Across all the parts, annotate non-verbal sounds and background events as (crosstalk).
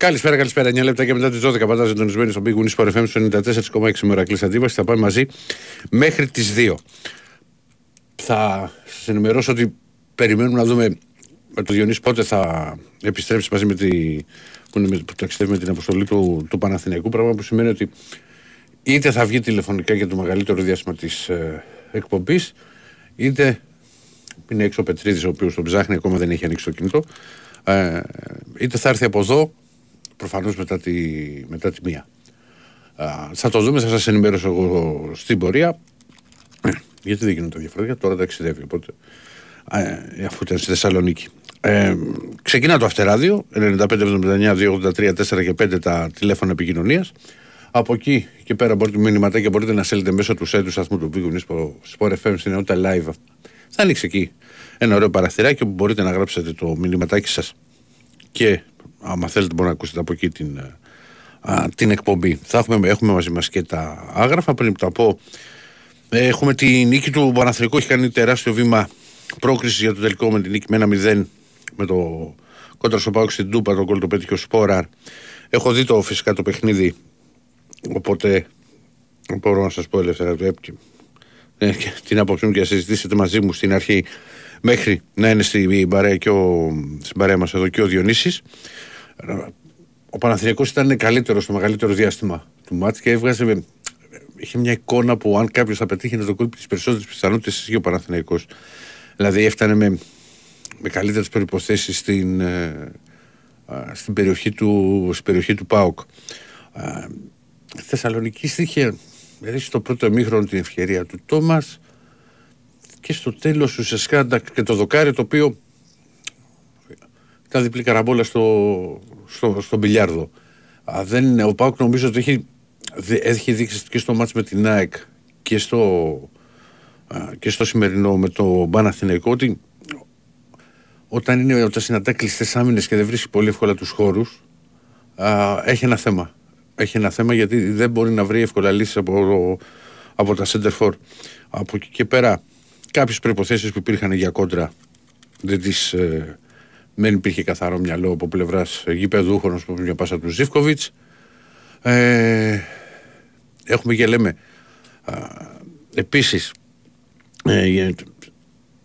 Καλησπέρα, καλησπέρα. 9 λεπτά και μετά τις 12 πατά συντονισμένοι στο Big Win Sport FM στο 94,6 μερακλή αντίβαση. Θα πάμε μαζί μέχρι τις 2. Θα σας ενημερώσω ότι περιμένουμε να δούμε με το Διονύση πότε θα επιστρέψει μαζί με, τη, που, είναι, που ταξιδεύει με την αποστολή του, του Παναθηναϊκού. Πράγμα που σημαίνει ότι είτε θα βγει τηλεφωνικά για το μεγαλύτερο διάστημα της ε, εκπομπής, είτε είναι έξω ο Πετρίδης, ο οποίος τον ψάχνει ακόμα δεν έχει ανοίξει το κινητό. Ε, είτε θα έρθει από εδώ προφανώς μετά, τη, μετά τη μία. Α, θα το δούμε, θα σας ενημερώσω εγώ στην πορεία. Ε, γιατί δεν γίνονται διαφορετικά, τώρα ταξιδεύει. Οπότε, ε, αφού ήταν στη Θεσσαλονίκη. Ε, ξεκινά το αυτεράδιο 95, 79, 283, 4 και 5 τα τηλέφωνα επικοινωνίας. Από εκεί και πέρα μπορείτε μηνυματάκια μπορείτε να στέλνετε μέσω του site του σταθμού του Βίγκου στο Sport FM στην ενότητα live. Θα ανοίξει εκεί ένα ωραίο παραθυράκι που μπορείτε να γράψετε το μηνυματάκι σας και άμα θέλετε μπορείτε να ακούσετε από εκεί την, ε, α, την εκπομπή. Θα έχουμε, έχουμε μαζί μας και τα άγραφα. Πριν τα πω, έχουμε τη νίκη του Παναθρικού, έχει κάνει τεράστιο βήμα πρόκριση για το τελικό με την νίκη με ένα 0 με το κόντρα στο Πάουξ στην Τούπα, τον κόλ το πέτυχε ο Σπόραρ. Έχω δει το φυσικά το παιχνίδι, οπότε μπορώ να σας πω ελεύθερα το ε, την άποψή μου και να συζητήσετε μαζί μου στην αρχή μέχρι να είναι στην παρέα, και ο, στην παρέα μας εδώ και ο Διονύσης. Ο Παναθηναϊκός ήταν καλύτερος στο μεγαλύτερο διάστημα του μάτς και έβγαζε είχε μια εικόνα που αν κάποιος θα πετύχει να το κόλπει τις περισσότερες πιθανότητες ισχύει ο Παναθηναϊκός. Δηλαδή έφτανε με, με καλύτερες προποθέσει στην, ε, στην, περιοχή του, στην περιοχή του ΠΑΟΚ. Η Θεσσαλονίκη είχε στο πρώτο εμίχρονο την ευκαιρία του Τόμας και στο τέλος ουσιαστικά και το δοκάρι το οποίο ήταν διπλή καραμπόλα στο, στο, στο μπιλιάρδο. Α, δεν, ο Πάουκ νομίζω ότι έχει, έχει δείξει και στο μάτς με την ΑΕΚ και στο, και στο σημερινό με το Παναθηναϊκό ότι όταν, είναι, όταν συναντά κλειστέ άμυνες και δεν βρίσκει πολύ εύκολα τους χώρους, έχει ένα θέμα. Έχει ένα θέμα γιατί δεν μπορεί να βρει εύκολα λύσεις από, από τα center for. Από εκεί και πέρα κάποιες προποθέσει που υπήρχαν για κόντρα δεν τις. Ε, δεν υπήρχε καθαρό μυαλό από πλευράς γηπεδούχων, πούμε, πούμε, μια πάσα του Ζήφκοβιτς. Ε, έχουμε και λέμε. Επίσης, ε,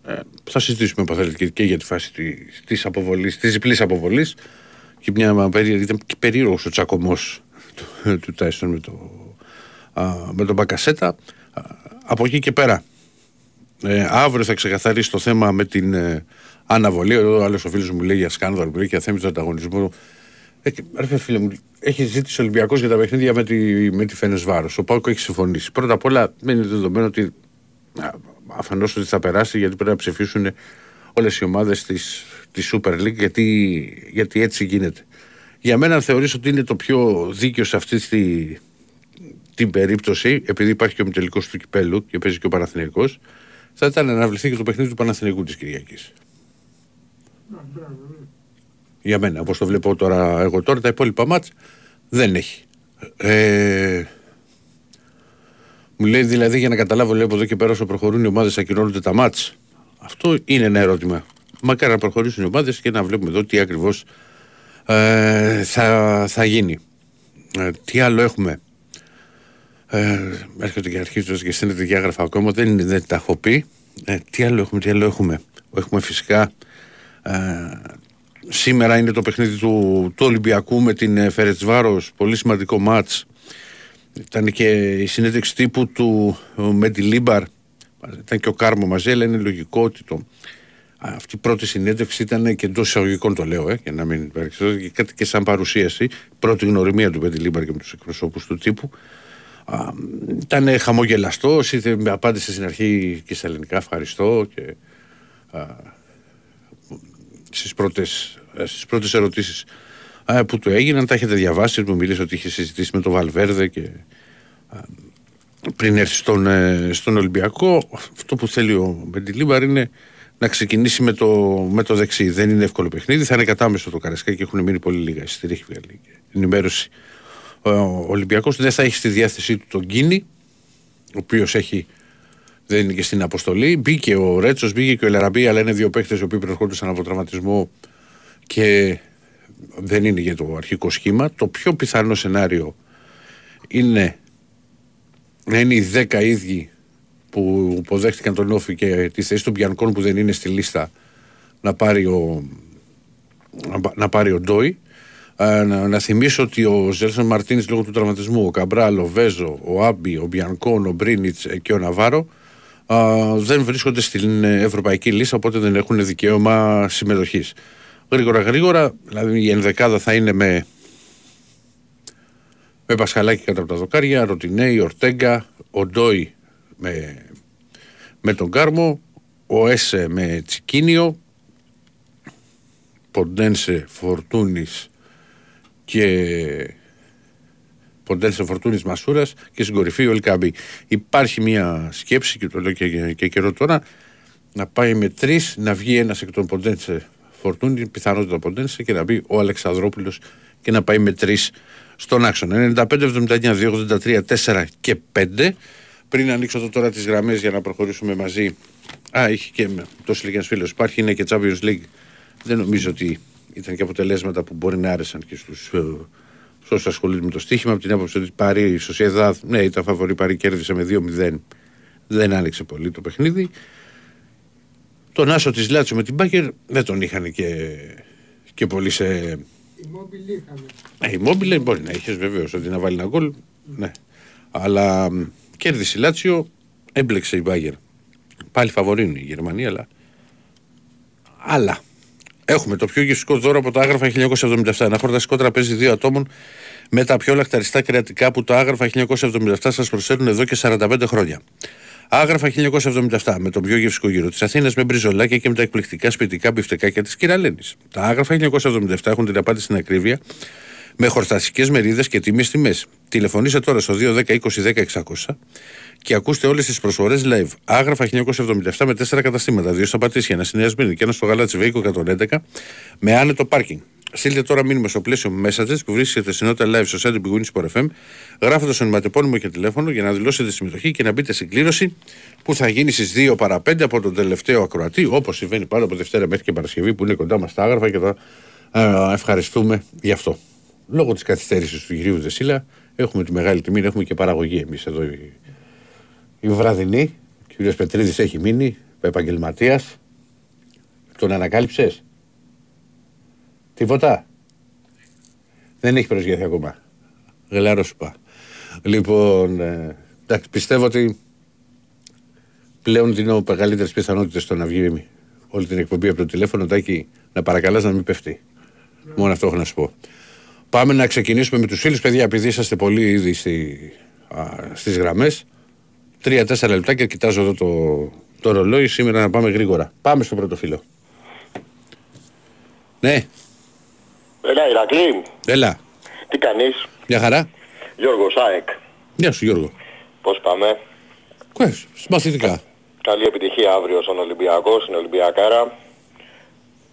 ε, θα συζητήσουμε αν θέλετε και για τη φάση της αποβολής, της διπλής αποβολής. Και μια ήταν και περίεργος ο τσακωμός του, του Τάισον με, το, με τον Μπακασέτα. Από εκεί και πέρα ε, αύριο θα ξεκαθαρίσει το θέμα με την ε, αναβολή. Ο άλλος ο φίλος μου λέει για σκάνδαλο που λέει και αθέμη του ανταγωνισμού. Ε, φίλε μου, έχει ζήτηση ο Ολυμπιακός για τα παιχνίδια με τη, με τη Φενεσβάρο. Ο Πάουκ έχει συμφωνήσει. Πρώτα απ' όλα δεν είναι δεδομένο ότι αφανώς ότι θα περάσει γιατί πρέπει να ψηφίσουν όλες οι ομάδες της Super League γιατί, γιατί έτσι γίνεται. Για μένα θεωρήσω ότι είναι το πιο δίκαιο σε αυτή τη, την περίπτωση, επειδή υπάρχει και ο τελικό του κυπέλου και παίζει και ο Παναθηναϊκός, θα ήταν να αναβληθεί και το παιχνίδι του Παναθηναϊκού της Κυριακής. Για μένα, όπως το βλέπω τώρα, εγώ τώρα, τα υπόλοιπα μάτς δεν έχει. Ε, μου λέει δηλαδή για να καταλάβω, λέω από εδώ και πέρα όσο προχωρούν οι ομάδες, ακυρώνονται τα μάτς. Αυτό είναι ένα ερώτημα. Μακάρι να προχωρήσουν οι ομάδες και να βλέπουμε εδώ τι ακριβώς ε, θα, θα γίνει. Ε, τι άλλο έχουμε; Ε, έρχεται και αρχίζει και στέλνετε διάγραφα ακόμα. Δεν, δεν τα έχω πει. Ε, τι άλλο έχουμε, τι άλλο έχουμε; Έχουμε φυσικά. Ε, σήμερα είναι το παιχνίδι του, του Ολυμπιακού με την ε, Φερετσβάρος. Πολύ σημαντικό μάτς. Ήταν και η συνέντευξη τύπου του ε, με τη Λίμπαρ. Ήταν και ο Κάρμο μαζί, αλλά είναι λογικό ότι το, αυτή η πρώτη συνέντευξη ήταν και εντός εισαγωγικών το λέω, ε, για να μην υπάρχει και, και σαν παρουσίαση. Πρώτη γνωριμία του Πέντε Λίμπαρ και με τους εκπροσώπους του τύπου. Ήταν χαμογελαστός, με απάντησε στην αρχή και στα ελληνικά ευχαριστώ και α, στις πρώτες, στις πρώτες ερωτήσεις που του έγιναν τα έχετε διαβάσει μου μιλήσει ότι είχε συζητήσει με τον Βαλβέρδε και πριν έρθει στον, ε, στον Ολυμπιακό. Αυτό που θέλει ο Μπεντιλίμπαρ είναι να ξεκινήσει με το, με το δεξί. Δεν είναι εύκολο παιχνίδι θα είναι κατάμεσο το Καρασκά και έχουν μείνει πολύ λίγα. Εισιτήρια έχει ενημέρωση. Ο Ολυμπιακός δεν θα έχει στη διάθεσή του τον Κίνη, ο οποίος έχει. Δεν είναι και στην αποστολή. Μπήκε ο Ρέτσος, μπήκε και ο Ελαραμπή, αλλά είναι δύο παίχτε οι οποίοι προερχόντουσαν από τραυματισμό και δεν είναι για το αρχικό σχήμα. Το πιο πιθανό σενάριο είναι να είναι οι 10 ίδιοι που υποδέχτηκαν τον Όφη και τη θέση των Πιανκών που δεν είναι στη λίστα να πάρει ο, να πάρει ο Ντόι. να, να, θυμίσω ότι ο Ζέλσον Μαρτίνη λόγω του τραυματισμού, ο Καμπράλ, ο Βέζο, ο Άμπι, ο Μπιανκόν, ο Μπρίνιτς και ο Ναβάρο α, δεν βρίσκονται στην ευρωπαϊκή λίστα, οπότε δεν έχουν δικαίωμα συμμετοχής. Γρήγορα, γρήγορα, δηλαδή η ενδεκάδα θα είναι με, με Πασχαλάκη κατά από τα δοκάρια, Ροτινέη, Ορτέγκα, ο Ντόι με, με τον Κάρμο, ο Έσε με Τσικίνιο, Ποντένσε Φορτούνης και Ποντένσε Φορτούνης Μασούρας και στην κορυφή ο Ελκαμπή. Υπάρχει μια σκέψη και το λέω και, και καιρό τώρα να πάει με τρεις, να βγει ένας εκ των Ποντένσε Φορτούνη, πιθανότητα Ποντένσε και να μπει ο Αλεξανδρόπουλος και να πάει με τρεις στον άξονα. 95, 79, 2, 83, 4 και 5. Πριν ανοίξω εδώ τώρα τις γραμμές για να προχωρήσουμε μαζί. Α, είχε και τόσο λίγε φίλος. Υπάρχει, είναι και Champions League. Δεν νομίζω ότι ήταν και αποτελέσματα που μπορεί να άρεσαν και στους ε, όσου ασχολούνται με το στοίχημα. Από την άποψη ότι πάρει η Σοσιαδάδ, ναι, ήταν φαβορή, πάρει κέρδισε με 2-0. Δεν άνοιξε πολύ το παιχνίδι. Τον Άσο της Λάτσο με την Μπάκερ δεν τον είχαν και, και πολύ σε. Η Μόμπιλ είχαμε. η Μόμπιλ μπορεί να είχες βεβαίως ότι να βάλει ένα γκολ. Ναι. Αλλά Κέρδισε η Λάτσιο, έμπλεξε η Μπάγκερ. Πάλι φαβορίνουν η Γερμανία, αλλά. Αλλά. Έχουμε το πιο γευστικό δώρο από το άγραφα 1977. Ένα χορταστικό τραπέζι δύο ατόμων με τα πιο λακταριστά κρεατικά που το άγραφα 1977 σας προσφέρουν εδώ και 45 χρόνια. Άγραφα 1977 με τον πιο γευστικό γύρο της Αθήνας με μπριζολάκια και με τα εκπληκτικά σπιτικά μπιφτεκάκια της Κυραλένης. Τα άγραφα 1977 έχουν την απάντηση στην ακρίβεια με χορταστικές μερίδες και τίμιες τιμές. Τηλεφωνήστε τώρα στο 210 20 και ακούστε όλες τις προσφορές live. Άγραφα 1977 με 4 καταστήματα, δύο στα Πατήσια, ένα στη Νέα και ένα στο Γαλάτσι Βέικο 111 με άνετο πάρκινγκ. Στείλτε τώρα μήνυμα στο πλαίσιο Messages που βρίσκεται στην live στο site του Sport FM, γράφοντας ονοματεπώνυμο και τηλέφωνο για να δηλώσετε συμμετοχή και να μπείτε στην κλήρωση που θα γίνει στις 2 παρα 5 από τον τελευταίο ακροατή, όπως συμβαίνει πάντα από Δευτέρα μέχρι και Παρασκευή που είναι κοντά μας τα άγραφα και θα ε, ευχαριστούμε γι' αυτό λόγω της καθυστέρησης του κυρίου Δεσίλα, έχουμε τη μεγάλη τιμή έχουμε και παραγωγή εμείς εδώ. Η, η βραδινή, ο κύριος Πετρίδης έχει μείνει, επαγγελματίας. Τον ανακάλυψες; Τίποτα. Δεν έχει προσγειωθεί ακόμα. Γελάρο σου πά. Λοιπόν, ε, εντάξει, πιστεύω ότι πλέον δίνω μεγαλύτερες πιθανότητες στο να βγει όλη την εκπομπή από το τηλέφωνο, τάκι, να παρακαλάς να μην πέφτει. Μόνο αυτό έχω να σου πω. Πάμε να ξεκινήσουμε με τους φίλους, παιδιά, επειδή είσαστε πολύ ήδη στη, στις γραμμές. Τρία-τέσσερα λεπτά και κοιτάζω εδώ το, το ρολόι. Σήμερα να πάμε γρήγορα. Πάμε στο πρώτο φίλο. Ναι. Έλα, Ηρακλή. Έλα. Τι κάνεις; Μια χαρά. Γιώργος Σάεκ. Γεια σου Γιώργο. Πώς πάμε; Κουές, μαθητικά. Καλή επιτυχία αύριο στον Ολυμπιακό, στην Ολυμπιακάρα.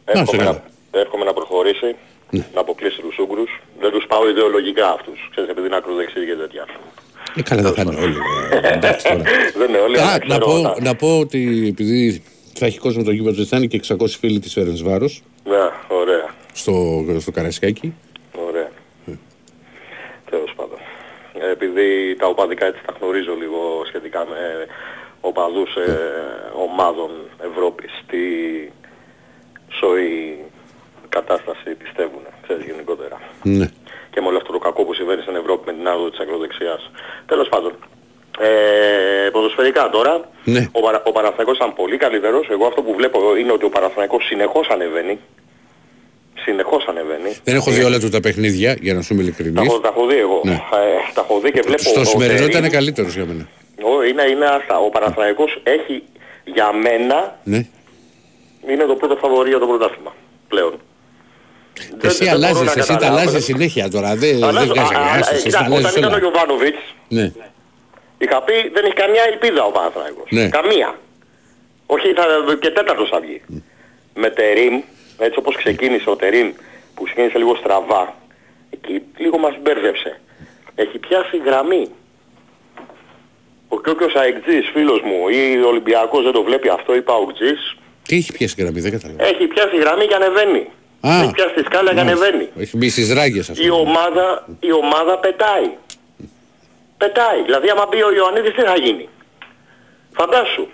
Εύχομαι να, εύχομαι να προχωρήσει ναι. να αποκλείσει τους Ούγκρους. Δεν τους πάω ιδεολογικά αυτούς. Ξέρεις, επειδή είναι ακροδεξί και τέτοια. Ε, καλά, δεν θα είναι όλοι. Ε, εντάξει τώρα. (laughs) δεν είναι όλοι. Α, να, πω, να πω ότι επειδή θα έχει κόσμο το γήπεδο θα είναι και 600 φίλοι της Φέρενς Βάρος. Ναι, ωραία. Στο, στο Καραϊσκάκι. Ωραία. Mm. Τέλος πάντων. Ε, επειδή τα οπαδικά έτσι τα γνωρίζω λίγο σχετικά με οπαδούς ε, ομάδων Ευρώπης, τι σοή κατάσταση πιστεύουν, ξέρεις γενικότερα. Ναι. Και με όλο αυτό το κακό που συμβαίνει στην Ευρώπη με την άδεια της ακροδεξιάς. Τέλος πάντων. Ε, ποδοσφαιρικά τώρα, ναι. ο, Παρα, ο Παναθηναϊκός ήταν πολύ καλύτερος. Εγώ αυτό που βλέπω είναι ότι ο Παναθηναϊκός συνεχώς ανεβαίνει. Συνεχώς ανεβαίνει. Δεν έχω δει όλα του τα παιχνίδια, για να σου είμαι ειλικρινής. Τα, τα έχω δει εγώ. Ναι. Ε, τα έχω δει και βλέπω... Στο σημερινό ήταν καλύτερος για μένα. Ο, είναι, είναι αυτά. Ο Παναθηναϊκός έχει για μένα... Ναι. Είναι το πρώτο φαβορή για το πρωτάθλημα πλέον. Εσύ αλλάζεις, εσύ τα αλλάζεις συνέχεια τώρα, δεν βγάζεις κανένας. Όταν ήταν ο Γιωβάνοβιτς, ναι. είχα πει δεν έχει καμιά ελπίδα ο Παναθηναϊκός. Ναι. Καμία. Όχι, θα, και τέταρτος θα βγει. Με Τερίμ, έτσι όπως ξεκίνησε ο Τερίμ, που ξεκίνησε λίγο στραβά, εκεί λίγο μας μπέρδεψε. Έχει πιάσει γραμμή. Ο Κιόκιος Αεκτζής, φίλος μου, ή ο Ολυμπιακός δεν το βλέπει αυτό, είπα ο Αεκτζής. Τι έχει πιάσει γραμμή, δεν καταλαβαίνω. Έχει πιάσει γραμμή και ανεβαίνει. Α. Έχει πιάσει τη σκάλα και ανεβαίνει. Έχει μπει στις ράγκες αυτό. Η ομάδα, η ομάδα πετάει. Πετάει. Δηλαδή άμα μπει ο Ιωαννίδης τι θα γίνει. Φαντάσου.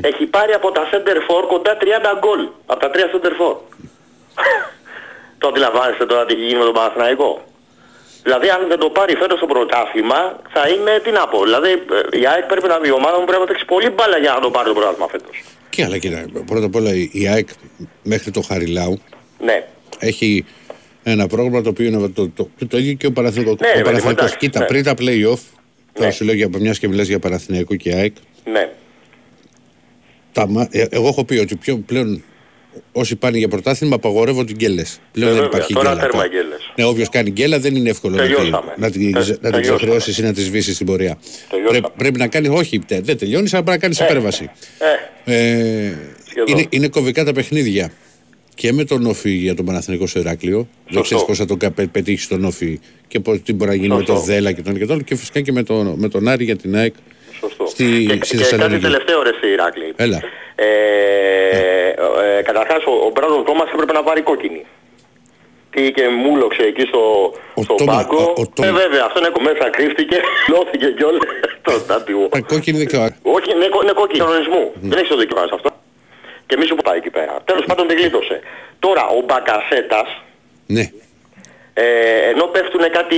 Έχει πάρει από τα center for κοντά 30 γκολ. Από τα 3 center for. (laughs) το αντιλαμβάνεστε τώρα τι έχει γίνει με τον Παναθηναϊκό. Δηλαδή αν δεν το πάρει φέτος το πρωτάθλημα θα είναι τι να πω. Δηλαδή ε, η ΑΕΚ πρέπει να η ομάδα μου πρέπει να παίξει πολύ μπάλα για να το πάρει το πρωτάθλημα φέτος. Και αλλά κοίτα, πρώτα απ' όλα η η ΑΕΚ μέχρι το Χαριλάου Ναι. έχει ένα πρόγραμμα το οποίο είναι το, το, το, το ίδιο και ο Παναθηναϊκός. Ναι, ο ρε, Παναθηναϊκός. εντάξει, Κοίτα, ναι. πριν τα play-off, τώρα Ναι. σου λέω για μια και μιλάς για Παναθηναϊκό και ΑΕΚ, Ναι. τα, μα- ε, εγώ έχω πει ότι πιο, πλέον όσοι πάνε για πρωτάθλημα απαγορεύονται γκέλες. Πλέον Ε, δεν βέβαια, υπάρχει τώρα γκέλα. τέρμα τώρα. γκέλες. Ναι, όποιος κάνει γκέλα δεν είναι εύκολο να τη, Τελειώσαμε. να τη, Τε- να τη τελειώσαμε. ξεχρεώσεις ή να τη σβήσεις στην πορεία. Τελειώσαμε. Πρέ- πρέπει να κάνει, όχι, τε- δεν τελειώνεις, αλλά πρέπει να κάνεις Ε, υπέρβαση. Ε, Ε, Σχεδόν. είναι, είναι κομβικά τα παιχνίδια. Και με τον Όφη για τον Παναθηνικό στο Ηράκλειο. Δεν ξέρεις πώ θα τον κα- πετύχεις τον Όφη και πώς, τι μπορεί να γίνει Σωστό. με τον Δέλα και τον και τον. Και φυσικά και με τον, με τον Άρη για την ΑΕΚ. Σωστό. Στη- και, στη και κάτι Θεσσαλονίκη. τελευταίο ρε στη Ηράκλη. Έλα. Ε, ε, καταρχάς ο, ο Μπράντον Τόμας έπρεπε να πάρει κόκκινη. Τι και μούλοξε εκεί στο, Ο στο Τόμα- πάγκο. ο- ο Τόμα- ε, βέβαια, αυτό είναι μέσα κρύφτηκε, (laughs) λώθηκε κιόλας. το τάτιο. Τα κόκκινη δεν ξέρω. Όχι, είναι, κο- είναι κόκκινη κανονισμού. Δεν έχει το δικαίωμα σε αυτό. Και μη σου πάει εκεί πέρα. Τέλος πάντων την γλίτωσε. Τώρα ο Μπακασέτας, Ναι. ε, ενώ πέφτουν κάτι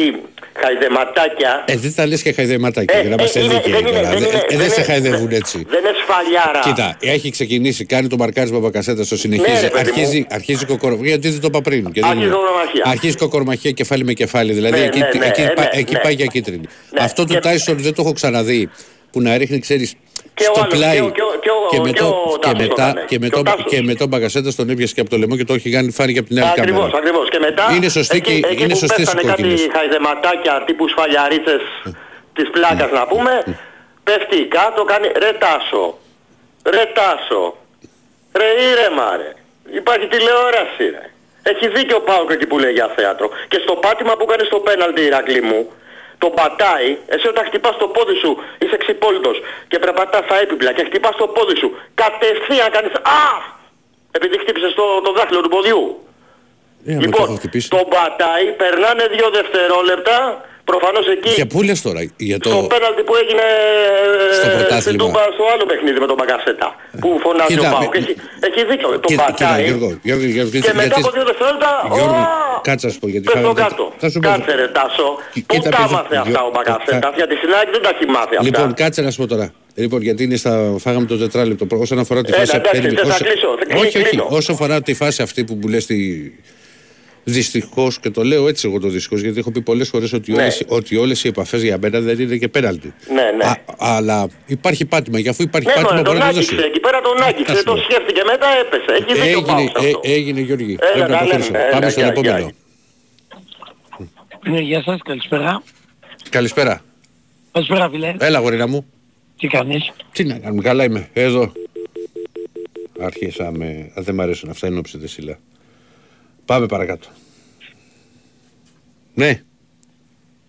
χαϊδεματάκια, Ε, δεν τα λες και χαϊδεματάκια Ε, για να ε, είμαστε είναι- δίκαιοι δεν είναι- τώρα. δεν Δεν- είναι- ε, δεν Δεν σε είναι- χαϊδεύουν έτσι. δεν είναι σφαλιάρα. Κοίτα, έχει ξεκινήσει, κάνει το μαρκάρισμα Παπακασέτα στο Ναι, συνεχίζει. ρε, παιδί μου. αρχίζει, αρχίζει κοκορομαχία. Γιατί δεν το είπα πριν. και δεν Αρχίζει είναι. κοκορομαχία. Αρχίζει κοκορομαχία κεφάλι με κεφάλι. Δηλαδή Ναι, εκεί, ναι, ναι, εκεί, ε, πα- ναι, εκεί ναι. πάει για κίτρινη. Ναι, Αυτό του και- Τάισον δεν το έχω ξαναδεί. Που να ρίχνει, ξέρεις, Και ο στο άλλος, πλάι. και ο- και ο- και ο- και με και το- ο και Τάσος το μετά- έκανε. και με Και ο το- Τάσος. και με τον Μπαγκασέτα τον έπιασε και από το λαιμό και το έχει κάνει φάρει και από την άλλη Ακριβώς, κάμερα. ακριβώς. Και μετά Είναι σωστή εκεί, και- εκεί είναι που σωστές οι πέφτανε κάτι κόκκινες. χαϊδεματάκια τύπου σφαλιαρίτσες της πλάκας να πούμε, πέφτει κάτω, κάνει ρε Τάσο, ρε Τάσο, ρε ήρεμα ρε, υπάρχει τηλεόραση ρε. Έχει δίκιο ο Πάουκ εκεί που λέει για θέατρο. Και στο πάτημα που κάνει στο πέναλτι Ηρακλή μου, το πατάει, εσύ όταν χτυπάς το πόδι σου είσαι ξυπόλυτος και περπατάς στα έπιπλα και χτυπάς το πόδι σου, κατευθείαν κάνεις Α! Επειδή χτύπησες το, το δάχτυλο του ποδιού. Ε, άμα το Λοιπόν, έχω χτυπήσει. τον πατάει, περνάνε δύο δευτερόλεπτα, προφανώς εκεί Για πού λες τώρα, για στο το. πέναλτι που έγινε Στο ε, πρωτάθλημα. στην Τούμπα, στο άλλο παιχνίδι με τον Μπαγκασέτα, που φωνάζει Κοίτα, ο Πάουκ. με- Έχει, έχει δίκιο, τον Κοίτα, κοίτα, πατάει Γιώργο, Γιώργο, Γιώργο, και μετά γιατί- από δύο δευτερόλεπτα, Γιώργο, «Ω!» κάτσε να σου πω, γιατί Πες φάγαμε το τα- κάτω. θα σου πω- Κάτσε ρε Τάσο. Κοι- Πού κοίτα, τα παιδί, μάθε αυτά Γιώ- ο Μπαγκασέτα; θα- Για τη Σινάκη δεν τα έχει μάθει αυτά. Λοιπόν, κάτσε να σου πω τώρα. Λοιπόν, γιατί είναι στα... φάγαμε το τετράλεπτο. Όσον αφορά τη Έλα, φάση. εντάξει, περίμενε, θες να όσο- κλείσω, θα κλείσω, όχι, όχι. κλείνω. Όσο αφορά τη φάση αυτή που μου λες τη. Δυστυχώς και το λέω έτσι εγώ το δυστυχώς γιατί έχω πει πολλές φορές ότι, Ναι. όλες, ότι όλες οι επαφές για μένα δεν είναι και πέναλτι. Ναι, ναι. Α, αλλά υπάρχει πάτημα. Και αφού υπάρχει Ναι, πάτημα μωρέ, μπορεί τον να το άγγιξε δώσει. εκεί πέρα, τον άγγιξε, Ας το πούμε. σκέφτηκε μετά, έπεσε. Έχει δίκιο ο Πάουκ Έγινε, σε αυτό. ε, έγινε Γιώργη. Έλα, Πρέπει να τα προχωρήσουμε. λέμε. Πάμε Έλα, στον γεια, επόμενο. γεια. Ναι, γεια σας, καλησπέρα. Καλησπέρα. Καλησπέρα φίλε. Έλα, γορίνα μου. Τι κάνεις; Τι να κάνουμε, καλά είμαι. Εδώ. Άρχισαμε. Α, δεν μ' αρέσουν αυτά, είναι όψετε σιλά. Πάμε παρακάτω. Ναι.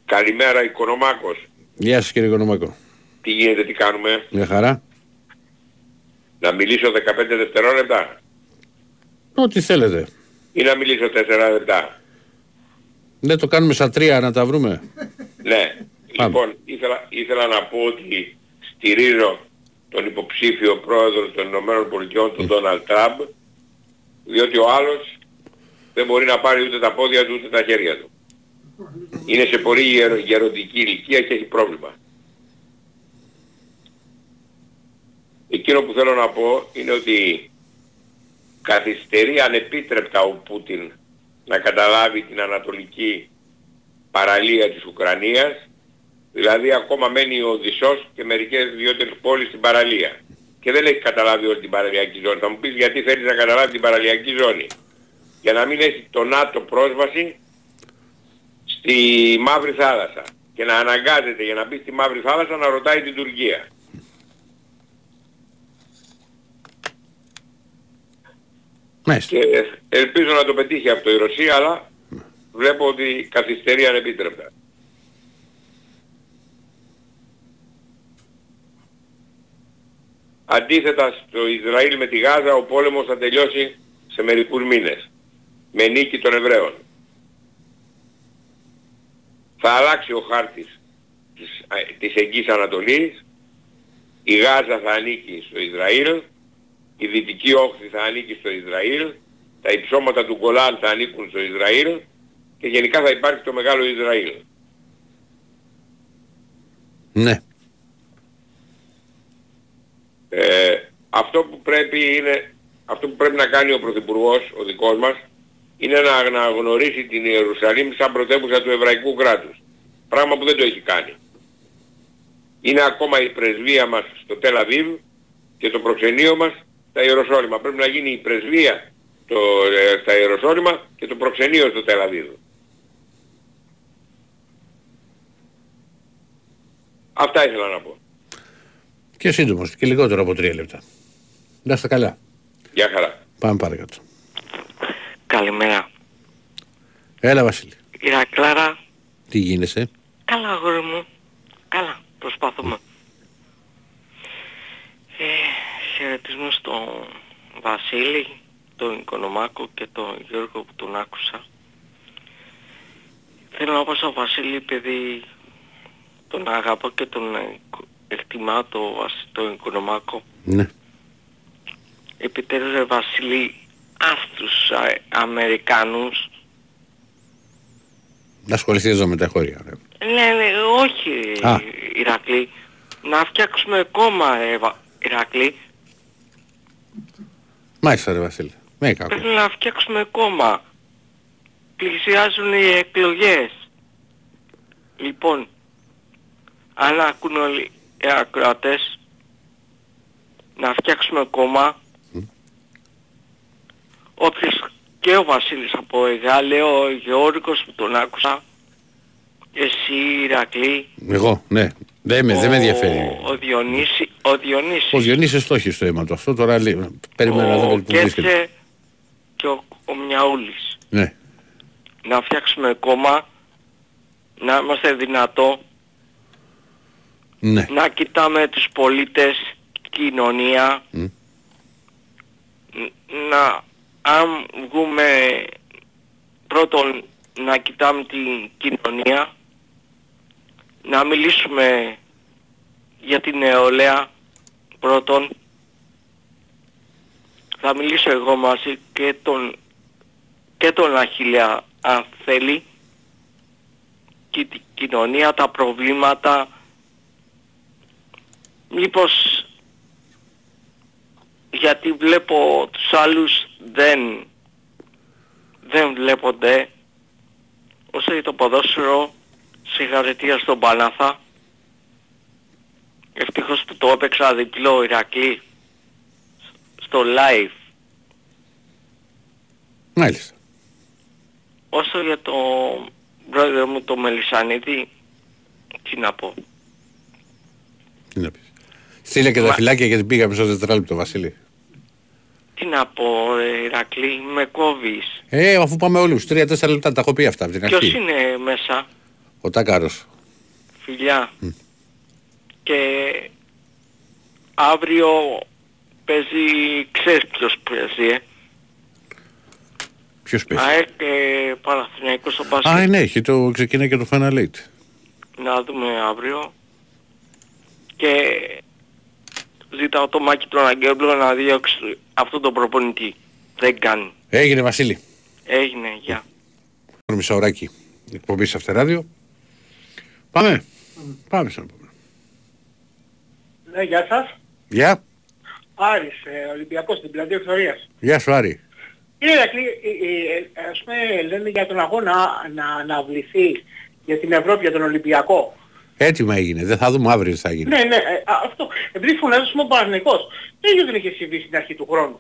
Καλημέρα Οικονομάκος. Γεια σας κύριε Οικονομάκο. Τι γίνεται, τι κάνουμε; Μια χαρά. Να μιλήσω 15 δευτερόλεπτα; Ό,τι θέλετε. ή να μιλήσω 4 λεπτά; Δεν το κάνουμε στα τρία να τα βρούμε. Ναι. Πάμε. Λοιπόν, ήθελα, ήθελα να πω ότι στηρίζω τον υποψήφιο πρόεδρο των Ηνωμένων Πολιτειών, τον Ντόναλτ Τραμπ, διότι ο άλλος δεν μπορεί να πάρει ούτε τα πόδια του ούτε τα χέρια του. Είναι σε πολύ γερο, γεροντική ηλικία και έχει πρόβλημα. Εκείνο που θέλω να πω είναι ότι καθυστερεί ανεπίτρεπτα ο Πούτιν να καταλάβει την ανατολική παραλία της Ουκρανίας, δηλαδή ακόμα μένει ο Οδυσσός και μερικές δυο-τρεις πόλεις στην παραλία. Και δεν έχει καταλάβει όλη την παραλιακή ζώνη. Θα μου πεις γιατί θέλεις να καταλάβει την παραλιακή ζώνη. Για να μην έχει το ΝΑΤΟ πρόσβαση στη Μαύρη Θάλασσα. Και να αναγκάζεται για να μπει στη Μαύρη Θάλασσα να ρωτάει την Τουρκία. Μάλιστα. Και ελπίζω να το πετύχει αυτό η Ρωσία, αλλά βλέπω ότι καθυστερεί ανεπίτρεπτα. Αντίθετα στο Ισραήλ με τη Γάζα ο πόλεμος θα τελειώσει σε μερικούς μήνες. Με νίκη των Εβραίων. Θα αλλάξει ο χάρτης της, α, της Εγγύης Ανατολής, η Γάζα θα ανήκει στο Ισραήλ, η Δυτική Όχθη θα ανήκει στο Ισραήλ, τα υψώματα του Γκολάν θα ανήκουν στο Ισραήλ και γενικά θα υπάρχει το μεγάλο Ισραήλ. Ναι. Ε, αυτό που πρέπει είναι, αυτό που πρέπει να κάνει ο Πρωθυπουργός, ο δικός μας, είναι να αναγνωρίσει την Ιερουσαλήμ σαν πρωτεύουσα του εβραϊκού κράτους. Πράγμα που δεν το έχει κάνει. Είναι ακόμα η πρεσβεία μας στο Τελαβίβ και το προξενείο μας στα Ιεροσόλυμα. Πρέπει να γίνει η πρεσβεία το, ε, στα Ιεροσόλυμα και το προξενείο στο Τελαβίβ. Αυτά ήθελα να πω. Και σύντομος και λιγότερο από τρία λεπτά. Να είστε καλά. Γεια χαρά. Πάμε παρακάτω. Καλημέρα. Έλα Βασίλη. Ηρακλάρα, Τι γίνεσαι; καλά αγόρι μου. Καλά, προσπαθούμε. Ε, χαιρετισμό στον Βασίλη, τον Οικονομάκο και τον Γιώργο που τον άκουσα. Θέλω να πω στον Βασίλη επειδή τον αγαπώ και τον ε, εκτιμά το, Βασ- τον Οικονομάκο. Ναι. Επιτέλους ρε Βασίλη, αυτούς α, Αμερικάνους Να ασχοληθεί εδώ με τα χώρια. ρε. Ναι, ναι, όχι Α. Ηρακλή. Να φτιάξουμε κόμμα ε, Βα- Ηρακλή. Μάλιστα ρε Βασίλη. Ναι, κακό. Πρέπει να φτιάξουμε κόμμα. Πλησιάζουν οι εκλογές. Λοιπόν, αν ακούν όλοι οι ακροατές, να φτιάξουμε κόμμα. Όποιος και ο Βασίλης από Εγάλε, ο Γεώργος που τον άκουσα, εσύ Ηρακλή, Εγώ, ναι. Δεν με, δεν με ενδιαφέρει. Ο, ο, Διονύση, ο Διονύσης. Ο Διονύσης το έχει στο αίμα του. Αυτό τώρα λέει. Περιμένω να δω ο που βρίσκεται. Κέτσε και ο, ο Μιαούλης. Ναι. Να φτιάξουμε κόμμα, να είμαστε δυνατό, Ναι. να κοιτάμε τους πολίτες, κοινωνία, Μμ. Ν- να, αν βγούμε πρώτον να κοιτάμε την κοινωνία, να μιλήσουμε για την νεολαία πρώτον, θα μιλήσω εγώ μαζί και τον, και τον Αχιλέα αν θέλει, και την κοινωνία, τα προβλήματα, μήπως γιατί βλέπω τους άλλους δεν, δεν βλέπονται όσο για το ποδόσφαιρο συγχαρητήρια στον Πανάθα ευτυχώς που το έπαιξα διπλό Ηρακλή στο live Μάλιστα. όσο για το πρόεδρο μου το Μελισανίδη τι να πω Τι να πεις. Στείλε και τα Μα- φυλάκια γιατί πήγαμε στο τετράλεπτο Βασίλη. τι να πω ρε Ηρακλή με κόβεις Ε, αφού πάμε όλους. Τρία-τέσσερα λεπτά τα έχω πει αυτά από την ποιος αρχή. είναι μέσα; Ο Τάκαρος. φιλιά και αύριο παίζει ξέρεις ποιος παίζει ε; Ποιος παίζει; ΑΕΚ και Παναθηναϊκός στο μπάσκετ Α, ναι, έχει το, ξεκινάει και το Final Eight. να δούμε αύριο και ζητάω το Μάκη τον Αγγέλο να διώξει αυτό το προπονητή δεν κάνει Έγινε Βασίλη. έγινε γεια Μισάωράκι εκπομπή σε αυτεράδιο. Πάμε. Πάμε στον επόμενο. Ναι, γεια σας. Γεια. Άρης, ε, Ολυμπιακός στην πλατεία Εξορίας. Γεια σου Άρη. Κύριε Ρακλή, ε, ε, ας πούμε λένε για τον αγώνα να αναβληθεί για την Ευρώπη, για τον Ολυμπιακό. Έτοιμα έγινε. Δεν θα δούμε αύριο τι θα γίνει. Ναι, ναι, ε, α, αυτό. Επειδή φωνάζουμε ο Παναθηναϊκός. Το ίδιο δεν είχε συμβεί στην αρχή του χρόνου.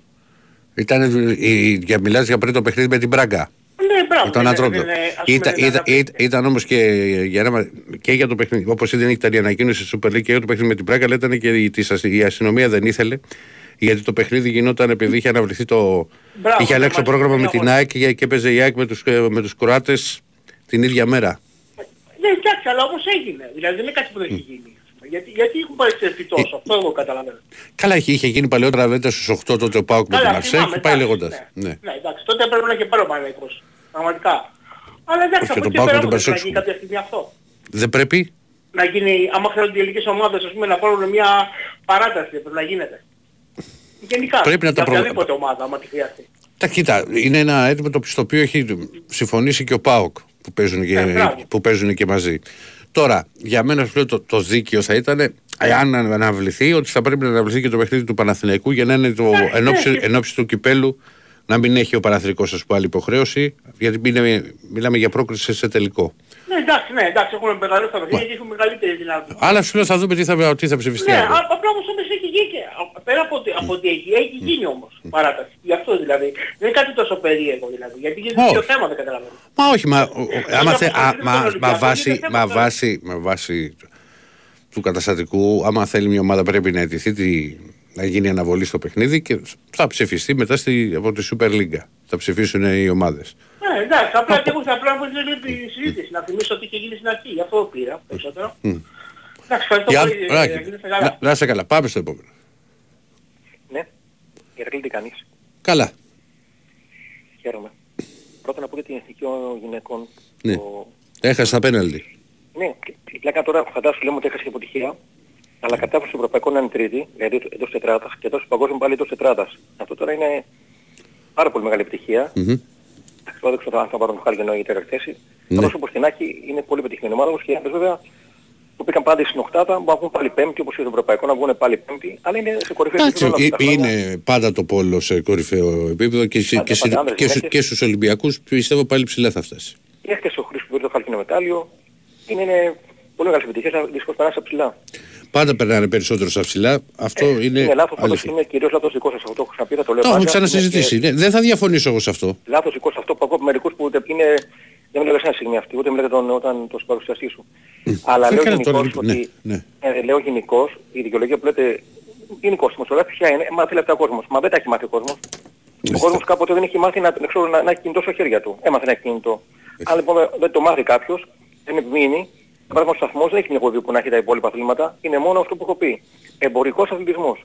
Ήταν, ε, ε, για, μιλάς για πριν το παιχνίδι με την Μπράγκα. Ναι, μπράβο. Τον δεν- Ατρόμητο. δεν- ας πούμε, Ήταν, δεν ήταν, αναβλήθηκε. ήταν, ήταν όμως και για, ένα, και για το παιχνίδι. Όπως δεν ήταν η ανακοίνωση στη Super League και για το παιχνίδι με την Μπράγκα, αλλά ήταν και η, της, η αστυνομία δεν ήθελε. Γιατί το παιχνίδι γινόταν επειδή είχε αναβληθεί το. Μπράβο, είχε ναι, αλλάξει το μας πρόγραμμα είπε με την αγώνα. ΑΕΚ και, και έπαιζε η ΑΕΚ με τους, ε, με τους Κροάτες την ίδια μέρα. Ναι, εντάξει, αλλά όμως έγινε. Δηλαδή δεν είναι κάτι που δεν έχει γίνει. Γιατί, γιατί έχουν παρεξερθεί Ε, τόσο, αυτό εγώ καταλαβαίνω. Καλά, είχε, είχε γίνει παλαιότερα βέβαια στους 8 τότε ο Πάουκ με την Καλά, Μαρσέη θυμάμαι, και πάει εντάξει, λέγοντας. Ναι. Ναι. ναι, εντάξει, τότε έπρεπε να είχε πάρει ο Παναγικός. Πραγματικά. Αλλά εντάξει, Όχι, από τον εκεί Πάο πέρα και τον όμως πρέπει να Περσόξ. γίνει κάποια στιγμή αυτό. Δεν πρέπει; Να γίνει, άμα θέλουν οι ελληνικές ομάδες ας πούμε, να πάρουν μια παράταση, πρέπει να γίνεται. Γενικά, Πρέπει να τα για προ- οποιαδήποτε ομάδα, άμα τη χρειαστεί. Τα κοίτα, είναι ένα έτοιμο το στο οποίο έχει συμφωνήσει και ο Πάοκ που παίζουν και, Ε, μπράβο. που παίζουν και μαζί. Τώρα, για μένα σου λέω, το, το δίκαιο θα ήταν εάν αναβληθεί ότι θα πρέπει να αναβληθεί και το παιχνίδι του Παναθηναϊκού για να είναι το ναι, εν ώψη- ναι. εν ώψη του κυπέλου να μην έχει ο Παναθηναϊκός ας πούμε άλλη υποχρέωση γιατί μιλάμε, μιλάμε για πρόκριση σε τελικό. Ναι, εντάξει, ναι, εντάξει, έχουμε μεγαλύτερη τα παιχνίδια και έχουμε μεγαλύτερη δυνατότητα. Αλλά σου λέω θα δούμε τι θα, τι θα ψηφιστεί. Ναι, αύριο. α- απλά όμως όμως έχει γίνει και, α- πέρα από ότι, από ότι έχει, έχει γίνει όμως παράταση. Γι' αυτό δηλαδή. Δεν είναι κάτι τόσο περίεργο δηλαδή. Γιατί γίνεται Όχι. δύο θέμα δεν καταλαβαίνω. Μα όχι, μα, ο- ο- άμα θε, α, είναι μα, το μα, Ολυμπιακό, βάση, είναι θέμα μα, τώρα. βάση, με βάση του καταστατικού, άμα θέλει μια ομάδα πρέπει να αιτηθεί τη, να γίνει αναβολή στο παιχνίδι και θα ψηφιστεί μετά στη, από τη Super League. Θα ψηφίσουν οι ομάδες. Ναι, εντάξει, απλά και εγώ θα πρέπει να πω λίγο τη συζήτηση. Να θυμίσω ότι είχε γίνει στην αρχή. Γι' αυτό πήρα περισσότερο. Εντάξει, ευχαριστώ Για, πολύ. ε, Ράκη, ε, είστε καλά. να, να είσαι καλά. Πάμε στο επόμενο. Ναι. Ηρακλή τι κάνεις. Καλά. Χαίρομαι. Πρώτα να πω για την εθνική των γυναικών. Ναι. Το... Έχασες τα πέναλτι. Ναι, και η πλάκα τώρα φαντάσου λέμε ότι έχασες και αποτυχία. Αλλά κατάφερες στο ευρωπαϊκό να είναι τρίτη, δηλαδή εντός τετράδας, και τόσο παγκόσμιο πάλι εντός τετράδας. Αυτό τώρα είναι πάρα πολύ μεγάλη επιτυχία. Μμμ. Εντάξει, τώρα δεν ξέρω αν θα πάρουν το χάλι για η τέταρτη θέση. Ναι. Αλλά όσο όπως την έχει είναι πολύ πετυχημένη ομάδα όμως και οι άλλες βέβαια που πήγαν πάντα στην οκτάδα μπορούν να βγουν πάλι πέμπτη όπως και το ευρωπαϊκό να βγουν πάλι πέμπτη αλλά είναι σε κορυφαίο Εντάξει, επίπεδο αυτά ε, τα χρόνια. είναι πάντα το πόλο σε κορυφαίο επίπεδο και, σε- Πάντα, και, σε- πάντα, άντρες, και, στου- γυναίκες. και στους Ολυμπιακούς πιστεύω πάλι ψηλά θα φτάσει. Και έχετε ο Χρήστος που πήρε το χαλκινό μετάλλιο. Είναι, είναι πολύ μεγάλη επιτυχία, δυστυχώς περάσει από ψηλά. Πάντα περνάνε περισσότερο στα ψηλά. Αυτό είναι, είναι λάθος πάντως, αλήθεια. είναι κυρίως λάθος δικό σας αυτό, το έχω ξαναπεί, θα το λέω Το έχουμε πάντα. ξανασυζητήσει. Είναι Ναι, δεν θα διαφωνήσω εγώ σε αυτό. και Λάθος δικό σας αυτό που ακούω από μερικούς που ούτε είναι... Δεν μιλάω για εσένα στιγμή αυτή, ούτε μιλάτε τον, όταν το συμπαρουσιαστή σου. Αλλά Δεν λέω έκανα τώρα, γενικώς λοιπόν, ότι... ναι, Ε, λέω γενικώς, η δικαιολογία που λέτε γενικώς, η δημοσιογράφη ποια είναι, μάθει λεπτά ο κόσμος. Μα δεν τα έχει μάθει ο κόσμος. Ο κόσμος κάποτε δεν έχει μάθει να, να, ξέρω, να, να έχει κινητό στα χέρια του. Έμαθε να έχει κινητό. Αν λοιπόν δεν το μάθει κάποιος, δεν επιμείνει, παράδειγμα ο σταθμός δεν έχει μια εκπομπή που να έχει τα υπόλοιπα αθλήματα, είναι μόνο αυτό που έχω πει. Εμπορικός αθλητισμός.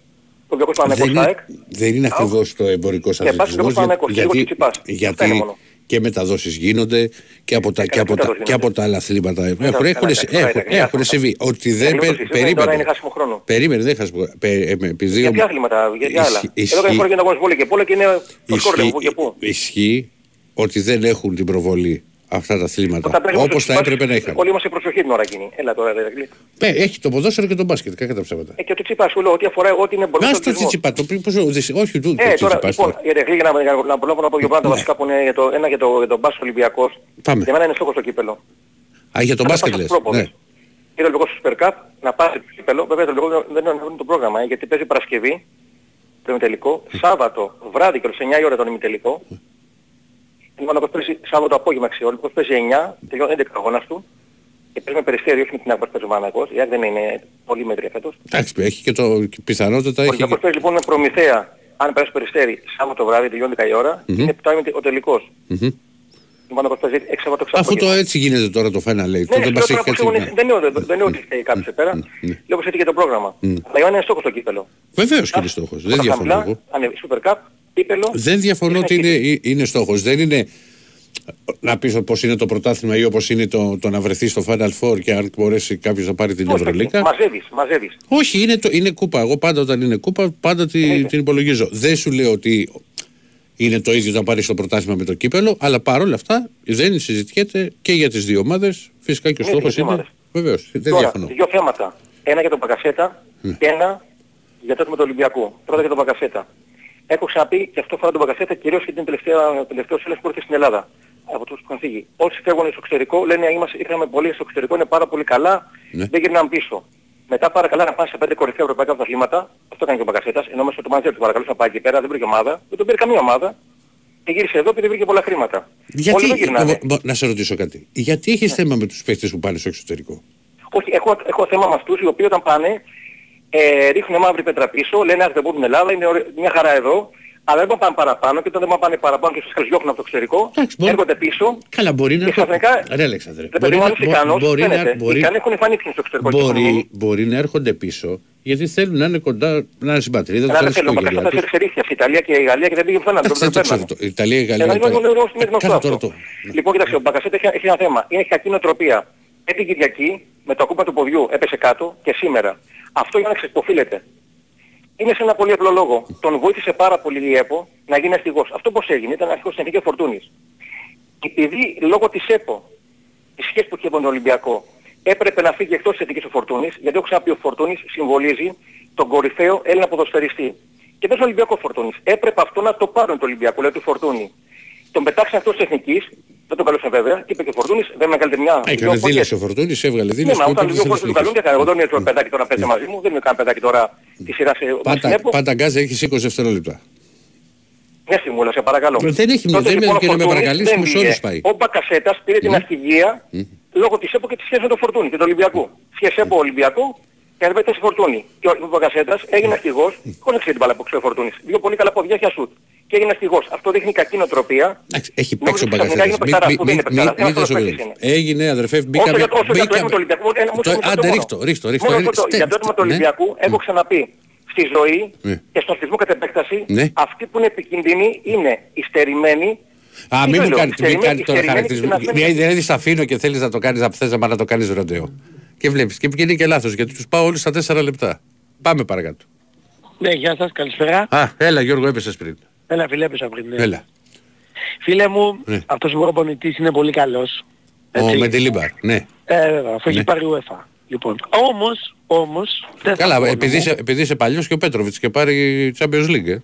Το Ολυμπιακός Δεν Παναγικός είναι, ΑΕΚ, δεν είναι ακριβώς το εμπορικός πας αθλητισμός λίγο για- Παναθηναϊκός, λίγο γιατί, Τσιτσιπάς. Αυτό είναι γιατί μόνο. και μεταδόσεις γίνονται και από τα, και από τα, μεταδόσεις και από γίνονται. τα άλλα αθλήματα. Έχουν, καλά, έχουν, καλά, έχουν, καλά, καλά, έχουν καλά. συμβεί. Ότι δεν λίγο το πε- συζητούμε, τώρα περίμενε. είναι χάσιμο χρόνο. Περίμενε, δεν χάσιμο. Πε, ε, με- επειδή Για ο- ποια αθλήματα, για ποια άλλα. Ισχύει- Εδώ κάνει φορά και να αγώνες βόλιο και πόλο και είναι το σκόρ λέμε, πού και πού. ισχύει ότι δεν έχουν την προβολή αυτά τα αθλήματα Όταν παίζουμε όπως στο θα Τσιπάς, έπρεπε να είχαν. Όλοι είμαστε προσοχή την ώρα εκείνη. Έλα τώρα, ρε Ρακλή. Ε, έχει το ποδόσφαιρο και το μπάσκετ, κακά τα ψέματα. Ε, και το τσίπα σου λέω ότι αφορά ό,τι είναι Να εμπορικός στο αθλητισμός. τσιτσιπά, το πει πώς, ο- όχι του, Ε, το τώρα, τσιτσιπά. λοιπόν, η Ρεγλή, για να, για να προλάβω να πω δύο πράγματα Ναι. βασικά που είναι για το, ένα για το, για τον μπάσκετ Ολυμπιακός. Πάμε. Για μένα είναι στόχος το κύπελο. Α, για τον Να μπάσκετ πάω λες. στους πρόποδες. Ναι. Και το Ολυμπιακός Super Cup να πάρει το κύπελο. Βέβαια το Ολυμπιακό δεν είναι το πρόγραμμα, ε, γιατί παίζει Παρασκευή το ημιτελικό, Σάββατο βράδυ και στις 9 η ώρα τον ημιτελικό. Λοιπόν, ο παίζει Σάββατο απόγευμα αξιόλ, ο Ολυμπιακός παίζει 9, τελειώνει 11 αγώνας του. Και παίζει με περιστέρι, όχι με την άκρη παίζει ο Μανακός. Η άκρη δεν είναι πολύ μέτρια φέτος. Εντάξει, έχει και το και πιθανότατα Ο έχει. Ολυμπιακός παίζει λοιπόν με προμηθέα, αν περάσει περιστέρι, Σάββατο βράδυ, τελειώνει 10 η ώρα, είναι 7 ο τελικός. Μμμ. Ο Μανακός παίζει 6 Σάββατο Αφού το έτσι γίνεται τώρα το Final Eight, ναι, τότε ναι, μας λέω έχει τώρα που κάτσει. σίγουρα δεν είναι- δεν είναι ότι φταίει κάποιος εκεί πέρα. Λέω πως έτσι και το πρόγραμμα. Αλλά για μένα είναι στόχος το κύπελο. Βεβαίως και είναι στόχος, δεν διαφωνώ εγώ. Αν είναι Super Cup, κύπελο. Δεν διαφωνώ ότι είναι, ε, είναι στόχος. Δεν είναι να πεις πώς είναι το πρωτάθλημα ή όπως είναι το, το να βρεθεί στο Final Four και αν μπορέσει κάποιος να πάρει την Όχι, Ευρωλίκα. Μαζεύεις, μαζεύεις. Όχι, είναι, το, είναι κούπα. Εγώ πάντα όταν είναι κούπα, πάντα τη, την υπολογίζω. Δεν σου λέω ότι είναι το ίδιο να πάρεις το πρωτάθλημα με το κύπελο, αλλά παρόλα αυτά δεν συζητιέται και για τις δύο ομάδες. Φυσικά και ο Ναι, στόχος τις δύο είναι. ομάδες. Βεβαίως, δεν Τώρα, διαφωνώ. δύο θέματα. Ένα για τον Πακασέτα και ένα για το με τον Ολυμπιακό. Πρώτα για τον Πακασέτα. Έχω ξαναπεί και αυτό φορά τον Πακασέτα κυρίως γιατί είναι τελευταία, τελευταίος έλεγχο που ήρθε στην Ελλάδα. Από τους που είχαν φύγει. Όσοι φεύγουν στο εξωτερικό λένε είμαστε, είχαμε πολύ στο εξωτερικό, είναι πάρα πολύ καλά, Ναι. δεν γυρνάμε πίσω. Μετά πάρα καλά να πάνε σε πέντε κορυφαία ευρωπαϊκά πρωταθλήματα, αυτό έκανε και ο Μπακασέτας, ενώ μέσα στο μάτζερ του παρακαλούσε να πάει εκεί πέρα, δεν βρήκε ομάδα, δεν τον πήρε καμία ομάδα και γύρισε εδώ επειδή βρήκε πολλά χρήματα. Όλοι Γιατί, δεν γυρνάνε. μπο- μπο- να σε ρωτήσω κάτι. Γιατί έχεις Ναι. θέμα με τους παίχτες που πάνε στο εξωτερικό; Όχι, έχω, έχω θέμα με αυτούς οι οποίοι όταν πάνε ε, ρίχνουν μαύρη πέτρα πίσω, λένε αχ δεν μπορούν στην Ελλάδα, είναι ωραί- μια χαρά εδώ, Αλλά δεν πάνε παραπάνω και όταν δεν πάνε παραπάνω και σας διώχνουν από το εξωτερικό, Εντάξει, μπορεί- έρχονται πίσω Καλά, μπορεί να. και ξαφνικά... Ρε Αλέξανδρε. Ρε παιδί μου, αν είσαι ικανός, μπορεί, να, φαίνεται. Οι μπορεί, ικανοί έχουν εμφανίσει στο εξωτερικό. και έχουν μείνει. μπορεί, μπορεί να έρχονται πίσω γιατί θέλουν να είναι κοντά, να είναι στην πατρίδα τους, Ένα να είναι δεν στην θέλω, ο οικογένειά Μπακασέτας τους. εξελίχθηκε αυτή η Ιταλία και η Γαλλία και δεν πήγε πουθενά. Εντάξει, τον δεν το ξέρω. παίρνανε. το- Η Ιταλία, η Γαλλία. Ε, η είναι Ιταλία. γνωστό, είναι γνωστό Κάνε αυτό. τώρα το. Λοιπόν, κοίταξε, ο Μπακασέτα έχει, έχει ένα θέμα. Είναι κακή νοοτροπία. Έπη Κυριακή με το κούπα του ποδιού έπεσε κάτω και σήμερα. Αυτό για να ξεποφίλεται. Είναι σε ένα πολύ απλό λόγο. Τον βοήθησε πάρα πολύ η ΕΠΟ να γίνει αστυγός. Αυτό πώς έγινε, ήταν αρχικός στην Εθνική Φορτούνης. Επειδή λόγω της ΕΠΟ, της σχέσης που είχε με τον Ολυμπιακό, έπρεπε να φύγει εκτός της Εθνικής ο Φορτούνης, γιατί έχω ξαναπεί ο Φορτούνης συμβολίζει τον κορυφαίο Έλληνα ποδοσφαιριστή. Και δεν είναι Ολυμπιακό Φορτούνης. Έπρεπε αυτό να το πάρουν το Ολυμπιακό, λέει του Φορτούνη. Τον πετάξαν εκτός της Εθνικής, δεν τον καλούσαν βέβαια, και είπε και ο Φορτούνης, δεν με καλείτε μια... Έκανε δυο δήλωση εποχές. ο Φορτούνης, έβγαλε Ναι, δήλωση. μα που όταν είπε δύο ότι φορές δεν του καλούν και εθνικής. εγώ δεν είναι το παιδάκι τώρα παίζει μαζί μου, δεν είναι κανένα παιδάκι τώρα τη σειρά σε Πάτα, στην ΕΠΟ. πάτα γκάζα, έχεις 20 δευτερόλεπτα. Μια στιγμή, σε παρακαλώ. Δεν έχει μια- Τότε, δεν λοιπόν, με- και ο να με Φορτούνης παρακαλείς, δεν μου σε πήγε. όλους πάει. Ο Μπακασέτας πήρε την Ναι. αρχηγία λόγω της ΕΠΟ και της σχέσης με τον Φορτούνη και τον Ολυμπιακό. Σχέση ΕΠΟ Ολυμπιακό και αρβέτε στη Φορτούνη. Και ο Μπακασέτας έγινε αρχηγός, χωρίς να ξέρει την μπάλα που ξέρει ο Φορτούνης. Δύο πολύ καλά ποδιά για σουτ. Και έγινε αρχηγός. Αυτό δείχνει κακή νοοτροπία. Εντάξει, Έχει Νόμιζα παίξει ο ότι ξαφνικά Μπαγκασέτας. έγινε Μην- παιχταράς. μην- Αυτό δεν είναι μην- παιχταράς. μην- Ένας μην άλλος το παίκτης σοβαρείς. είναι. Έγινε αδερφέ, Όσο μπήκαμε. για το όσο για το μπήκαμε- έτοιμο του Ολυμπιακού, ένα μου Το- το Άντε μόνο. ρίχτω, ρίχτω, ρίχτω. Μόνο Ε, αυτό, στε- Για το έτοιμο του ναι. Ολυμπιακού έχω ξαναπεί στη ζωή Ναι. και στον αθλητισμό κατ' επέκταση Ναι. αυτοί που είναι επικίνδυνοι είναι υστερημένοι Α, Τι μην μου λέω, κάνει, μην υστερημένοι- κάνεις τώρα υστερημένοι χαρακτηρισμό. και στην ασθένεια. Δηλαδή σε αφήνω και θέλεις να το κάνεις, να θες να το κάνεις ροντέο. Και βλέπεις. Και είναι και λάθος γιατί τους πάω όλου στα 4 λεπτά. Πάμε παρακάτω. Ναι, γεια σας, καλησπέρα. Α, έλα Γιώργο, έπεσες πριν. Έλα φίλε, έπεσα πριν. ναι. Έλα. Φίλε μου, Ναι. αυτός ο προπονητής είναι πολύ καλός. Ο Έτσι. Μεντελίμπαρ, ναι. Ε, βέβαια, αφού Ναι. έχει πάρει UEFA. Λοιπόν, όμως, όμως, δεν θα Καλά, πω επειδή όνομα. είσαι, επειδή είσαι παλιός και ο Πέτροβιτς και πάρει Champions League. ε.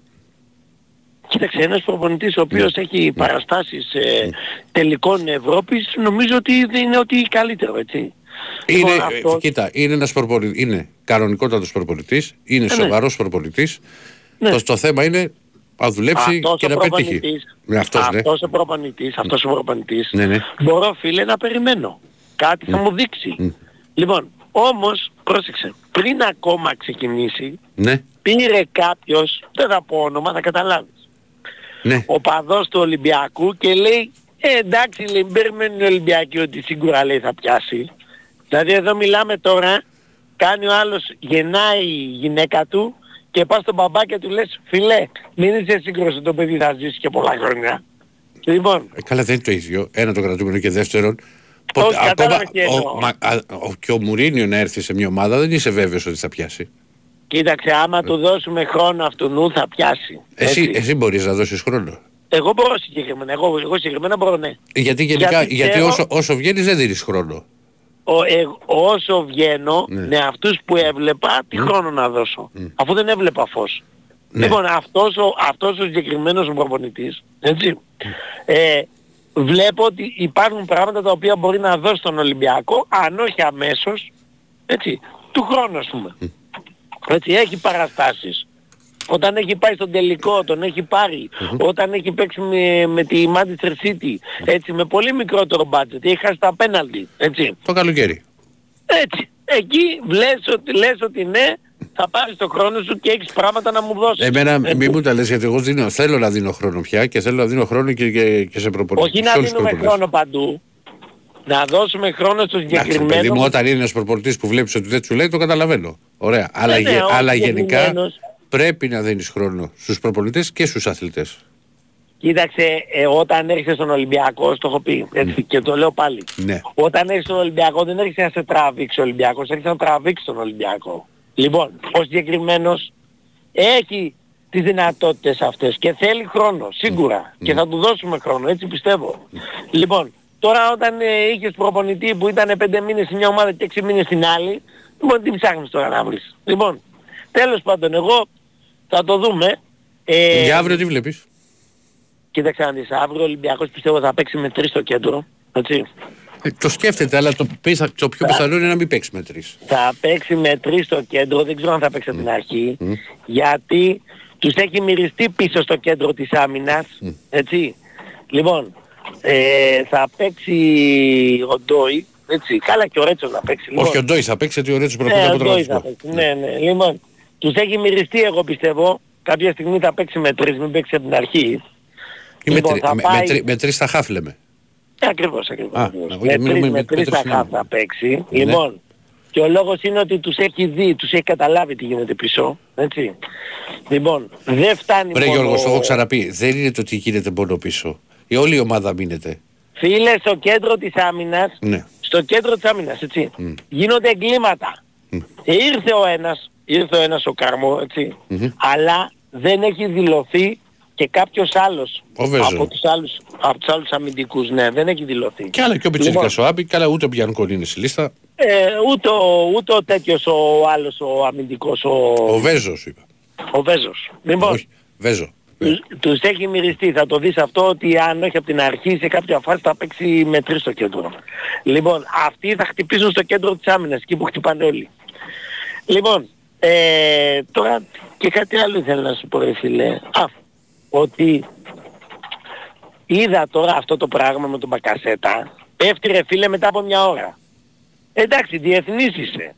Κοίταξε, ένας προπονητής ο οποίος Ναι. έχει παραστάσεις ε, τελικών Ευρώπης, νομίζω ότι δεν είναι ότι καλύτερο, έτσι. Είναι, Λοιπόν, ε, αυτός- κοίτα, είναι ένας προπονητής, είναι κανονικότατος προπονητής, είναι ναι. σοβαρός προπονητής. Ναι. Το, το θέμα είναι να δουλέψει Αυτός και ο να πετύχει. προπονητής, Ναι, αυτός, ναι. αυτός ο προπονητής, αυτός ο προπονητής, Ναι, ναι. μπορώ φίλε να περιμένω. Κάτι θα μου δείξει. Λοιπόν, όμως, πρόσεξε, πριν ακόμα ξεκινήσει, Ναι, πήρε κάποιος, δεν θα πω όνομα, θα καταλάβεις, ναι. ο παδός του Ολυμπιακού και λέει, ε, εντάξει, λέει, μην περιμένουν οι Ολυμπιακοί ότι σίγουρα λέει θα πιάσει. Δηλαδή εδώ μιλάμε τώρα, κάνει ο άλλος, γεννάει η γυναίκα του και πας στον μπαμπά και του λες, φιλέ, μην είσαι σίγουρος ότι το παιδί θα ζήσει και πολλά χρόνια. Λοιπόν, Ε, καλά δεν είναι το ίδιο. Ένα το κρατούμενο και δεύτερον. Όχι, κατάλαβες τι ο, εννοώ. μα- α, ο- και ο Μουρίνιο να έρθει σε μια ομάδα δεν είσαι βέβαιος ότι θα πιάσει. κοίταξε, άμα του δώσουμε χρόνο αυτού νου θα πιάσει. Εσύ, Έτσι. εσύ μπορείς να δώσεις χρόνο. Εγώ μπορώ συγκεκριμένα, εγώ, εγώ συγκεκριμένα μπορώ ναι. Γιατί γενικά, γιατί, Γιατί ξέρω- όσο, όσο βγαίνεις δεν δίνεις χρόνο. Ο, ε, όσο βγαίνω Ναι. με αυτούς που έβλεπα, τι χρόνο να δώσω. Αφού δεν έβλεπα φως. Ναι. Λοιπόν, αυτός ο, αυτός ο συγκεκριμένος ο προπονητής, έτσι, ε, βλέπω ότι υπάρχουν πράγματα τα οποία μπορεί να δώσει στον Ολυμπιακό, αν όχι αμέσως, έτσι, του χρόνου ας πούμε. Έτσι, έχει παραστάσεις. Όταν έχει πάει στον τελικό, τον έχει πάρει. Όταν έχει παίξει με, με τη Manchester City, έτσι, με πολύ μικρότερο budget, έχει χάσει τα πέναλτι, έτσι. Το καλοκαίρι. Έτσι. Εκεί λες ότι, λες ότι ναι, θα πάρεις το χρόνο σου και έχεις πράγματα να μου δώσεις. Εμένα Έτσι. μην μου τα λες γιατί εγώ δίνω, θέλω να δίνω χρόνο πια και θέλω να δίνω χρόνο και, και, και σε προπονητές. Όχι να σε όλους τους δίνουμε προπονητές. χρόνο παντού. Να δώσουμε χρόνο στο Εντάξει, παιδί μου, συγκεκριμένο. όταν είναι ένας προπονητής που βλέπεις ότι δεν σου λέει, το καταλαβαίνω. Ωραία. Αλλά, ναι, γε- ο αλλά γενικά συγκεκριμένος- πρέπει να δίνεις χρόνο στους προπονητές και στους αθλητές. Κοίταξε, ε, όταν έρχεσαι στον Ολυμπιακό, στο έχω πει, έτσι, και το λέω πάλι. Ναι. Όταν έρχεσαι στον Ολυμπιακό δεν έρχεσαι να σε τραβήξει ο Ολυμπιακός, έρχεσαι να τραβήξεις τον Ολυμπιακό. Λοιπόν, ο συγκεκριμένος έχει τις δυνατότητες αυτές και θέλει χρόνο, σίγουρα. Και θα του δώσουμε χρόνο, έτσι πιστεύω. Λοιπόν, τώρα όταν ε, είχες προπονητή που ήταν 5 μήνες σε μια ομάδα και 6 μήνες στην άλλη, λοιπόν τι ψάχνεις τώρα να βρεις. Λοιπόν, τέλος πάντων, εγώ θα το δούμε. Ε, Για αύριο τι βλέπεις; Κοίταξε να δεις, αύριο ο Ολυμπιακός πιστεύω θα παίξει με τρεις στο κέντρο. Έτσι. Ε, το σκέφτεται, αλλά το, πιθα- το πιο πιθανό είναι να μην παίξει με τρεις. Θα παίξει με τρεις στο κέντρο, δεν ξέρω αν θα παίξει από την αρχή, γιατί τους έχει μυριστεί πίσω στο κέντρο της άμυνας, έτσι. Λοιπόν, ε, θα παίξει ο Ντόι, έτσι, καλά και ο Ρέτσος θα παίξει. Λοιπόν, Όχι ο Ντόι θα παίξει γιατί ο Ρέτσος ναι, προκύπτει ο από Ντόι θα τραυματισμό. παίξει, ναι, ναι. Λοιπόν, τους έχει μυριστεί εγώ πιστεύω κάποια στιγμή θα παίξει με τρεις, μην παίξει από την αρχή. Ή με, Λοιπόν, τρι- θα με, πάει- με, τρι- με τρεις στα χάφ λέμε. Ε, ακριβώς, ακριβώς. Α, ακριβώς. να με μην- τρεις, μην- με με τρεις τρεις θα συγγνώμη. θα παίξει. Ναι. Λοιπόν, και ο λόγος είναι ότι τους έχει δει, τους έχει καταλάβει τι γίνεται πίσω. Έτσι. Λοιπόν, δεν φτάνει Ρε μόνο... Γιώργος, το έχω ξαναπεί. Δεν είναι το τι γίνεται μόνο πίσω. Η όλη η ομάδα μείνεται. Φίλε, στο κέντρο της άμυνας, Ναι. στο κέντρο της άμυνας, έτσι, Μμ. γίνονται εγκλήματα. Μμ. Ε, ήρθε ο ένας, ήρθε ο ένας ο Καρμό, έτσι, Μμμ. αλλά δεν έχει δηλωθεί και κάποιος άλλος Ο Βέζο. από τους άλλους, από τους άλλους αμυντικούς, ναι, δεν έχει δηλωθεί. Και άλλα και ο Πιτσίρικας ο Άμπη, και άλλα ούτε ο Μπιανκόν είναι στη λίστα. Ε, ούτε, ο, ούτε ο τέτοιος ο άλλος ο αμυντικός, ο, Ο Βέζος είπα. ο Βέζος. Λοιπόν, Όχι, Βέζο. τους, τους έχει μυριστεί, θα το δεις αυτό ότι αν όχι από την αρχή σε κάποια φάση θα παίξει με τρεις στο κέντρο. Λοιπόν, αυτοί θα χτυπήσουν στο κέντρο της άμυνας, εκεί που χτυπάνε όλοι. Λοιπόν, ε, τώρα και κάτι άλλο ήθελα να σου πω ρε φίλε. Α, ότι είδα τώρα αυτό το πράγμα με τον Μπακασέτα, πέφτει ρε φίλε μετά από μια ώρα. Εντάξει, διεθνής είσαι.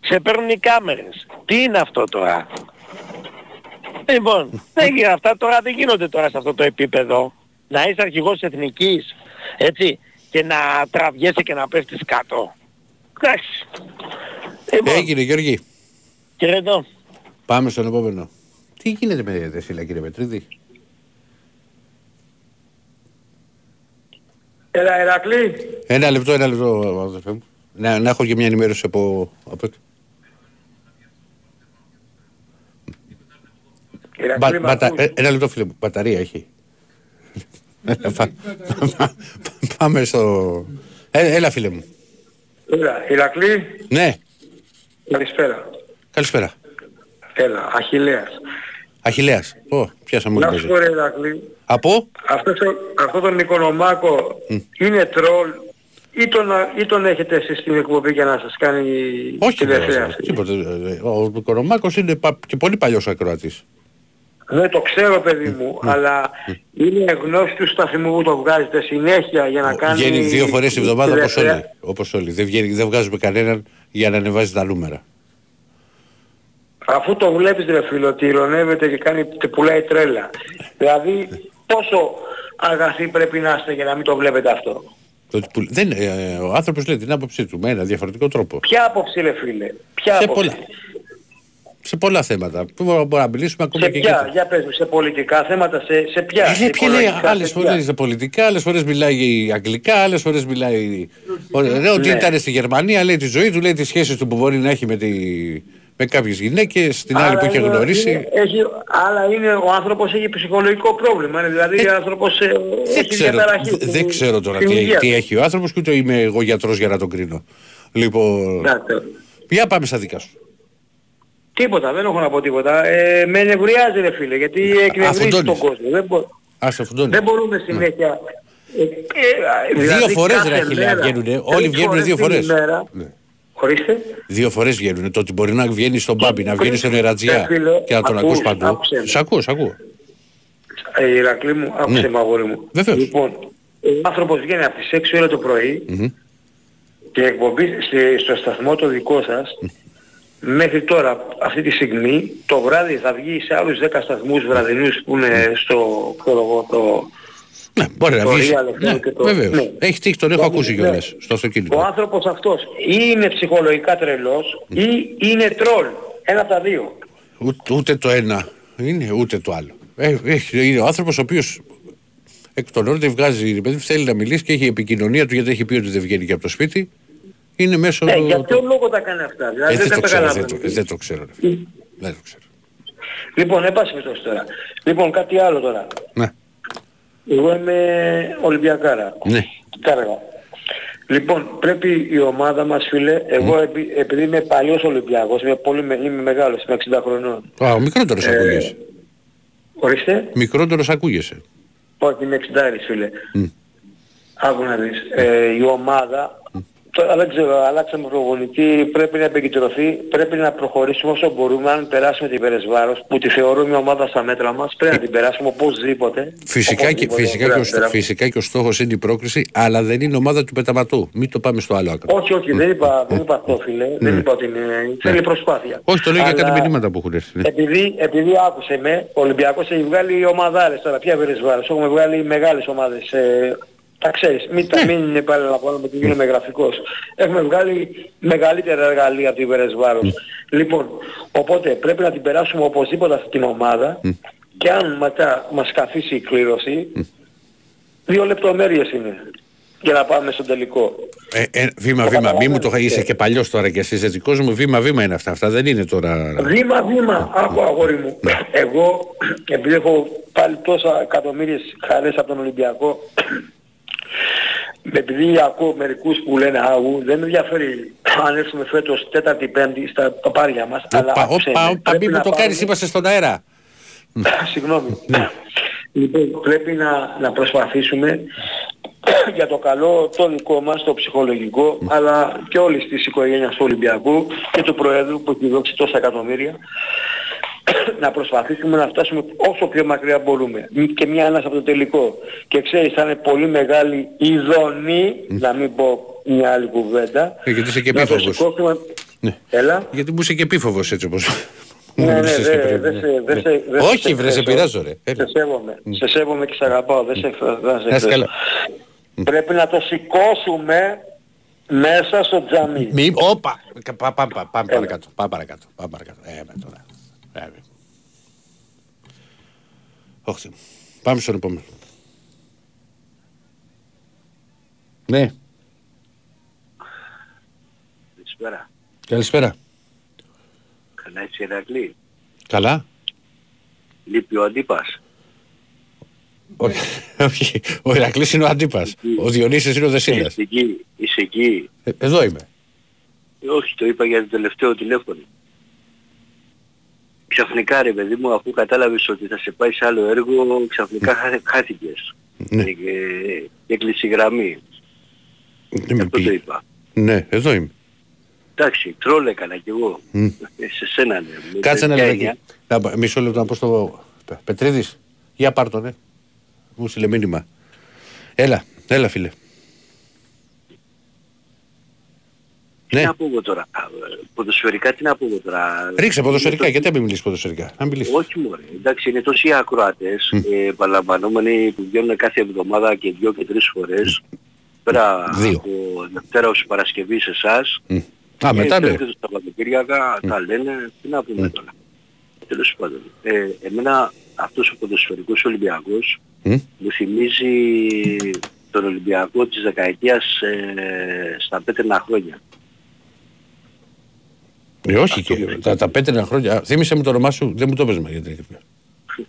Σε παίρνουν οι κάμερες. Τι είναι αυτό τώρα; Λοιπόν, δεν γίνεται αυτά τώρα δεν γίνονται τώρα σε αυτό το επίπεδο. Να είσαι αρχηγός εθνικής, έτσι, και να τραβιέσαι και να πέφτεις κάτω. Εντάξει. Λοιπόν, Έγινε Γιώργη. Και εδώ. Πάμε στον επόμενο. Τι γίνεται με Δεσίλα κύριε Πετρίδη; Έλα, Ερακλή. Ένα λεπτό, ένα λεπτό αδερφέ μου. Να, να έχω και μια ενημέρωση από, από έξω. Ερακλή, Μπα- μ' μπατα- ακούς; ε, ένα λεπτό φίλε μου. Μπαταρία έχει. Πα- πα- Πάμε στο... Ε, έλα φίλε μου. Έλα, Ηρακλή. Ναι, Καλησπέρα. Καλησπέρα. Έλα, Αχιλέας. Αχιλέας. Ω, πιάσαμε Να όλοι σου μαζί. πω ρε Ηρακλή, Από, αυτός ο- αυτό τον Οικονομάκο είναι τρόλ ή τον, ή τον έχετε εσείς στην εκπομπή για να σας κάνει όχι τηλεθέα. τίποτα. τίποτα. Ε, Ο Κορομάκος είναι πα- και πολύ παλιός ακροατής. Δεν το ξέρω παιδί μου, αλλά είναι γνώση του σταθμού που το βγάζετε συνέχεια για να κάνει... Βγαίνει δύο φορές τη εβδομάδα όπως τηλεθέα. όλοι. Όπως όλοι. Δεν, βγαίνει, δεν βγάζουμε κανέναν για να ανεβάζει τα νούμερα. Αφού το βλέπεις ρε φίλο ότι ηρωνεύεται και κάνει, και πουλάει τρέλα. Δηλαδή πόσο αγαθοί πρέπει να είστε για να μην το βλέπετε αυτό; Το ότι που- δεν, ε, ο άνθρωπος λέει την άποψή του με ένα διαφορετικό τρόπο. Ποια άποψη ρε φίλε, ποια Σε άποψη; πολλά. Σε πολλά θέματα. Που μπορούμε να μιλήσουμε ακόμα Σε και ποια, εκεί. για πες μου, σε πολιτικά θέματα, σε, σε ποια; Ε, σε λέει, ποια λέει, οικολογικά, άλλες σε ποια; φορές είναι πολιτικά, άλλες φορές μιλάει αγγλικά, άλλες φορές μιλάει... Λέει ότι Ναι. ήταν στη Γερμανία, λέει τη ζωή του, λέει τις σχέσεις του που μπορεί να έχει με, τη... με κάποιες γυναίκες, την άλλη Άρα που είχε είναι- γνωρίσει. είναι- έχει, αλλά είναι, ο άνθρωπος έχει ψυχολογικό πρόβλημα. είναι Δηλαδή ο άνθρωπος ε, Δεν έχει ξέρω, διαταραχή. δε- δεν στην- ξέρω τώρα στην τι, υγεία τι του. έχει ο άνθρωπος και ούτε είμαι εγώ γιατρός για να τον κρίνω. Λοιπόν, Εντάξει. για πάμε στα δικά σου. Τίποτα, δεν έχω να πω τίποτα. Ε, με νευριάζει ρε φίλε, γιατί εκνευρίζει αφουντώνεις. τον κόσμο. Δεν, μπο- Ας το φουντώνει. δεν μπορούμε συνέχεια... Ε, ε, δηλαδή Δύο φορές κάθε ρε Αχιλέα μέρα, βγαίνουνε, όλοι τρεις βγαίνουνε δύο την φορές. ημέρα. Ναι. Ορίστε. Δύο φορές βγαίνουν. Το ότι μπορεί να βγαίνει στον Μπάμπι, να βγαίνει στον Ε, Ερατζιά φίλε, και να τον ακούς, ακούς παντού. άκουσε με. Σ' ακούω, σ' ακούω. Ε, Ηρακλή μου, άκουσε Ναι. με αγόρι μου. Βεβαίως. Λοιπόν, ο άνθρωπος βγαίνει από τις 6 ώρα το πρωί Μμμ. και εκπομπή στη- στο σταθμό το δικό σας μέχρι τώρα αυτή τη στιγμή το βράδυ θα βγει σε άλλους 10 σταθμούς βραδινούς που είναι στο ξέρω εγώ, το... Ναι, μπορεί να Το βγεις. Real FM Ναι, και το- βεβαίως. ναι. Έχεις τύχει, τον έχω Δηλαδή, ακούσει ναι. κιόλας στο Ο αυτοκίνητο. άνθρωπος αυτός ή είναι ψυχολογικά τρελός ή είναι τρόλ. Ένα από τα δύο. Ούτε, ούτε το ένα είναι, ούτε το άλλο. Ε, έχει- είναι ο άνθρωπος ο οποίος εκ των όρων βγάζει, ρε παιδί, θέλει να μιλήσει και έχει επικοινωνία του γιατί έχει πει ότι δεν βγαίνει και από το σπίτι. Είναι μέσω... Ε, για ποιο λόγο τα κάνει αυτά; Δηλαδή Ε, δεν, δεν, τα το ξέρω, δεν, καταλαβαίνω. το, δεν το ξέρω. ρε φίλε. Δεν το ξέρω. Λοιπόν, εν πάση περιπτώσει τώρα. Λοιπόν, κάτι άλλο τώρα. Ναι, Εγώ είμαι Ολυμπιακάρα. ναι. Κάργα. Λοιπόν, πρέπει η ομάδα μας φίλε, εγώ επει- επειδή είμαι παλιός Ολυμπιακός, είμαι, πολύ, με- είμαι μεγάλος, είμαι 60 χρονών. Α, ο μικρότερος Ε, ακούγεσαι. Ορίστε, Μικρότερος ακούγεσαι. όχι είμαι 60 φίλε. Μμ. Άκου να δεις. Ε, η ομάδα Τώρα δεν ξέρω, αλλάξαμε προπονητή, πρέπει να επικεντρωθεί, πρέπει να προχωρήσουμε όσο μπορούμε, αν περάσουμε την Περεσβάρος, που τη θεωρώ μια ομάδα στα μέτρα μας, πρέπει να την περάσουμε οπωσδήποτε. Φυσικά και, Οπωσδήποτε, φυσικά, και πρέπει ο, να την στό- περάσουμε. φυσικά και ο στόχος είναι η πρόκριση, αλλά δεν είναι ομάδα του πεταματού. Μην το πάμε στο άλλο άκρο. Όχι, όχι, δεν είπα, δεν είπα αυτό φίλε, δεν είπα ότι είναι, θέλει προσπάθεια. Ναι. Όχι, το λέω για Αλλά κάτι μηνύματα που έχουν έρθει. ναι. Επειδή, επειδή άκουσε με, ο Ολυμπιακός έχει βγάλει ομαδάρες τώρα, ποια Περεσβάρος, έχουμε βγάλει μεγάλες ομάδες. Ε, τα ξέρεις, μην, Ναι. τα μην είναι πάλι να πω ότι γίνομαι γραφικός. Έχουμε βγάλει μεγαλύτερα εργαλεία από την Περεσβάρος. Λοιπόν, οπότε πρέπει να την περάσουμε οπωσδήποτε αυτή την ομάδα και αν μετά μας καθίσει η κλήρωση, δύο λεπτομέρειες είναι για να πάμε στο τελικό. Ε, ε, βήμα, βήμα. Μη μου το είσαι και παλιός τώρα και εσύ δικός μου. Βήμα, βήμα είναι αυτά. Αυτά δεν είναι τώρα. Βήμα, βήμα, άκου αγόρι μου. Εγώ, επειδή έχω πάλι τόσα εκατομμύριες χαρές από τον Ολυμπιακό, επειδή ακούω μερικούς που λένε άγου, δεν με ενδιαφέρει αν έρθουμε φέτος τέταρτη πέμπτη στα παπάρια μας, αλλά Όπα, άκουσε όπα, με, όπα, πρέπει μη μου να το πάρουμε- κάνεις, είμαστε στον αέρα. (laughs) Συγγνώμη. Ναι. Λοιπόν, πρέπει να, να προσπαθήσουμε (clears throat) για το καλό το δικό μας, το ψυχολογικό, αλλά και όλης της οικογένειας του Ολυμπιακού και του Προέδρου που έχει δώσει τόσα εκατομμύρια, να προσπαθήσουμε να φτάσουμε όσο πιο μακριά μπορούμε. Μη- Και μια ένας από το τελικό. Και ξέρεις, θα είναι πολύ μεγάλη ειδονή, να μην πω μια άλλη κουβέντα. Ε, γιατί είσαι και να το επίφοβος. σηκώσουμε- Ναι. Έλα. Γιατί μου είσαι και επίφοβος έτσι όπως. Ναι, μου ναι, είπες και δε- πριν, δε ναι. σε- δε Ναι. σε- δε σε Όχι, βρε, σε εκθέσω. πειράζω, ρε. Έλα. Σε σέβομαι. Σε σέβομαι και σε αγαπάω. Δεν σε, δεν σε Να είσαι εκθέσω. καλά. Πρέπει να το σηκώσουμε μέσα στο τζαμί. Μη, όπα. Κα- πά- πά- πά- Πάμε παρακάτω. Πάμε παρακάτω. Πάμε παρακάτω. Ε, με τώρα. Ε, με. Όχι. Θεέ μου. Πάμε στον επόμενο. Ναι, Καλησπέρα. καλησπέρα. Καλά έτσι Ηρακλή; Καλά. Λείπει ο αντίπας. Όχι, όχι. Ο Ηρακλής είναι ο αντίπας. Ο Διονύσης είναι ο Δεσίλας. Είσαι εκεί. Είσαι εκεί. Ε, Εδώ είμαι. Ε, όχι, το είπα για το τελευταίο τηλέφωνο. Ξαφνικά ρε παιδί μου, αφού κατάλαβες ότι θα σε πάει σε άλλο έργο, ξαφνικά χά- χάθηκες. Ναι. Και, και έκλεισε η γραμμή. Δεν με Αυτό το πήγε. είπα. Ναι, εδώ είμαι. Εντάξει, τρόλ έκανα κι εγώ. Μμ. Ε, Σε σένα ναι. Με Κάτσε ένα τέτοια λεπτό. έννοια. Να πα- Μισό λεπτό να πω στο Πε- Πετρίδης. Για πάρ' τον, ε. Μου στείλε μήνυμα. Έλα, έλα φίλε. Τι Ναι, να πω εγώ τώρα. Α, ε, Ποδοσφαιρικά τι να πω εγώ τώρα. ρίξε ποδοσφαιρικά. Είναι το- Γιατί να μην μιλήσεις ποδοσφαιρικά. Να μιλήσεις. Όχι μωρέ. Εντάξει είναι τόσοι ακροατές, ε, παραλαμβανόμενοι που βγαίνουν κάθε εβδομάδα και δυο και τρεις φορές. Πέρα Δύο. από Δευτέρα ως Παρασκευή σε εσάς. Μμ. Α, μετά ναι. Και τα Σαββατοκύριακα τα λένε, τι να πούμε τώρα. Τέλος πάντων. Ε, εμένα αυτός ο ποδοσφαιρικός Ολυμπιακός Μμ. μου θυμίζει τον Ολυμπιακό της δεκαετίας ε, στα πέτρινα χρόνια. Ε, όχι και τα, τα πέτρινα χρόνια. Θύμισε μου το όνομά σου, δεν μου το έπαιζε γιατί.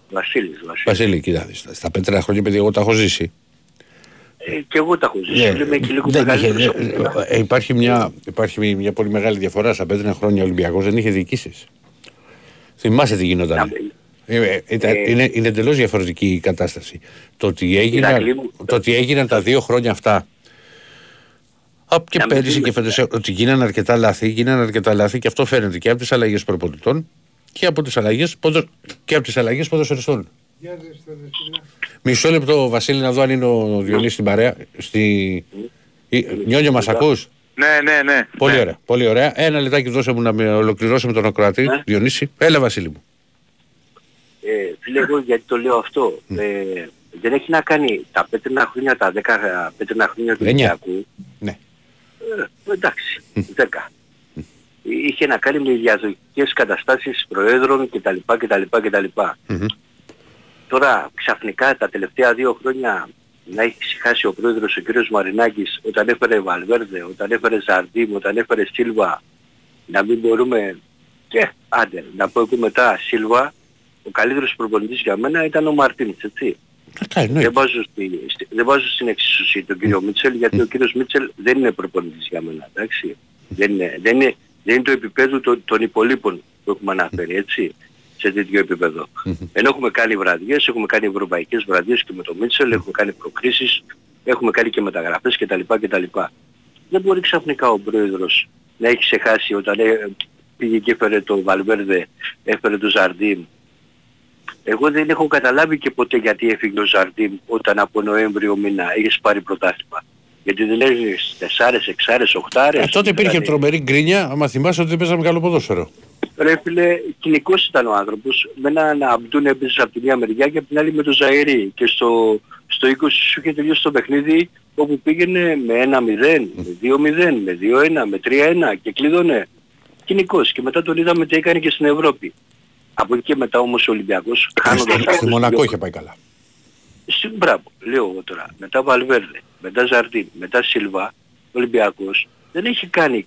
Βασίλης, Βασίλης. Βασίλη, κοιτά, δεις, στα πέτρινα χρόνια, παιδί, εγώ τα έχω ζήσει. Ε, και εγώ τα έχω ζήσει. Ναι, Είμαι και λίγο δεν είχε- μεγαλύτερος από μένα. ε, υπάρχει, μια, υπάρχει μια πολύ μεγάλη διαφορά. Στα πέτρινα χρόνια ο Ολυμπιακός δεν είχε διοικήσεις. Θυμάσαι τι γινόταν. Ε, ε, ήταν- Ε, είναι, είναι εντελώς διαφορετική η κατάσταση. Το ότι, έγιναν, Ηρακλή μου, το ότι έγιναν τα δύο χρόνια αυτά. Από και Να μην πέρυσι δούμε. και φέτος, ε, ότι γίνανε αρκετά λάθη, γίνανε αρκετά λάθη και αυτό φαίνεται και από τις αλλαγές προπονητών και από τις αλλαγές, ποδο, και από τις αλλαγές ποδοσφαιριστών. Μισό λεπτό, Βασίλη, να δω αν είναι ο Διονύσης στην παρέα. Στη... Ή- Νιόνιο, μας ακούς; Ναι, ναι, ναι. Πολύ ναι. ωραία, πολύ ωραία. Ένα λεπτάκι δώσε μου να με ολοκληρώσουμε τον ακροατή, Ναι. Διονύση. Έλα, Βασίλη μου. Ε, φίλε, εγώ γιατί το λέω αυτό. Ε, δεν έχει να κάνει τα πέτρινα χρόνια, τα 10 πέτρινα χρόνια του Εννιά. Ολυμπιακού. Ναι. Ε, εντάξει, 10. Είχε να κάνει με διαδοχικές καταστάσεις προέδρων κτλ. κτλ, κτλ. Μμμ. Τώρα ξαφνικά τα τελευταία δύο χρόνια να έχει ξεχάσει ο πρόεδρος ο κύριος Μαρινάκης όταν έφερε Βαλβέρδε, όταν έφερε Ζαρντίμ, όταν έφερε Σίλβα να μην μπορούμε και άντε να πω εγώ μετά Σίλβα ο καλύτερος προπονητής για μένα ήταν ο Μαρτίνς έτσι. Καλά, εννοείται. Δεν βάζω, στη, στη- δεν βάζω στην εξίσωση τον κύριο Μίτσελ γιατί ο κύριος Μίτσελ δεν είναι προπονητής για μένα εντάξει. Δεν είναι, δεν είναι, δεν είναι το επίπεδο των, των υπολείπων που έχουμε αναφέρει έτσι σε τέτοιο επίπεδο. Ενώ έχουμε κάνει βραδιές, έχουμε κάνει ευρωπαϊκές βραδιές και με τον Μίτσελ, έχουμε κάνει προκρίσεις, έχουμε κάνει και μεταγραφές κτλ. κτλ. δεν μπορεί ξαφνικά ο πρόεδρος να έχει ξεχάσει όταν ε, πήγε και έφερε το Βαλβέρδε, έφερε το Ζαρντίν. Εγώ δεν έχω καταλάβει και ποτέ γιατί έφυγε ο Ζαρντίν όταν από Νοέμβριο μήνα έχεις πάρει πρωτάθλημα. Γιατί δεν έχεις τεσσάρες, εξάρες, οχτάρες. Ε, τότε υπήρχε δηλαδή. τρομερή γκρίνια, άμα θυμάσαι ότι δεν παίζαμε καλό ποδόσφαιρο. Ρε φίλε, κοινικός ήταν ο άνθρωπος. Με έναν Αμπτούν έπαιζες από τη μία μεριά και από την άλλη με το Ζαερί. Και στο, στο 20 σου είχε τελειώσει το παιχνίδι όπου πήγαινε με 1-0, με 2-0, με 2-1, με 3-1 και κλείδωνε. Κοινικός. Και μετά τον είδαμε τι έκανε και στην Ευρώπη. Από εκεί και μετά όμως ο Ολυμπιακός χάνοντας... Στη Μονακό είχε πάει καλά. Συ- Μπράβο, λέω εγώ τώρα. Μετά Βαλβέρδε, μετά Ζαρτίν, μετά Σίλβα, ο Ολυμπιακός δεν έχει κάνει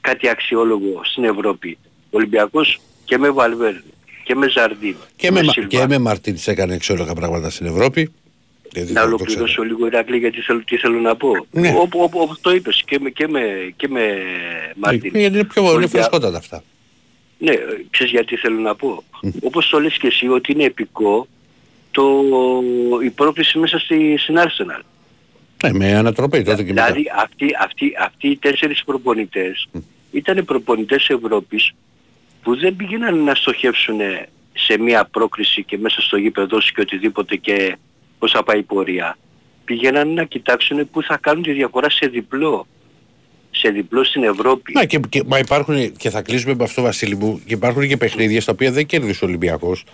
κάτι αξιόλογο στην Ευρώπη. Ο Ολυμπιακός και με Βαλβέρδε και με Ζαρτίν Και με, Μα- Σίλβα. και με Μαρτίνς έκανε εξόλογα πράγματα στην Ευρώπη. Γιατί Να δεν το ολοκληρώσω λίγο Ηρακλή γιατί θέλω, τι θέλω να πω. Ναι. Όπου, όπου, όπου το είπες και με, και με, και με Μαρτίν. ξέρω. Γιατί είναι πιο είναι Ολυμπια- φρεσκότατα αυτά. Ναι, ξέρεις γιατί θέλω να πω. Όπως το λες και εσύ ότι είναι επικό το, η πρόκληση μέσα στη, στην Arsenal. Ναι, με ανατροπή τότε και μετά. Δηλαδή αυτοί, αυτοί, αυτοί οι τέσσερις προπονητές ήταν προπονητές Ευρώπης που δεν πήγαιναν να στοχεύσουν σε μια πρόκριση και μέσα στο γήπεδο σου και οτιδήποτε και πώς θα πάει η πορεία. Πήγαιναν να κοιτάξουν πού θα κάνουν τη διαφορά σε διπλό. Σε διπλό στην Ευρώπη. Να, και, και, μα υπάρχουν, και θα κλείσουμε με αυτό Βασίλη μου, και υπάρχουν και παιχνίδια στα οποία δεν κέρδισε ο Ολυμπιακός.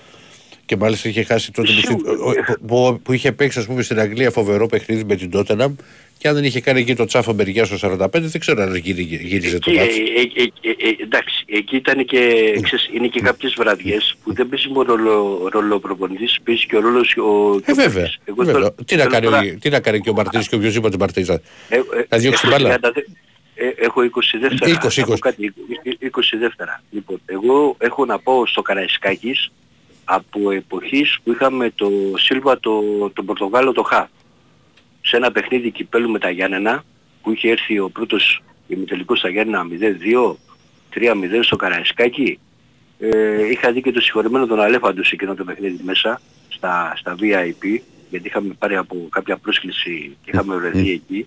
Και μάλιστα είχε χάσει τότε που, Σίγουρα. που, που, που είχε παίξει ας πούμε στην Αγγλία φοβερό παιχνίδι με την Τότεναμ και αν δεν είχε κάνει εκεί το τσάφο μεριά στο 45 δεν ξέρω αν γύρι- γύριζε το Εκεί, μάτι. ε, ε, ε, ε, ε, εντάξει, εκεί ήταν και, ξέρεις, είναι και κάποιες βραδιές που δεν παίζει μόνο ρόλο, ρόλο ο προπονητής, παίζει και ο ρόλος ο και Ε, ο βέβαια. παίκτης. Εγώ βέβαια. θέλω- Τι, να θέλω κάνει, τώρα- ο- τι να κάνει και ο Μαρτίνς και οποιοδήποτε Μαρτίνς. Ε, ε, Θα διώξει την έχω μπάλα. 30 ε, έχω 20 δεύτερα. 20, έχω 20. κάτι, ε, ε, 20 δεύτερα. Λοιπόν, εγώ έχω να πω στο Καραϊσκάκης από εποχής που είχαμε το Σίλβα το, τον Πορτογάλο το Χα. Σε ένα παιχνίδι κυπέλου με τα Γιάννενα που είχε έρθει ο πρώτος ημιτελικός στα Γιάννενα 0-2, 3-0 στο Καραϊσκάκι. Ε, είχα δει και το συγχωρεμένο τον Αλέφαντο σε εκείνο το παιχνίδι μέσα στα, στα VIP γιατί είχαμε πάρει από κάποια πρόσκληση και είχαμε βρεθεί εκεί.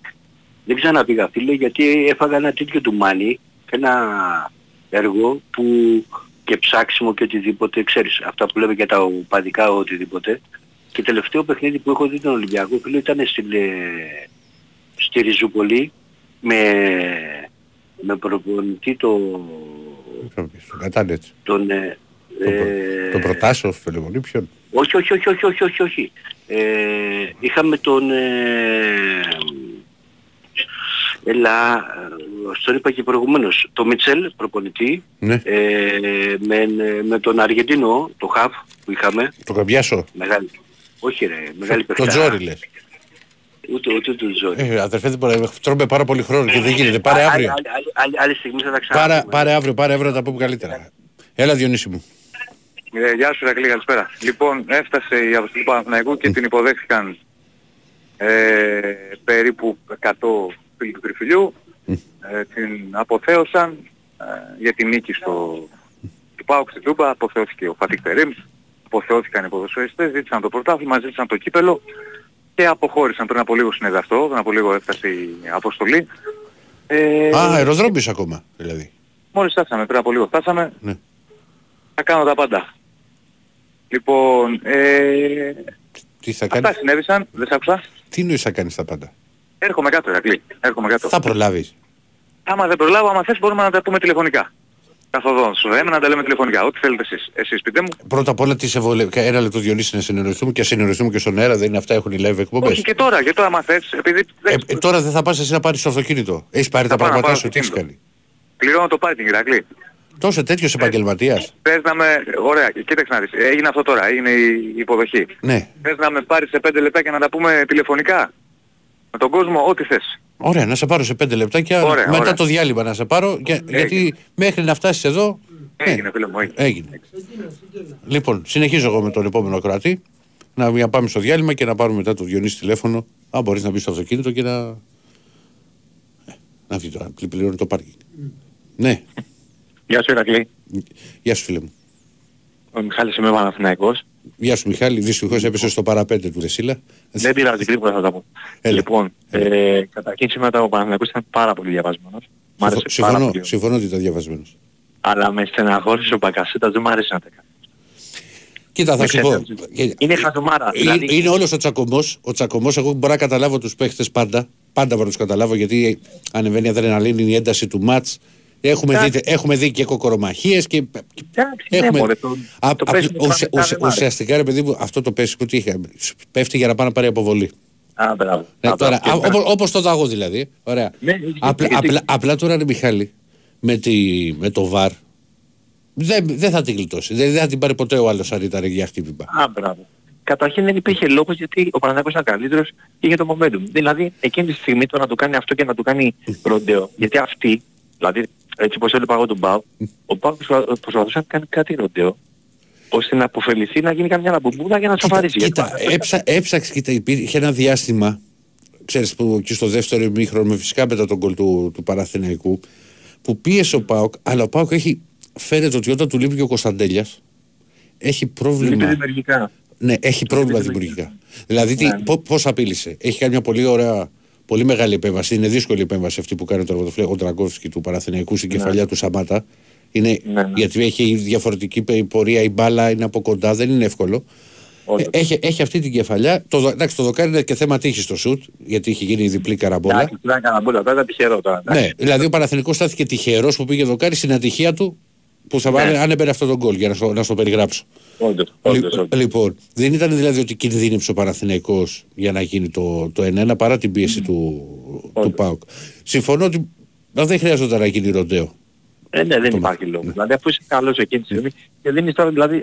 Δεν ξαναπήγα φίλε γιατί έφαγα ένα τέτοιο του μάνι, ένα έργο που και ψάξιμο και οτιδήποτε, ξέρεις, αυτά που λέμε για τα οπαδικά οτιδήποτε. Και τελευταίο παιχνίδι που έχω δει τον Ολυμπιακό φίλε ήταν στην, ε, στη Ριζούπολη με, με προπονητή το, Στον Κατάνετς. τον, ε, ε, Το προτάσω, Φελεμονή, ποιον; όχι, όχι, όχι, όχι, όχι, όχι, όχι. Ε, είχαμε τον... Ε, έλα, ε, στον είπα και προηγουμένως, το Μιτσέλ, προπονητή, Ναι. ε, με, με τον Αργεντίνο, το Χαβ που είχαμε, Το Καμπιάσο. μεγάλη, όχι ρε, μεγάλη Το παιχτάρα. Τζόρι λες. Ούτε, ούτε το Τζόρι. Ε, αδερφέ, δεν μπορεί, τρώμε πάρα πολύ χρόνο και δεν γίνεται. Πάρε Άλλη- αύριο. άλλη- άλλη- άλλη- Άλλη στιγμή θα τα Πάρε, ξαναπούμε. πάρε αύριο, πάρε αύριο να τα πούμε καλύτερα. Έλα Διονύση μου. Ε, γεια σου Ρακλή, καλησπέρα. Λοιπόν, έφτασε η αποστολή του Παναθηναϊκού και την υποδέχθηκαν ε, περίπου 100 φίλοι του Τριφυλιού. Ε, την αποθέωσαν ε, για την νίκη στο του ΠΑΟΚ στην Τούμπα, αποθεώθηκε ο Φατίχ Τερίμ, αποθεώθηκαν οι ποδοσφαιριστές, ζήτησαν το πρωτάθλημα, ζήτησαν το κύπελο και αποχώρησαν πριν από λίγο συνέδε αυτό, πριν από λίγο έφτασε η αποστολή. Ε, Α, αεροδρόμιος ακόμα, δηλαδή. Μόλις φτάσαμε, πριν από λίγο φτάσαμε. Ναι. Θα κάνω τα πάντα. Λοιπόν, ε, Τι θα αυτά κάνεις, συνέβησαν, δεν σ' άκουσα. τι νοείς θα κάνεις τα πάντα; Έρχομαι κάτω, Ερακλή. Έρχομαι κάτω. Θα προλάβεις. Άμα δεν προλάβω, άμα θες μπορούμε να τα πούμε τηλεφωνικά. Καθοδόν, σου λέμε να τα λέμε τηλεφωνικά. Ό,τι θέλετε εσείς. Εσείς πείτε μου. Πρώτα απ' όλα τι σε βολεύει. Ένα λεπτό Διονύση να συνεννοηθούμε και συνεννοηθούμε και στον αέρα. Δεν είναι αυτά, έχουν οι live εκπομπές. Όχι και τώρα, και τώρα άμα θες, επειδή Ε, δεν ε, τώρα δεν θα πας εσύ να πάρεις το αυτοκίνητο. Έχεις πάρει τα πάω να πράγματά πάρω σου, τι έχεις αυτοκίνητο. κάνει. πληρώνω το πάρκινγκ, Ερακλή. Τόσο τέτοιος επαγγελματίας. Θες να με... Ωραία, κοίταξε να δεις. Έγινε αυτό τώρα, έγινε η υποδοχή. Ναι. Θες να με πάρεις σε πέντε λεπτά και να τα πούμε τηλεφωνικά; Με τον κόσμο, ό,τι θες. Ωραία, να σε πάρω σε πέντε λεπτάκια. Ωραία, μετά ωραία. το διάλειμμα να σε πάρω. Και, γιατί μέχρι να φτάσεις εδώ. ναι, Έγινε, φίλε μου, έγινε. έγινε. Λοιπόν, συνεχίζω εγώ με τον επόμενο κράτη. Να για να πάμε στο διάλειμμα και να πάρουμε μετά το Διονύση τηλέφωνο. Αν μπορείς να μπεις στο αυτοκίνητο και να. Ε, Να βγει τώρα, πληρώνει το πάρκινγκ. Ναι, Γεια σου Ηρακλή. γεια σου φίλε μου. Ο Μιχάλης είμαι Παναθηναϊκός. Γεια σου Μιχάλη, δυστυχώς έπεσε στο παραπέντε του Δεσίλα. Δεν πειράζει, γρήγορα θα τα πω. Έλα. Λοιπόν, ε, καταρχήν σήμερα ο Παναθηναϊκός ήταν πάρα πολύ διαβασμένος. Μ' άρεσε Συμφω- πάρα Συμφωνώ, πολύ. συμφωνώ ότι ήταν διαβασμένος. Αλλά με στεναχώρησε ο Μπακασέτας, δεν μου άρεσε να τα κάνει. Κοίτα, θα Με σου πω. ξέφτασε. Είναι χαζομάρα. Είναι, Δηλαδή, είναι όλος ο τσακωμός. Ο τσακωμός, εγώ μπορώ να καταλάβω τους παίχτες πάντα. Πάντα μπορώ να τους καταλάβω γιατί ανεβαίνει η αδρεναλίνη, η ένταση του μάτς. Έχουμε δει, Εντάξει. έχουμε δει και κοκορομαχίες και εντάξει, ναι, έχουμε... μωρέ, το, Α- το α- πέσιμο του ουσια- Παναθηναϊκού ουσια- δεν μ' άρεσε. ουσιαστικά ρε παιδί μου αυτό το πέσιμο τι είχε; Πέφτει για να πάει να πάρει αποβολή. Α, μπράβο. Ναι, Α, τώρα, μπράβο. α, όπως, όπως το δαγό δηλαδή. Ωραία. Ναι, γιατί- απλά, γιατί- απλά, απλά τώρα είναι Μιχάλη με, τη, με το βαρ. Δεν, δεν θα την γλιτώσει. Δεν, δεν θα την πάρει ποτέ ο άλλος αν ήταν για χτύπημα. Α, μπράβο. Καταρχήν δεν υπήρχε λόγος γιατί ο Παναθηναϊκός ήταν καλύτερος και είχε το momentum. Δηλαδή εκείνη τη στιγμή το να το κάνει αυτό και να το κάνει ροντέο. Γιατί αυτή, δηλαδή έτσι όπως έλεγα εγώ τον Πάου, ο Πάου προσπα- προσπαθούσε να κάνει κάτι ροντέο ώστε να αποφεληθεί να γίνει καμιά λαμπομπούδα για να Κοίτα, σοφαρίσει. κοίτα έψα, έψαξε, κοίτα, υπήρχε ένα διάστημα, ξέρεις που εκεί στο δεύτερο ημίχρονο, φυσικά μετά τον κολ του, του Παραθυναϊκού, που πίεσε ο Πάοκ, αλλά ο Πάοκ έχει, φαίνεται ότι όταν του λείπει και ο Κωνσταντέλιας, έχει πρόβλημα. Είναι δημιουργικά. Ναι, έχει πρόβλημα δημιουργικά. Δηλαδή, τι, Ναι. πώ πώς απείλησε. Έχει κάνει μια πολύ ωραία, πολύ μεγάλη επέμβαση. Είναι δύσκολη η επέμβαση αυτή που κάνει ο τερματοφύλακα ο Τραγκόφσκι του Παναθηναϊκού στην κεφαλιά του Σαμάτα. Είναι, Ναι, ναι. Γιατί έχει διαφορετική πε- πορεία, η μπάλα είναι από κοντά, δεν είναι εύκολο. Όντως. Ε, έχει, έχει αυτή την κεφαλιά. Το, δο- εντάξει, το δοκάρι είναι και θέμα τύχης στο σουτ, γιατί έχει γίνει διπλή καραμπόλα. Εντάξει, τώρα έκανα μπόλα, τώρα ήταν τυχερό τώρα. Ναι, δηλαδή ο Παναθηναϊκός στάθηκε τυχερός που πήγε δοκάρι στην ατυχία του που θα Ναι. βάλει, αν έπαιρνε αυτό τον γκολ, για να στο, να στο περιγράψω. Όντως, Λι- όντως, όντως. Λοιπόν, δεν ήταν δηλαδή ότι κινδύνεψε ο Παναθηναϊκός για να γίνει το, το 1-1 παρά την πίεση του, του ΠΑΟΚ. Συμφωνώ ότι μα δεν χρειάζεται να γίνει ροντέο. Ε, ναι, δεν υπάρχει λόγος. Δηλαδή αφού είσαι καλός εκείνη τη στιγμή και δίνεις τώρα δηλαδή ο,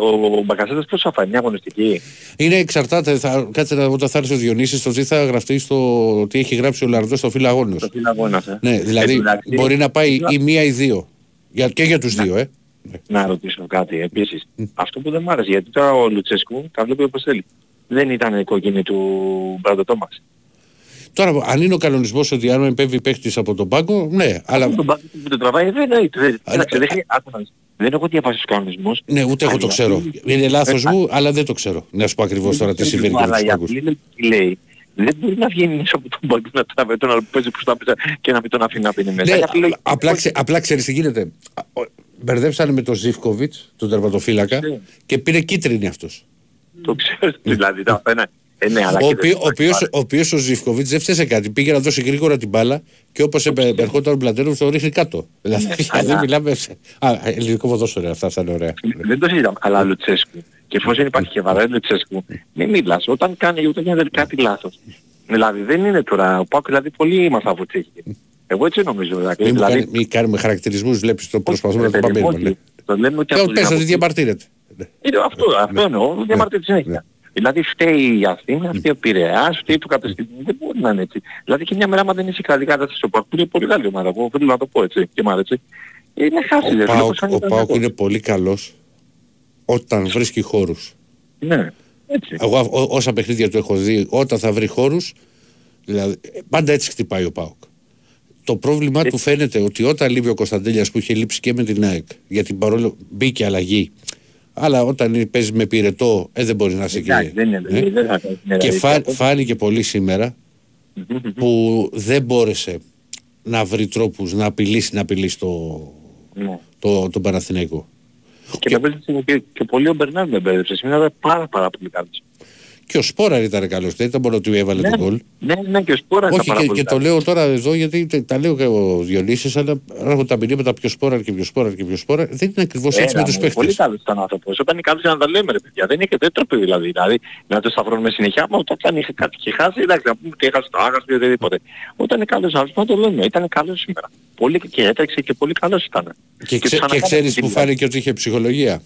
ο, ο, ο Μπακασέτας πώς θα φάει μια αγωνιστική; Είναι εξαρτάται, θα, κάτσε να όταν θα έρθει ο Διονύσης το τι θα γραφτεί στο τι έχει γράψει ο Λαρντός στο φύλλο αγώνος. Το φίλο αγώνας, ε. Ναι, δηλαδή Εντάξει, μπορεί να πάει ή μία ή δύο. Για, και για τους δύο, ε. Να ρωτήσω κάτι επίσης. Αυτό που δεν μ' άρεσε, γιατί τώρα ο Λουτσέσκου τα βλέπει όπως θέλει. Δεν ήταν η κόκκινη του Μπράντο Τόμας. Τώρα, αν είναι ο κανονισμός ότι αν επέμβει παίχτης από τον πάγκο, ναι, αλλά Τον πάγκο που το τραβάει δεν είναι. δεν- Α, κοίταξε, ε, δεν χρει- άκου να δεις. Δεν έχω διαβάσει τους κανονισμούς. ναι, ούτε εγώ το Αλλά ξέρω. αυτή- Είναι λάθος Ε, μου, αλλά δεν το ξέρω. Να σου πω ακριβώς τώρα τι συμβαίνει με Αλλά τους η πάγκους. απλή λογική λέει δεν μπορεί να βγαίνει μέσα από τον πάγκο να τραβάει τον άλλο που παίζει προς τα πίσω και να μην τον αφήνει να μπαίνει μέσα. Ναι, Η απλή λογική- απλά, ξε, απλά ξέρεις τι γίνεται. Α, ο- Μπερδέψανε με τον Ζιβκοβιτς, τον τερματοφύλακα, Ναι. και πήρε κίτρινη αυτός. Το ξέρω δηλαδή. τα απένα- Ε, ναι, αλλά Ο, κοίτα, οποίο, ο, υπάρχει οποίος, πάρα- ο οποίος ο Ζιβκοβιτς δεν φταίσε κάτι. Πήγε να δώσει γρήγορα την μπάλα και όπως επε- ερχόταν ο Μπλαντέρος το ρίχνει κάτω. Δηλαδή, δηλαδή Ναι, (laughs) αλλά- μιλάμε... σε- Α, ελληνικό ποδόσφαιρο αυτά, αυτά είναι ωραία. Δεν το συζητάμε. Αλλά Λουτσέσκου. Και εφόσον υπάρχει και βαρέ Λουτσέσκου, μην μιλάς. Όταν κάνει, όταν γίνεται κάτι λάθος. Δηλαδή δεν είναι τώρα. Ο Πάκου δηλαδή πολύ μας αβουτσέχει. Εγώ έτσι νομίζω. Δηλαδή, Μην, μου δηλαδή κάνει, μην κάνουμε χαρακτηρισμούς, βλέπεις το προσπαθούμε να το ρε παιδί πάμε. μου, ναι. όχι. Το λέμε και Και από πες την ότι διαμαρτύρεται. Ναι. Είναι αυτό, αυτό εννοώ, διαμαρτύρεται συνέχεια. Δηλαδή φταίει η Αθήνα, φταίει ο Πειραιάς, φταίει το κατεστημένο, δεν μπορεί να είναι έτσι. Δηλαδή και μια μέρα άμα δεν είσαι καλή κατάσταση στο Πάκου, είναι πολύ καλή ομάδα, εγώ θέλω να το πω έτσι και μ' άρεσε. Είναι χάσει, Ο δεν Πάοκ, ο Πάοκ είναι πολύ καλός όταν βρίσκει χώρους. Ναι, έτσι. Εγώ ό- όσα παιχνίδια του έχω δει, όταν θα βρει χώρους, δηλαδή, πάντα έτσι χτυπάει ο Πάοκ. Το πρόβλημά του φαίνεται ότι όταν λείπει ο Κωνσταντέλιας που είχε λείψει και με την ΑΕΚ, γιατί παρόλο μπήκε αλλαγή, αλλά όταν παίζει με πυρετό, ε, δεν μπορεί να είσαι Εντάξει, εκεί. δεν είναι, Ε. δεν θα κάνει την Και Ελλάδα. φά, φάνηκε πολύ σήμερα που δεν μπόρεσε να βρει τρόπους να απειλήσει, να απειλήσει το, Ναι. το, τον Παναθηναϊκό. Και με μπέρδεψε και, και πολύ ο Μπερνάρ με μπέρδεψε. Σήμερα ήταν πάρα πάρα πολύ καλός. Και ο Σπόραρ ήταν καλός, δεν ήταν μόνο ότι έβαλε τον γκολ. Ναι, ναι, και ο Σπόρα ήταν Όχι, πάρα και, πολύ και το καλός. λέω τώρα εδώ γιατί τε- τα λέω και ο Διονύσης, αλλά έρχονται τα μηνύματα πιο σπόρα και πιο σπόρα και πιο σπόρα. Δεν είναι ακριβώς έτσι Έλα, με τους μωρέ, Πολύ παίχτες. καλός ήταν ο άνθρωπος. Όταν είναι καλός να τα λέμε ρε παιδιά. Δεν είναι και δεν τροπή δηλαδή. Δηλαδή να το σταυρώνουμε συνεχεία. Μα όταν είχε κάτι και χάσει, εντάξει να πούμε ότι έχασε το άγασο ή οτιδήποτε. Όταν είναι καλός άνθρωπος να το λέμε. Ήταν καλός σήμερα. Πολύ και έτρεξε και πολύ καλός ήταν. Και, τους ξέ, και ανακάλυψε ξέρεις την που πλάτη. φάνηκε ότι είχε ψυχολογία.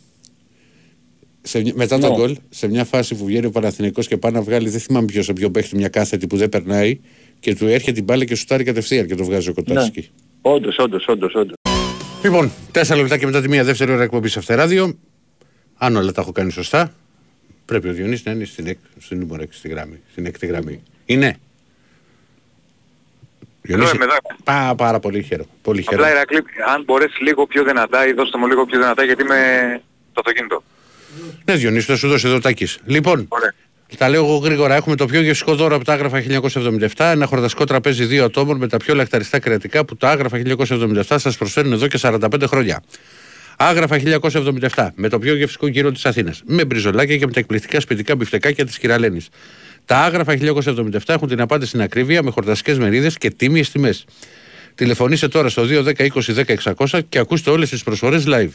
Σε, μια- μετά Ναι. τον γκολ, σε μια φάση που βγαίνει ο Παναθηναϊκός και πάει να βγάλει, δεν θυμάμαι ποιος, σε ποιο παίχτη, μια κάθετη που δεν περνάει και του έρχεται την μπάλα και σου τάρει κατευθείαν και το βγάζει ο Ναι. Κοτάρσκι. Όντως, όντως, όντως, όντως. Λοιπόν, τέσσερα λεπτά και μετά τη μία δεύτερη ώρα εκπομπής σε Αυτεράδιο. Αν όλα τα έχω κάνει σωστά, πρέπει ο Διονύσης να είναι στην, εκ, στην νούμερο 6 στη γραμμή, στην έκτη γραμμή. Είναι. Διονύση, είμαι εδώ. πά, πάρα πολύ χαίρομαι. Πολύ Απλά χαίρομαι. Ηρακλή, αν μπορέσεις λίγο πιο δυνατά ή δώστε μου λίγο πιο δυνατά γιατί είμαι στο αυτοκίνητο. Ναι, Διονύσης, θα σου δώσει εδώ τάκης. Λοιπόν, τα λέω εγώ γρήγορα. Έχουμε το πιο γευστικό δώρο από τα άγραφα 1977. Ένα χορταστικό τραπέζι δύο ατόμων με τα πιο λακταριστά κρεατικά που τα άγραφα 1977 σας προσφέρουν εδώ και 45 χρόνια. Άγραφα 1977 με το πιο γευστικό γύρο της Αθήνας. Με μπριζολάκια και με τα εκπληκτικά σπιτικά μπιφτεκάκια της Κυραλένης. Τα άγραφα 1977 έχουν την απάντηση στην ακρίβεια με χορταστικές μερίδες και τίμιες τιμές. Τηλεφωνήστε τώρα στο 210 20 10 600 και ακούστε όλες τις προσφορές live.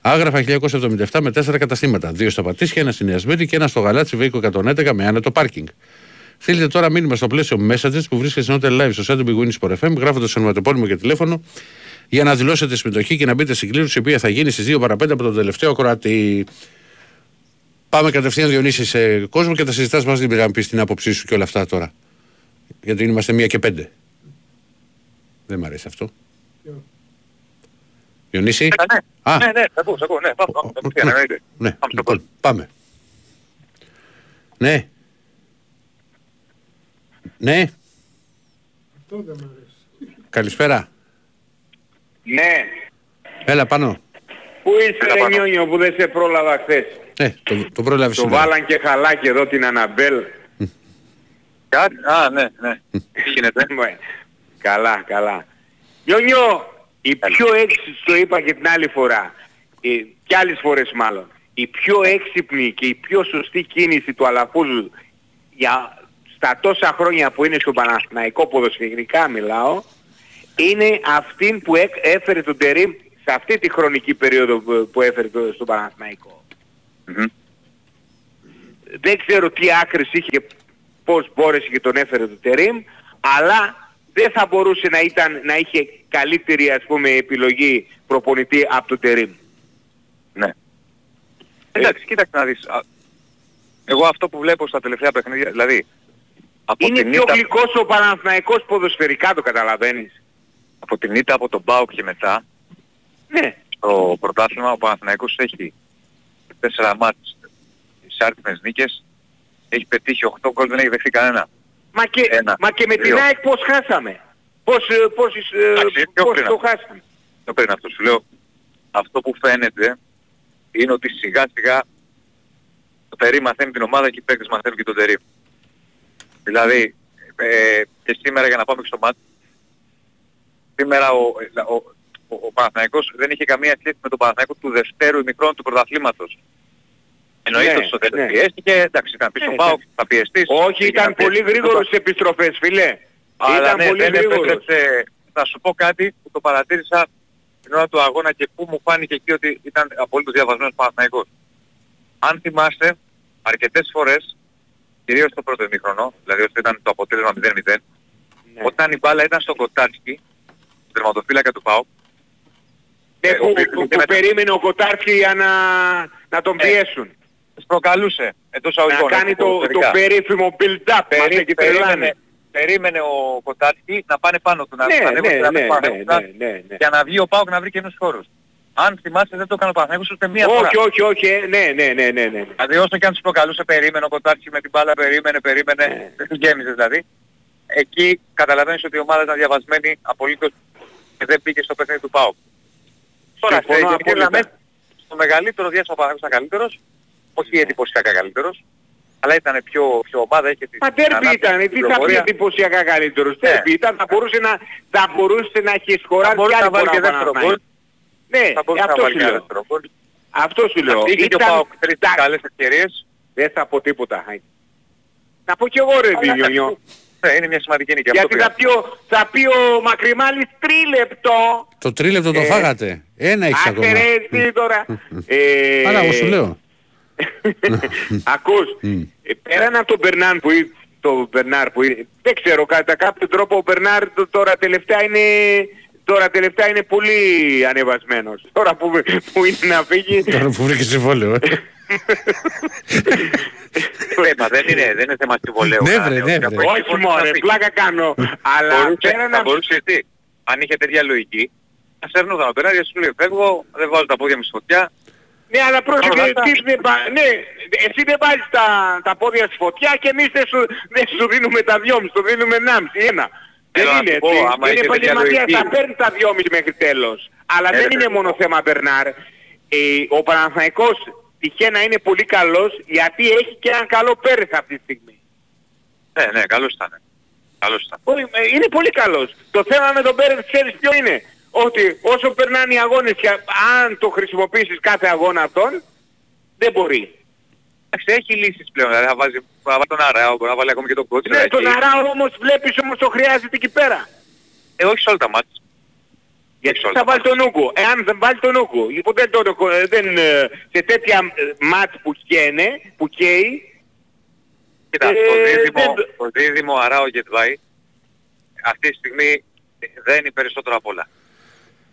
Άγραφα 1977 με 4 καταστήματα. Δύο στα Πατήσια, ένα στην Ιασμίρη και ένα στο Γαλάτσι Βέικο 111 με άνετο πάρκινγκ. Στείλτε τώρα μήνυμα στο πλαίσιο Messages που βρίσκεται στην live στο site του Big Sport FM, γράφοντας ονοματεπώνυμο και τηλέφωνο για να δηλώσετε συμμετοχή και να μπείτε στην κλήρωση η οποία θα γίνει στις 2 παρα 5 από τον τελευταίο Κροάτι. Πάμε κατευθείαν Διονύση σε κόσμο και τα συζητάς μαζί να πεις την άποψή σου και όλα αυτά τώρα. Γιατί είμαστε μία και πέντε. Δεν μ' αρέσει αυτό. Διονύση; Ναι, Α. ναι, ναι, θα ακούω, θα ακούω, ναι, πάμε, πάμε, κατευθείαν, εννοείται. Ναι, λοιπόν, πάμε. Ναι. Ναι. Καλησπέρα. Ναι. Έλα πάνω. Πού είσαι ρε Νιόνιο που δεν σε πρόλαβα χθες; Ναι, το, το πρόλαβες Το σήμερα. βάλαν και χαλάκι εδώ την Αναμπέλ. Κάτι, α, ναι, ναι. Τι γίνεται. Ναι. (laughs) Καλά, καλά. Νιόνιο, η πιο έξυπνη, το είπα και την άλλη φορά, ε, και άλλες φορές μάλλον, η πιο έξυπνη και η πιο σωστή κίνηση του Αλαφούζου για στα τόσα χρόνια που είναι στο Παναθηναϊκό ποδοσφαιρικά μιλάω, είναι αυτήν που έκ- έφερε τον Τερίμ σε αυτή τη χρονική περίοδο που, που έφερε το, στον Παναθηναϊκό. Δεν ξέρω τι άκρες είχε και πώς μπόρεσε και τον έφερε το Τερίμ, αλλά δεν θα μπορούσε να, ήταν, να είχε καλύτερη ας πούμε επιλογή προπονητή από τον Τερίμ. Ναι. Εντάξει, κοίταξε να δεις. Α, Εγώ αυτό που βλέπω στα τελευταία παιχνίδια, δηλαδή από είναι την πιο ήττα- γλυκός ο Παναθηναϊκός ποδοσφαιρικά το καταλαβαίνεις. από την ήττα από τον Μπάουκ και μετά Ναι. στο πρωτάθλημα ο Παναθηναϊκός έχει τέσσερα μάτς σε άρτιμες νίκες έχει πετύχει 8 γκολ δεν έχει δεχθεί κανένα. Μα και, Ένα, μα και με την δύο. ΑΕΚ πώς χάσαμε; Πώς, ε, πώς, ε, Εντάξει, πιο πώς πριν το αυτό. χάσαμε; Το πριν αυτό σου λέω. Αυτό που φαίνεται είναι ότι σιγά σιγά το Τερί μαθαίνει την ομάδα και οι παίκτες μαθαίνουν και τον Τερί. Δηλαδή ε, και σήμερα για να πάμε και στο μάτι σήμερα ο, ο, ο, ο Παναθηναϊκός δεν είχε καμία σχέση με τον Παναθηναϊκό του δευτέρου ημιχρόνου του πρωταθλήματος. Εννοείται Ναι, ότι στο τέλος ναι. πιέστηκε, εντάξει ήταν πίσω Ναι, πάω, εντάξει. θα πιεστείς. Όχι, ήταν Έγιναν πολύ πιέσεις. γρήγορος στις επιστροφές, φιλέ. Αλλά ήταν ναι, πολύ δεν γρήγορος. επέτρεψε, θα σου πω κάτι που το παρατήρησα την ώρα του αγώνα και που μου φάνηκε εκεί ότι ήταν απολύτως διαβασμένος Παναθηναϊκός. Αν θυμάστε, αρκετές φορές, κυρίως στο πρώτο ημίχρονο, δηλαδή όσο ήταν το αποτέλεσμα 0-0, Ναι. όταν η μπάλα ήταν στο Κοτάτσκι, τερματοφύλακα του ΠΑΟΚ, Ναι, ε, που, ο- που, και που μετά- περίμενε ο Κοτάρσκι για να, να τον Ε, πιέσουν. Τους προκαλούσε εντός να αγωγικών. κάνει το, το ποδοσφαιρικά. περίφημο build-up. Περί- Μας έχει τρελάνει. περίμενε, περίμενε ο Κοτάτσκι να πάνε πάνω του, να Ναι, να ανέβουν ναι, στις γραμμές ναι, του ναι, Παναθηναϊκού, ναι, ναι, ναι. για να βγει ο ΠΑΟΚ να βρει καινούς χώρους. Αν θυμάστε δεν το έκανε ο Παναθηναϊκός ούτε μία φορά. Όχι, όχι, όχι, ε, ναι, ναι, ναι, ναι, ναι. Δηλαδή όσο και αν τους προκαλούσε περίμενε ο Κοτάρσκι με την μπάλα, περίμενε, περίμενε, Ναι. δεν την γέμιζε δηλαδή. Εκεί καταλαβαίνεις ότι η ομάδα ήταν διαβασμένη απολύτως και δεν πήγε στο παιχνίδι του ΠΑΟΚ. Τώρα, σε Συμφωνώ γενικές απόλυτα. γραμμές, στο μεγαλύτερο διάστημα ο Παναθηναϊκός ήταν καλύτερος, όχι εντυπωσιακά καλύτερος, αλλά ήταν πιο, πιο ομάδα, είχε τις Μα τέρπι ανάπτυξη, ήταν, τι θα πει κυκλοφορία. εντυπωσιακά καλύτερος. Ναι. Τέρπι ήταν, θα μπορούσε να, θα μπορούσε να έχει Θα σκοράρει μπορούσε κι να άλλη βάλει φορά και ο δεύτερο γκολ. Παναθηναϊκός. Ναι, Θα μπορούσε να αυτό βάλει σου και λέω. δεύτερο γκολ. Αυτό σου λέω. Είχε και ο Ήταν- ΠΑΟΚ τρεις τα- καλές ευκαιρίες. Δεν θα πω τίποτα. Να πω κι εγώ ρε Αλλά Δινιονιό. Ναι, είναι μια σημαντική νίκη. αυτό Γιατί πήγα. θα πει, ο, θα πει ο Μακρυμάλης τρίλεπτο. Το τρίλεπτο το Ε, φάγατε. Ένα έχεις Άσε ακόμα. ρε εσύ τώρα. (laughs) Ε, Άρα εγώ σου λέω. (laughs) Ακούς, ε, πέραν από τον Μπερνάν που είναι, το Μπερνάρ που είναι, δεν ξέρω κατά κάποιο τρόπο ο Μπερνάρ τ- τώρα τελευταία είναι, τώρα τελευταία είναι πολύ ανεβασμένος. Τώρα που, που είναι να φύγει, Τώρα που βρήκε συμβόλαιο. ε. Ναι, μα δεν είναι, δεν είναι θέμα συμβολέου. Ναι, να βρε, λέω. ναι, Και από βρε. εκεί όχι μπορείς να μωρέ, φύγεις. πλάκα κάνω, αλλά Μπορούσε, πέραν θα από... μπορούσε εσύ. Αν είχε τέτοια λογική, θα σέρνονταν ο Μπερνάρ σου λέει φεύγω, δεν βάζω τα πόδια μου στη φωτιά. Ναι, αλλά πρόσεχε, Όλα αυτά. τι δεν πα- ναι, εσύ δεν βάζεις τα, τα πόδια στη φωτιά και εμείς δεν σου, δεν σου δίνουμε τα δυόμιση, σου δίνουμε ενάμιση, ένα. Δεν Θέλω να είναι σου πω, έτσι. άμα Είναι είχε τέτοια επαγγελματίας, λογική. θα παίρνει τα δυόμιση μέχρι τέλος. Αλλά Ε, δεν ρε, είναι παιδί μόνο μου. θέμα Μπερνάρ. Ε, ο Παναθηναϊκός τυχαία είναι πολύ καλός γιατί έχει και έναν καλό Πέρες αυτή τη στιγμή. Ναι, ναι, καλός ήταν. Καλός ήταν. Πολύ- ε, Είναι πολύ καλός. Το θέμα με τον Πέρες ξέρεις ποιο είναι; Ότι όσο περνάνε οι αγώνες και αν το χρησιμοποιήσεις κάθε αγώνα αυτόν, δεν μπορεί. Εντάξει, έχει λύσεις πλέον. Δηλαδή θα βάζει, θα βάλει τον Αράο, μπορεί να βάλει ακόμη και τον Κότσιρα. Ναι, τον εκεί. Αράο όμως βλέπεις όμως το χρειάζεται εκεί πέρα. Ε, όχι σε όλα τα μάτια. Γιατί θα βάλει τον Ούγκο. Εάν δεν βάλει τον Ούγκο, λοιπόν δεν το, δεν, ε, σε τέτοια ε, μάτς που καίνε, που καίει, Κοίτα, Ε, το δίδυμο, δεν- το δίδυμο Αράο Γετβάη αυτή τη στιγμή δένει περισσότερο απ' όλα.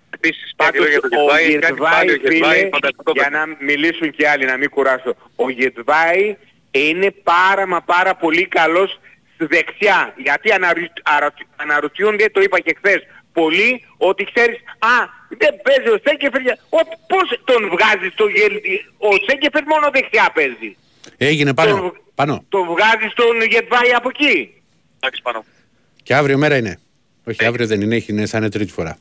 Επίσης, Πάντως κάτι για τον ο Γετβάη, έχει κάνει πάλι ο Γετβάη, Γετβάη φίλε, φανταστικό για παιχνίδι. να μιλήσουν και άλλοι, να μην κουράσω. Ο Γετβάη είναι πάρα μα πάρα πολύ καλός στη δεξιά. Γιατί αναρρου- αρα- αναρωτιούνται, το είπα και χθες, πολλοί ότι ξέρεις, α, δεν παίζει ο Σέκεφερ, για- ο, πώς τον βγάζεις στο γελ... Ο Σέκεφερ μόνο δεξιά παίζει. Έγινε πάνω. Το- πάνω. Το βγάζεις στον Γετβάη από εκεί. Εντάξει, πάνω. Και αύριο μέρα είναι. Όχι, αύριο δεν είναι, έχει, είναι, θα είναι τρίτη φορά.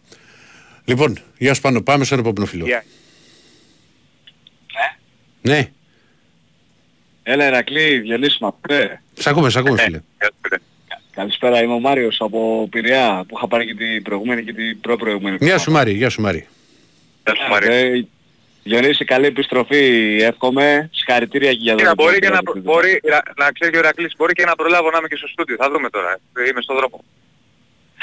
Λοιπόν, γεια σου πάνω. Πάμε στον επόμενο φίλο. Γεια. Ναι, Έλα Ερακλή, Διονύση μ' ακούτε. σ' ακούμε, σ' ακούμε φίλε. Καλησπέρα, είμαι ο Μάριος από Πειραιά που είχα πάρει και την προηγούμενη και την προπροηγούμενη. Γεια σου Μάρη, γεια σου Μάρη. Γεια σου Μαρία. Ε, Διονύση, καλή επιστροφή, εύχομαι. Συγχαρητήρια και για Κοίτα, το μπορεί και να, προ- μπορεί, να, να ξέρει και ο Ηρακλής, μπορεί και να προλάβω να είμαι και στο στούντιο. Θα δούμε τώρα. Ε, Είμαι στον δρόμο.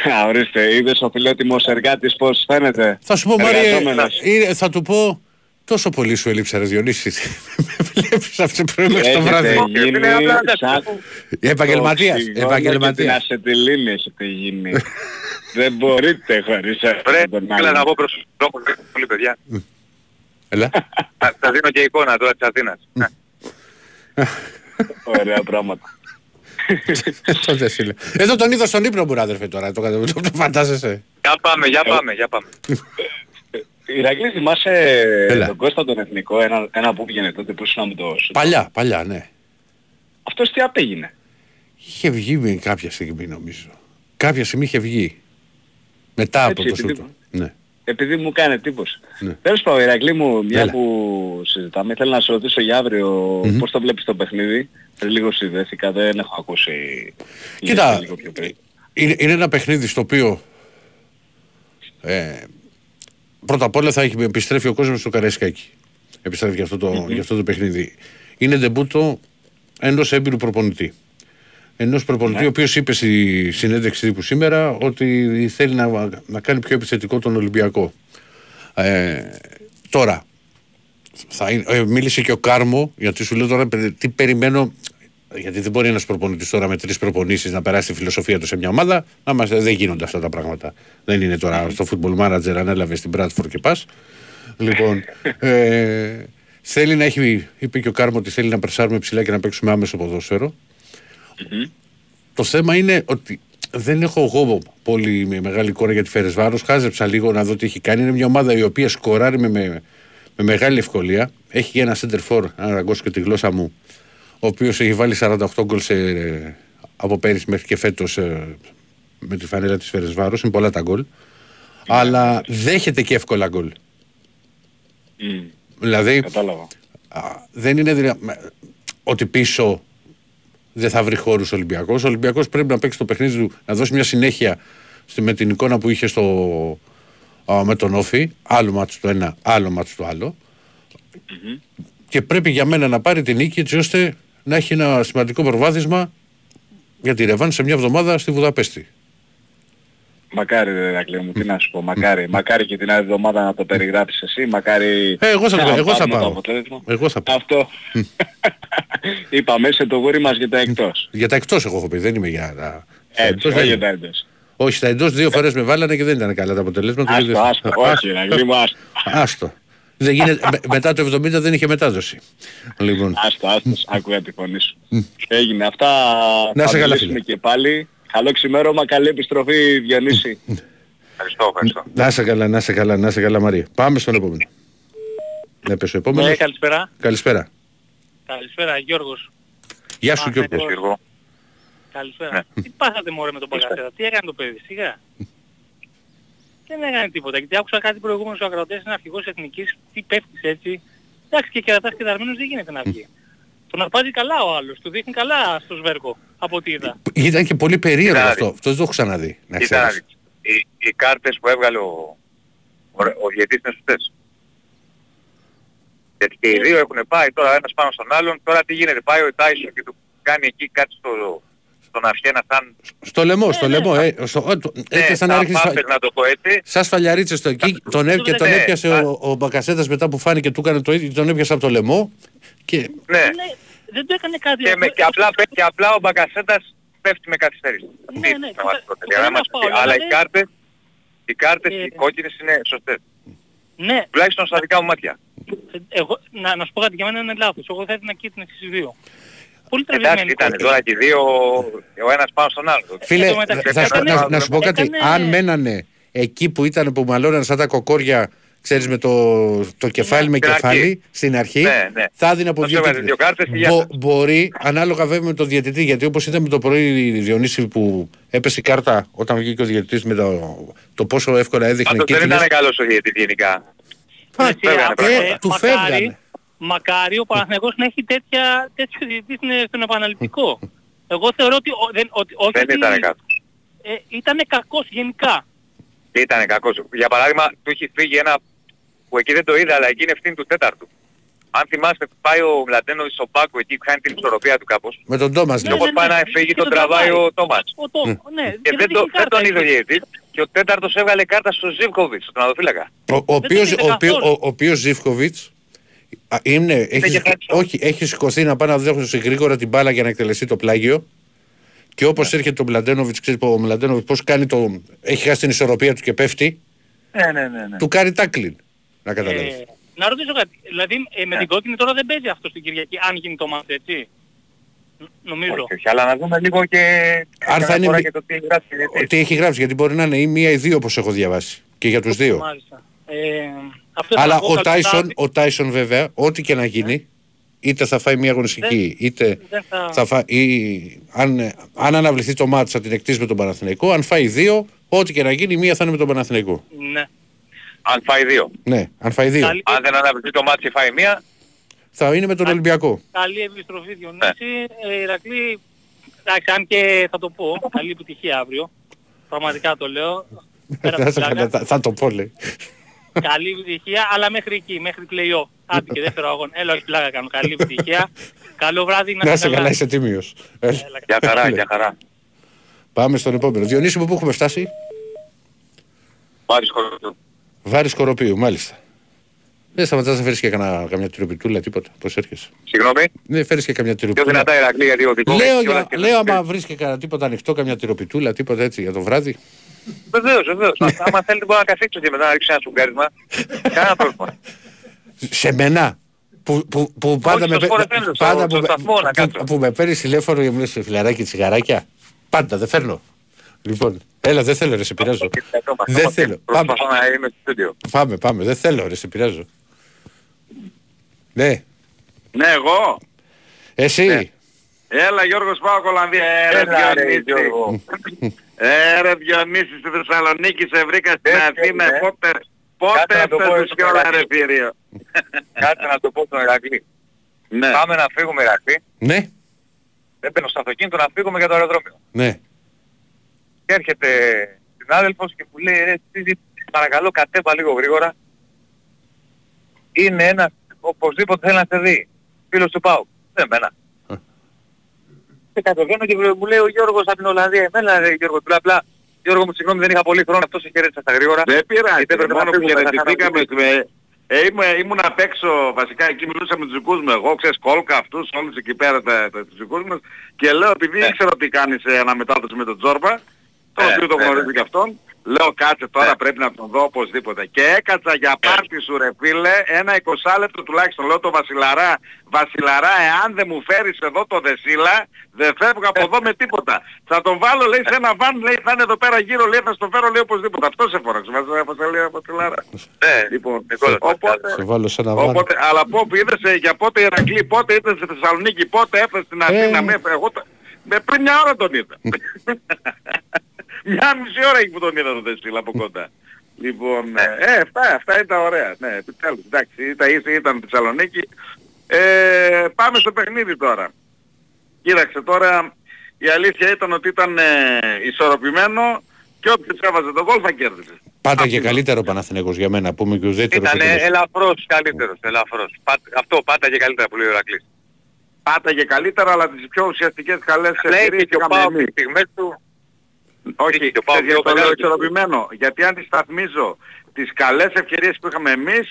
Α, ορίστε, είδες ο φιλότιμος εργάτης πώς φαίνεται. Θα σου πω Μάρη, ε, Εργαζόμενος. είναι- θα του πω τόσο πολύ σου έλειψε ρε Διονύσης. (laughs) Με βλέπεις από το πρωί μέχρι το Έχετε βράδυ. γίνει σαν... Επαγγελματίας, το οξυγόνο επαγγελματίας. Και την ασετηλίνη έχετε γίνει. (laughs) Δεν μπορείτε χωρίς αυτόν Πρέπει τον ήθελα να άλλο. πω προς τον δρόμο. Πολύ παιδιά. Έλα. (laughs) Θα θα δίνω και εικόνα τώρα της Αθήνας. Ναι. Ωραία πράγματα. Τότε, φίλε. Εδώ τον είδα στον ύπνο μου, ρε, αδερφέ, τώρα. Το, το, το φαντάζεσαι. Για πάμε, για πάμε, για πάμε. Ηρακλής, θυμάσαι Έλα. τον Κώστα τον Εθνικό, ένα, ένα που πήγαινε τότε που ήσουν με το σουτ. Παλιά, παλιά, ναι. Αυτός τι απέγινε; Είχε βγει με κάποια στιγμή νομίζω. Κάποια στιγμή είχε βγει. Μετά από Έτσι, το επειδή- σούτο. Ναι. Επειδή μου κάνει εντύπωση. Ναι. Τέλος πάντων, Ηρακλή μου, μια Έλα. που συζητάμε, ήθελα να σε ρωτήσω για αύριο Μμμ. πώς το βλέπεις το παιχνίδι. Πριν λίγο συνδέθηκα, δεν έχω ακούσει Κοίτα, λίγο πιο πριν. είναι, είναι ένα παιχνίδι στο οποίο ε, πρώτα απ' όλα θα έχει, επιστρέφει ο κόσμος στο Καραϊσκάκι. Επιστρέφει για αυτό το, για αυτό το παιχνίδι. Είναι ντεμπούτο ενός έμπειρου προπονητή. Ενός προπονητή Ναι. ο οποίος είπε στη συνέντευξη τύπου σήμερα ότι θέλει να, να κάνει πιο επιθετικό τον Ολυμπιακό. Ε, τώρα, θα είναι, ε, μίλησε και ο Κάρμο, γιατί σου λέω τώρα περι- τι περιμένω. Γιατί δεν μπορεί ένας προπονητής τώρα με τρεις προπονήσεις να περάσει τη φιλοσοφία του σε μια ομάδα. Να μας, δεν γίνονται αυτά τα πράγματα. Δεν είναι τώρα στο football manager ανέλαβε στην Bradford και πας. Λοιπόν, (laughs) ε, θέλει να έχει, είπε και ο Κάρμο ότι θέλει να περσάρουμε ψηλά και να παίξουμε άμεσο ποδόσφαιρο. Το θέμα είναι ότι δεν έχω εγώ πολύ με μεγάλη εικόνα για τη Φέρες Βάρος. Χάζεψα λίγο να δω τι έχει κάνει. Είναι μια ομάδα η οποία σκοράρει με, με, με μεγάλη ευκολία. Έχει και ένα center for, να ραγκώσω και τη γλώσσα μου, ο οποίος έχει βάλει 48 γκολ σε, ε, από πέρυσι μέχρι και φέτος ε, με τη φανέλα της Φέρες Βάρος. Είναι πολλά τα γκολ. Αλλά δέχεται και εύκολα γκολ. Μμ, Δηλαδή, Κατάλαβα. Α, δεν είναι δυνα... ότι πίσω δεν θα βρει χώρους ο Ολυμπιακός. Ο Ολυμπιακός πρέπει να παίξει το παιχνίδι του, να δώσει μια συνέχεια στη, με την εικόνα που είχε στο, α, με τον Όφη. Άλλο μάτσο το ένα, άλλο μάτσο το άλλο. Και πρέπει για μένα να πάρει την νίκη έτσι ώστε να έχει ένα σημαντικό προβάδισμα για τη Ρεβάν σε μια εβδομάδα στη Βουδαπέστη. Μακάρι ρε Ηρακλή μου, τι να σου πω, μακάρι. Μακάρι και την άλλη εβδομάδα να το περιγράψεις εσύ, μακάρι... Ε, εγώ θα, να εγώ θα πάρουμε το πάω. αποτέλεσμα. Εγώ θα πάω. Αυτό. (laughs) Είπαμε σε το γούρι μας για τα εκτός. Για τα εκτός εγώ έχω πει, δεν είμαι για τα. στα Έτσι, εκτός όχι δεν για είμαι. τα εντός. Όχι, στα εντό δύο φορές με βάλανε και δεν ήταν καλά τα αποτελέσματα. Άστο, και δεν- άστο, όχι Ηρακλή μου, άστο. Άστο. Δεν γίνεται, με- μετά το 70 δεν είχε μετάδοση. Λοιπόν, Άστο, άστο, άκουγα τη φωνή σου. Έγινε αυτά, Να θα σε καλά, μιλήσουμε φίλε. και πάλι. Καλό ξημέρωμα, καλή επιστροφή Διονύση. Ευχαριστώ, ευχαριστώ. να σε καλά, να σε καλά, να σε καλά Μαρία. Πάμε στον επόμενο. Να πες ο επόμενος. Ναι, καλησπέρα. Καλησπέρα. Καλησπέρα, Γιώργος. Γεια σου Α, Γιώργο. ναι, Γιώργο. Καλησπέρα. Τι πάθατε μωρέ με τον Παγκασέτα, τι έκανε το παιδί, σιγά. Δεν έκανε τίποτα, γιατί άκουσα κάτι προηγούμενο στους ακροατές, είναι αρχηγός εθνικής, τι πέφτεις έτσι. Εντάξει και κερατάς και δαρμένος δεν γίνεται να βγει. Τον αρπάζει καλά ο άλλος, του δείχνει καλά στο σβέρκο, από ό,τι είδα. Ήταν και πολύ περίεργο Κοίτα, αυτό. Αυτός δεν το έχω ξαναδεί. Να Κοίτα, να ξέρεις. δεις. οι, οι κάρτες που έβγαλε ο, ο, ο διαιτής είναι σωστές. Γιατί και οι δύο έχουν πάει τώρα ένας πάνω στον άλλον. Τώρα τι γίνεται, πάει ο Τάισον και του κάνει εκεί κάτι στο, στον αυχένα σαν... Στο λαιμό, στο λαιμό. Ε, στο, ε, το- Ναι, έτσι σαν να σαν ρίχνεις πάμπες, να το πω έτσι. Σαν σφαλιαρίτσες στο εκεί, τον, έ- και τον Ναι, έπιασε α- ο, ο Μπακασέτας μετά που φάνηκε του έκανε το ίδιο, τον έπιασε από το λαιμό και Ναι. Ναι, δεν του έκανε κάτι. Και, με, και, απλά, πέ- και απλά ο Μπακασέτας πέφτει με καθυστέρηση. Ναι, ναι, Στην πραγματικότητα, το για να κανένας είμαστε- φάουλ, Αλλά οι δηλαδή- κάρτες, οι κάρτες, Ε, οι κόκκινες είναι σωστές. Ναι, Τουλάχιστον στα δικά μου μάτια. εγώ, να, να σου πω κάτι για μένα είναι λάθος. Εγώ θα έδινα κίτρινη στις δύο. Πολύ Εντάξει, τραβηγμένη ήταν κόκκινη. τώρα και οι δύο, ο ένας πάνω στον άλλο. Φίλε, Εν τω μεταξύ, θα σου- έκανε- να, να σου πω κάτι. έκανε- Αν μένανε εκεί που ήταν που μαλώναν σαν τα κοκόρια, ξέρεις με το, το κεφάλι με Στην κεφάλι, αρχή. στην αρχή, Ναι, ναι. θα έδινε από Θα δύο σου έβαζε κίτρινες. δύο κάρτες και γεια Μπο- σας. μπορεί, ανάλογα βέβαια με τον διαιτητή, γιατί όπως είδαμε το πρωί η Διονύση που έπεσε η κάρτα όταν βγήκε ο διαιτητής με το, το πόσο εύκολα έδειχνε Πάντως δεν κίτρινες. ήταν καλός ο διαιτητής γενικά. Εσύ, φεύγανε α, πράγματα. ε, του μακάρι- φεύγανε. Μακάρι ο Παναθηναϊκός να έχει τέτοια, τέτοιο διαιτητή στην- στον επαναληπτικό. Εγώ θεωρώ ότι, ο- δεν, ότι όχι Δεν ότι, ήταν κάτω. ε, ήτανε κακός γενικά. Ήταν κακός. Για παράδειγμα, του έχει φύγει ένα που εκεί δεν το είδα, αλλά εκεί είναι ευθύνη του τέταρτου. Αν θυμάστε, πάει ο Μλαντένοβιτς στον Πάκο εκεί που χάνει την ισορροπία του κάπως. Με τον Τόμας. Και λέω. όπως ναι, πάει ναι, να και φύγει, τον τον τραβάει τραβάει. ο Τόμας. Ο Τόμ, ναι, Και δεν, το, είχε δεν κάρτα τον είδε ο εκεί. διαιτητής. Και ο τέταρτος έβγαλε κάρτα στο Ζίβκοβιτς, τον τερματοφύλακα. Ο, ο οποίος, είδε ο, οποίο, καθόλου. ο, ο οποίος Ζιβκοβιτς α, είναι, έχεις, και σηκω- χάτσο. όχι, έχεις σηκωθεί να πάει να δώσει γρήγορα την μπάλα για να εκτελεστεί το πλάγιο και όπως έρχεται ο Μλαντένοβιτς, ξέρεις ο Μλαντένοβιτς πώς κάνει το, έχει χάσει την ισορροπία του και πέφτει, Ναι, ναι, ναι. ναι. του κάνει τάκλιν. Να καταλάβεις. Ε, να ρωτήσω κάτι. Δηλαδή ε, με την κόκκινη τώρα δεν παίζει αυτό στην Κυριακή, αν γίνει το μάτι, έτσι; Ν- Νομίζω. Όχι, όχι, αλλά να δούμε λίγο και... Αν θα είναι αναφορά μη- και το τι γράφει ο διαιτητής. Τι έχει γράψει, γιατί μπορεί να είναι ή μία ή δύο όπως έχω διαβάσει. Και για τους δύο. Μάλιστα. Ε, αυτό Αλλά θα πω ο καλή Τάισον, βράδυ. ο Τάισον βέβαια, ό,τι και να γίνει, είτε θα φάει μία αγωνιστική, είτε δεν θα- θα φάει, ή, αν, αν αναβληθεί το μάτς θα την εκτίσει με τον Παναθηναϊκό, αν φάει δύο, ό,τι και να γίνει, μία θα είναι με τον Παναθηναϊκό. Ναι. Αν φάει δύο. Ναι, αν φάει δύο, Καλή, Αν δεν αναβληθεί το μάτι και φάει μία, θα είναι με τον Ολυμπιακό. καλή επιστροφή Διονύση. Ε, Ηρακλή, εντάξει, αν και θα το πω, καλή επιτυχία αύριο. Πραγματικά το λέω. (laughs) Πέρα από Θα, την πλάκα. θα, θα το πω, λέει. Καλή επιτυχία, αλλά μέχρι εκεί, μέχρι play-off. Άντε και δεύτερο αγώνα. Έλα, όχι πλάκα κάνω. Καλή επιτυχία. Καλό βράδυ, να Να είστε σε καλά, είσαι τίμιος. Ε, για χαρά, Λέει. για χαρά. Πάμε στον επόμενο. Διονύση μου, πού έχουμε φτάσει; Πάρεις χωριστό. Βάρης Σκοροπίου, μάλιστα. Δεν σταματάς να φέρεις και κανένα, καμιά τυροπιτούλα, τίποτα. Πώς έρχεσαι; Συγγνώμη, Δεν φέρεις και καμιά πιο τυροπιτούλα. δυνατά Ηρακλή γιατί ο δικός Λέω, μου για, κιόλας και λέω το- άμα βρεις και κανένα τίποτα ανοιχτό, καμιά τυροπιτούλα, τίποτα έτσι για το βράδυ. Βεβαίως, βεβαίως. Α- Άμα θέλετε μπορώ να καθίξω και μετά να ρίξω ένα σουγκάρισμα. Κανένα πρόβλημα. Σε μένα. Που, που, που πάντα στο με, Sport παι- FM, στο- πάντα στο που, σταθμό να που, κάτσω. που με παίρνεις τηλέφωνο και μου λες φιλαράκι τσιγαράκια. Πάντα, δεν φέρνω. Λοιπόν, έλα, δεν θέλω, ρε, σε πειράζω. Δεν θέλω. Πάμε, Προσπαθώ να είμαι στο στούντιο. πάμε, πάμε, δεν θέλω, ρε, σε πειράζω. Ναι, Ναι, εγώ. εσύ. Έλα Γιώργος Πάο Κολανδία. Ε, ρε Έλα, ρε, Διονύση. Γιώργο. (laughs) Ε, ρε Διονύση στη Θεσσαλονίκη σε βρήκα στην Έτσι, Αθήνα. ε. Πότε, Κάτσε πότε να το πω έφτασες στο και όλα ρε Ηρακλή. Θηρίο. Κάτσε να το πω στον Ηρακλή. Ναι. Πάμε να φύγουμε Ηρακλή. Ναι, Δεν μπαίνω στο αυτοκίνητο να φύγουμε για το αεροδρόμιο. ναι. Και έρχεται συνάδελφος και μου λέει ρε Στίζη, παρακαλώ κατέβα λίγο γρήγορα. Είναι ένας οπωσδήποτε θέλει να σε δει. Φίλος του Πάου. Δεν εμένα. Α. Και κατεβαίνω και μου λέει ο Γιώργος από την Ολλανδία. Εμένα ρε Γιώργο, του λέω απλά Γιώργο μου συγγνώμη δεν είχα πολύ χρόνο. Αυτό σε χαιρέτησα στα γρήγορα. Δεν πειράζει. Γιατί έπρεπε να Μόνο που φύγουμε, θα χαιρετηθήκαμε. χαρακτηρίσουμε. με- Ε, ήμουν, ήμουν απ' έξω, βασικά εκεί μιλούσα με τους δικούς μου, εγώ ξέρεις κόλκα αυτούς, όλους εκεί πέρα τα, τα, τους δικούς μας και λέω επειδή Ναι. ήξερα ότι κάνεις ε, αναμετάδοση με τον Τζόρμπα, τον Ναι, οποίο τον ναι, γνωρίζει ναι. και αυτόν, λέω κάτσε τώρα Ναι. πρέπει να τον δω οπωσδήποτε. Και έκατσα για πάρτι σου ρε φίλε ένα 20 λεπτό τουλάχιστον, λέω το Βασιλαρά, Βασιλαρά εάν δεν μου φέρεις εδώ το Δεσίλα, δεν φεύγω από εδώ με τίποτα. Θα τον βάλω λέει σε ένα βαν, λέει θα είναι εδώ πέρα γύρω, λέει θα στο φέρω λέει οπωσδήποτε. Αυτό σε φόραξε, Βασιλαρά, Βασιλαρά. Ναι, Λοιπόν, Νικόλας, οπότε, Σε βάλω σε ένα βάρο. Οπότε, αλλά πω που είδες ε, για πότε Ηρακλή, πότε ήρθες στη Θεσσαλονίκη, πότε έφτασε στην Αθήνα, Ε. με, εγώ, το- με πριν μια ώρα τον είδα. (laughs) μια μισή ώρα έχει που τον είδα τον Δεσίλα από κοντά. Λοιπόν, ε, ε, αυτά, αυτά είναι τα ωραία. Ναι, επιτέλους. Εντάξει, ήταν, ήταν Θεσσαλονίκη. Ε, πάμε στο παιχνίδι τώρα. Κοίταξε τώρα, η αλήθεια ήταν ότι ήταν ε, ισορροπημένο και όποιος έβαζε τον γκολ θα κέρδισε. Πάτα και καλύτερο Παναθηναίκος για μένα, πούμε και ουδέτερο. Ήταν ελαφρώς καλύτερος, ελαφρώς. Πά- Αυτό πάτα και καλύτερα που λέει ο Ηρακλής. Πάταγε καλύτερα, αλλά τις πιο ουσιαστικές καλές Λέει ευκαιρίες και ο είχαμε Πάοκ εμείς. στις στιγμές του Όχι, και ο Πάοκ ξέρεις δύο γιατί το λέω μεγάλες ισορροπημένο. Γιατί αντισταθμίζω τις καλές ευκαιρίες που είχαμε εμείς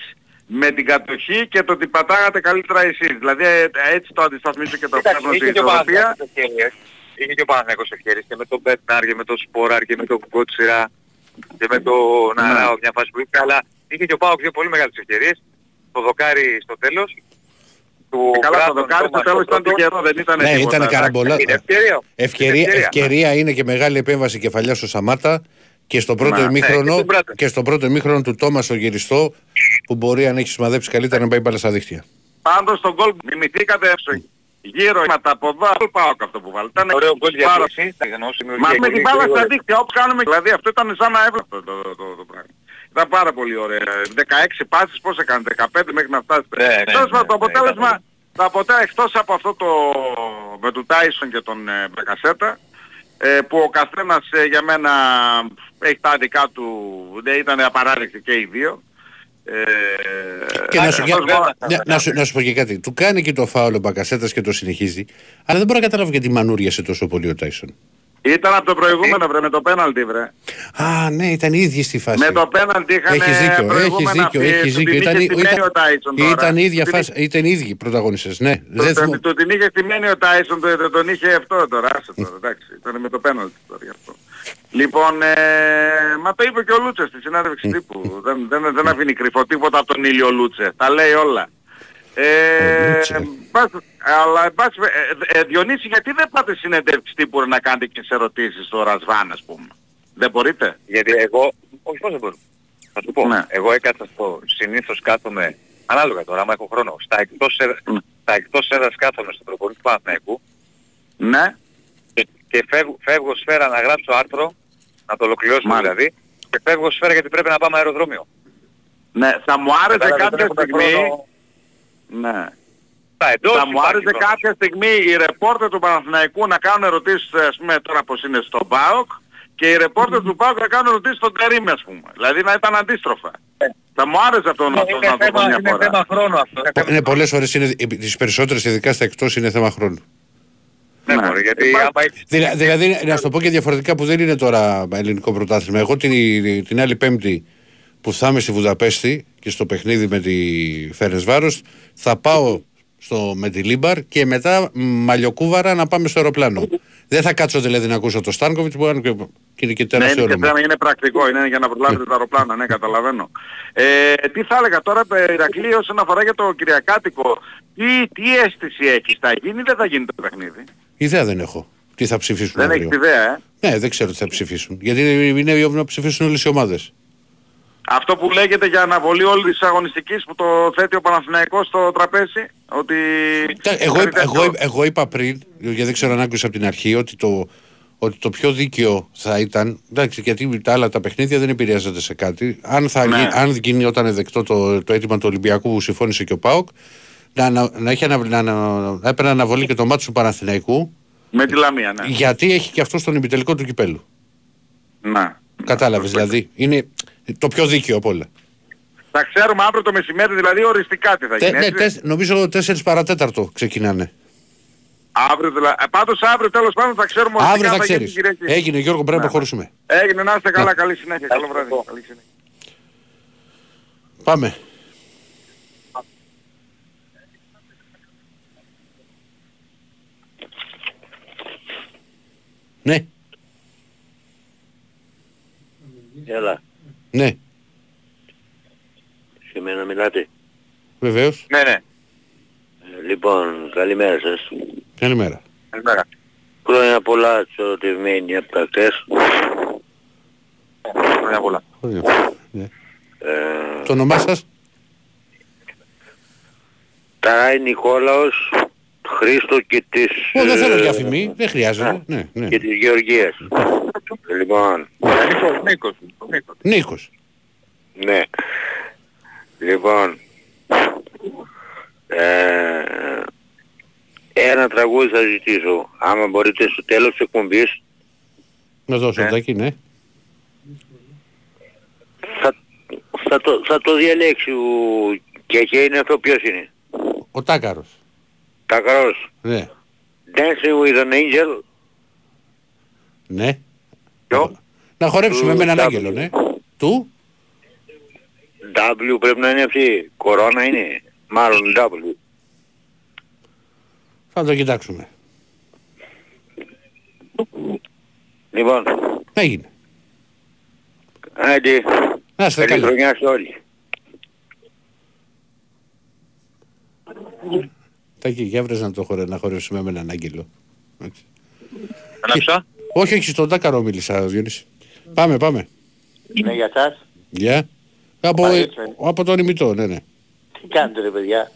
με την κατοχή και το ότι πατάγατε καλύτερα εσείς. Δηλαδή ε, έτσι το αντισταθμίζω και το Κοίταξε, φέρνω στην είχε και ο ισορροπία. Παναθηναϊκός ευκαιρίες. Είχε και ο Παναθηναϊκός ευκαιρίες και με τον Μπέτναρ και με τον Σποράρ και με τον Κότσιρα και με τον Ναι. Ναράο μια φάση που είπε, αλλά είχε και ο Πάοκ δύο πολύ μεγάλες ευκαιρίες. Το δοκάρι στο τέλος. Του Ε, Καλά, το Μπράντον δοκάρι στο Τόμας τέλος στο ήταν πρώτο. τυχερό, δεν ήταν Ναι, τίποτα. ήταν εντάξει. καραμπολά. Είναι ευκαιρία. Ευκαιρία, Ευκαιρία. ευκαιρία είναι και μεγάλη επέμβαση κεφαλιά στο Σαμάτα και στο πρώτο Ναι, ημίχρονο ναι, και στον Μπράτον. και στο πρώτο ημίχρονο του Τόμας στο γυριστό που μπορεί αν έχεις σημαδέψει καλύτερα να πάει μπάλα στα δίχτυα. Πάντως στον γκολ μιμηθήκατε γύρω με τα ποδά. Γκολ πάω αυτό που βάλετε. Ήταν Ωραίο γκολ για πάρα- κλεισί. Εννοώ Μα δημιουργία με και την μπάλα στα γρήγορα. δίκτυα, όπως κάνουμε. Δηλαδή αυτό ήταν σαν να έβλεπε το, το, το, το πράγμα. Ήταν πάρα πολύ ωραία. 16 πάσεις, πώς έκανε, 15 μέχρι να φτάσεις. Ναι, ναι, Τέλος πάντων, ναι, το ναι, αποτέλεσμα, ήταν το αποτέλεσμα εκτός από αυτό το με του Τάισον και τον ε, Μπακασέτα, ε, που ο καθένας ε, για μένα έχει τα δικά του, δεν ήταν απαράδεκτοι και οι δύο. Ε, Και να σου, αυτός για- μόνο- να, να σου, να σου πω και κάτι. Του κάνει και το φάουλο ο Μπακασέτα και το συνεχίζει. Αλλά δεν μπορώ να καταλάβω γιατί μανούριασε τόσο πολύ ο Τάισον. Ήταν από το προηγούμενο βρε, με το πέναλτι βρε. Α, ναι, ήταν οι ίδιοι στη φάση. Με το πέναλτι είχαν Έχεις δίκιο, έχεις προηγούμενα δίκιο, αυτή, έχεις του δίκιο. την Ήταν, είχε στημένη ήταν, ο Τάισον τώρα. ήταν η ίδια Την φάση, ήταν οι ίδιοι πρωταγωνιστές, ναι. είχε- Δεν τον- θυμώ- Του την είχε στημένη ο Τάισον, το- το- τον είχε αυτό τώρα, άσε τώρα, εντάξει, ήταν με το πέναλτι τώρα γι' αυτό. Λοιπόν, ε, μα το είπε και ο Λούτσες στη συνάδευξη τύπου. δεν, δεν, δεν αφήνει κρυφό τίποτα από τον ήλιο Λούτσε. Τα λέει όλα. Ε, Λούτσε. πας- αλλά εν πάση πε- ε, ε, Διονύση, γιατί δεν πάτε συνέντευξη τύπου να κάνετε και σε ερωτήσεις στο Ρασβάν, ας πούμε. Δεν μπορείτε; Γιατί εγώ, όχι πώς δεν μπορώ. Θα σου πω, Ναι. εγώ έκατσα στο, συνήθως κάθομαι, ανάλογα τώρα, άμα έχω χρόνο, στα εκτός, έδρα- Ναι. στα εκτός έδρας κάθομαι στο προπονητή του Παναθηναϊκού Ναι. και, και φεύγω, φεύγω σφαίρα να γράψω άρθρο, να το ολοκληρώσω Μάλιστα. δηλαδή, και φεύγω σφαίρα γιατί πρέπει να πάμε αεροδρόμιο. Ναι, θα μου άρεσε Κατάλαβες, κάποια δεν έχουμε στιγμή... χρόνο. Ναι. Τα εντός Θα μου υπάρχει άρεσε χρόνος. κάποια στιγμή οι ρεπόρτερ του Παναθηναϊκού να κάνουν ερωτήσεις, ας πούμε τώρα πως είναι στον ΠΑΟΚ και οι ρεπόρτερ του ΠΑΟΚ να κάνουν ερωτήσεις στον Τερίμ, ας πούμε. Δηλαδή να ήταν αντίστροφα. Θα μου άρεσε αυτό να, το- Είναι να το πω θέμα, μια είναι φορά. θέμα χρόνου αυτό. Είναι θέμα- Είναι πολλές ώρες, είναι, τις περισσότερες ειδικά στα εκτός είναι θέμα χρόνου. Ναι, Ναι. μωρέ, γιατί Υπάρχει- άμα έχεις- Δηλα- Δηλαδή, να σου το πω και διαφορετικά που δεν είναι τώρα ελληνικό πρωτάθλημα. Εγώ την, την άλλη Πέμπτη που θα είμαι στη Βουδαπέστη και στο παιχνίδι με τη Φερεντσβάρος, θα πάω στο, με τη Λίμπαρ και μετά μαλλιοκούβαρα να πάμε στο αεροπλάνο. Δεν θα κάτσω δηλαδή να ακούσω το Στάνκοβιτς που είναι και, και είναι και Ναι, τεράστιο είναι, και όνομα. θέμα, είναι πρακτικό, είναι για να προλάβετε τα αεροπλάνα, ναι, καταλαβαίνω. Ε, τι θα έλεγα τώρα, ε, Ηρακλή, όσον αφορά για το Κυριακάτικο, τι, τι αίσθηση έχεις, θα γίνει ή δεν θα γίνει το παιχνίδι; Ιδέα δεν έχω. Τι θα ψηφίσουν Δεν αύριο. έχεις ιδέα, ε; Ναι, δεν ξέρω τι θα ψηφίσουν. Γιατί είναι η να ψηφίσουν όλες οι ομάδες. Αυτό που λέγεται για αναβολή όλης της αγωνιστικής που το θέτει ο Παναθηναϊκός στο τραπέζι, ότι... Εγώ, κάτι είπα- εγώ, τέτοιο. εγώ είπα πριν, γιατί δεν ξέρω αν άκουσα από την αρχή, ότι το, ότι το πιο δίκαιο θα ήταν. Εντάξει, γιατί τα άλλα τα παιχνίδια δεν επηρεάζονται σε κάτι. Αν, θα Ναι. γι- αν γίνει όταν δεκτό το, το αίτημα του Ολυμπιακού που συμφώνησε και ο ΠΑΟΚ, να, να, να, έχει ανα, να, να, να έπαιρνε αναβολή και το μάτι του Παναθηναϊκού, Με τη Λαμία, ναι. γιατί έχει και αυτό στον επιτελικό του κυπέλου. Να. Κατάλαβες δηλαδή. Είναι το πιο δίκαιο από όλα. Θα ξέρουμε αύριο το μεσημέρι δηλαδή οριστικά τι θα Τε, γίνει. ναι, έτσι. τεσ- νομίζω 4 παρατέταρτο ξεκινάνε. Αύριο δηλαδή. Ε, πάντως αύριο τέλος πάντων θα ξέρουμε οριστικά Αύριο θα αν γίνει ξέρεις. την Κυριακή. Έγινε Γιώργο, πρέπει να Ναι, ναι. προχωρήσουμε. Έγινε να είστε καλά, Ναι. καλή συνέχεια. Καλό βράδυ. Καλή συνέχεια. Πάμε. Ναι, Έλα, ναι, σε μένα μιλάτε. βεβαίως. Ναι, ναι. Ε, Λοιπόν, καλημέρα σας. Καλημέρα. Καλημέρα. Χρόνια πολλά τους ερωτευμένοι από τα χτες. Χρόνια πολλά. Ναι. Ε, Το όνομά σας; Ταράι Νικόλαος, Χρήστο και της... Ω, δεν θέλω ε, διαφημή, δεν χρειάζεται. Ναι, ναι. Και της Γεωργίας. Λοιπόν, Νίκος, Νίκος, Νίκος. Νίκος. Ναι. Λοιπόν, ε, ένα τραγούδι θα ζητήσω. Άμα μπορείτε στο τέλος της εκπομπής Να δώσω τάκι, ναι. θα, θα, το, θα το διαλέξει ο... και και είναι αυτό ποιος είναι; Ο Τάκαρος. Τακαρός. Ναι. Dancing with an Angel. Ναι. Ποιο; Να χορέψουμε Του με έναν W. άγγελο, ναι. Του; W πρέπει να είναι αυτή. Κορώνα είναι. Μάλλον W. Θα το κοιτάξουμε. Λοιπόν, Έγινε. άντε. Να είστε Καλή καλά. χρονιά σε όλοι. Τάκι, για βρες να το χορε, να χορέψουμε με έναν άγγελο. Έτσι. Ανάψα. Όχι, όχι, στον Τάκαρο μίλησα, Διονύση. Πάμε, πάμε. Ναι, για σας. Γεια. Από, Παρέτσο. από τον ημιτό, ναι, ναι. Τι κάνετε ρε παιδιά;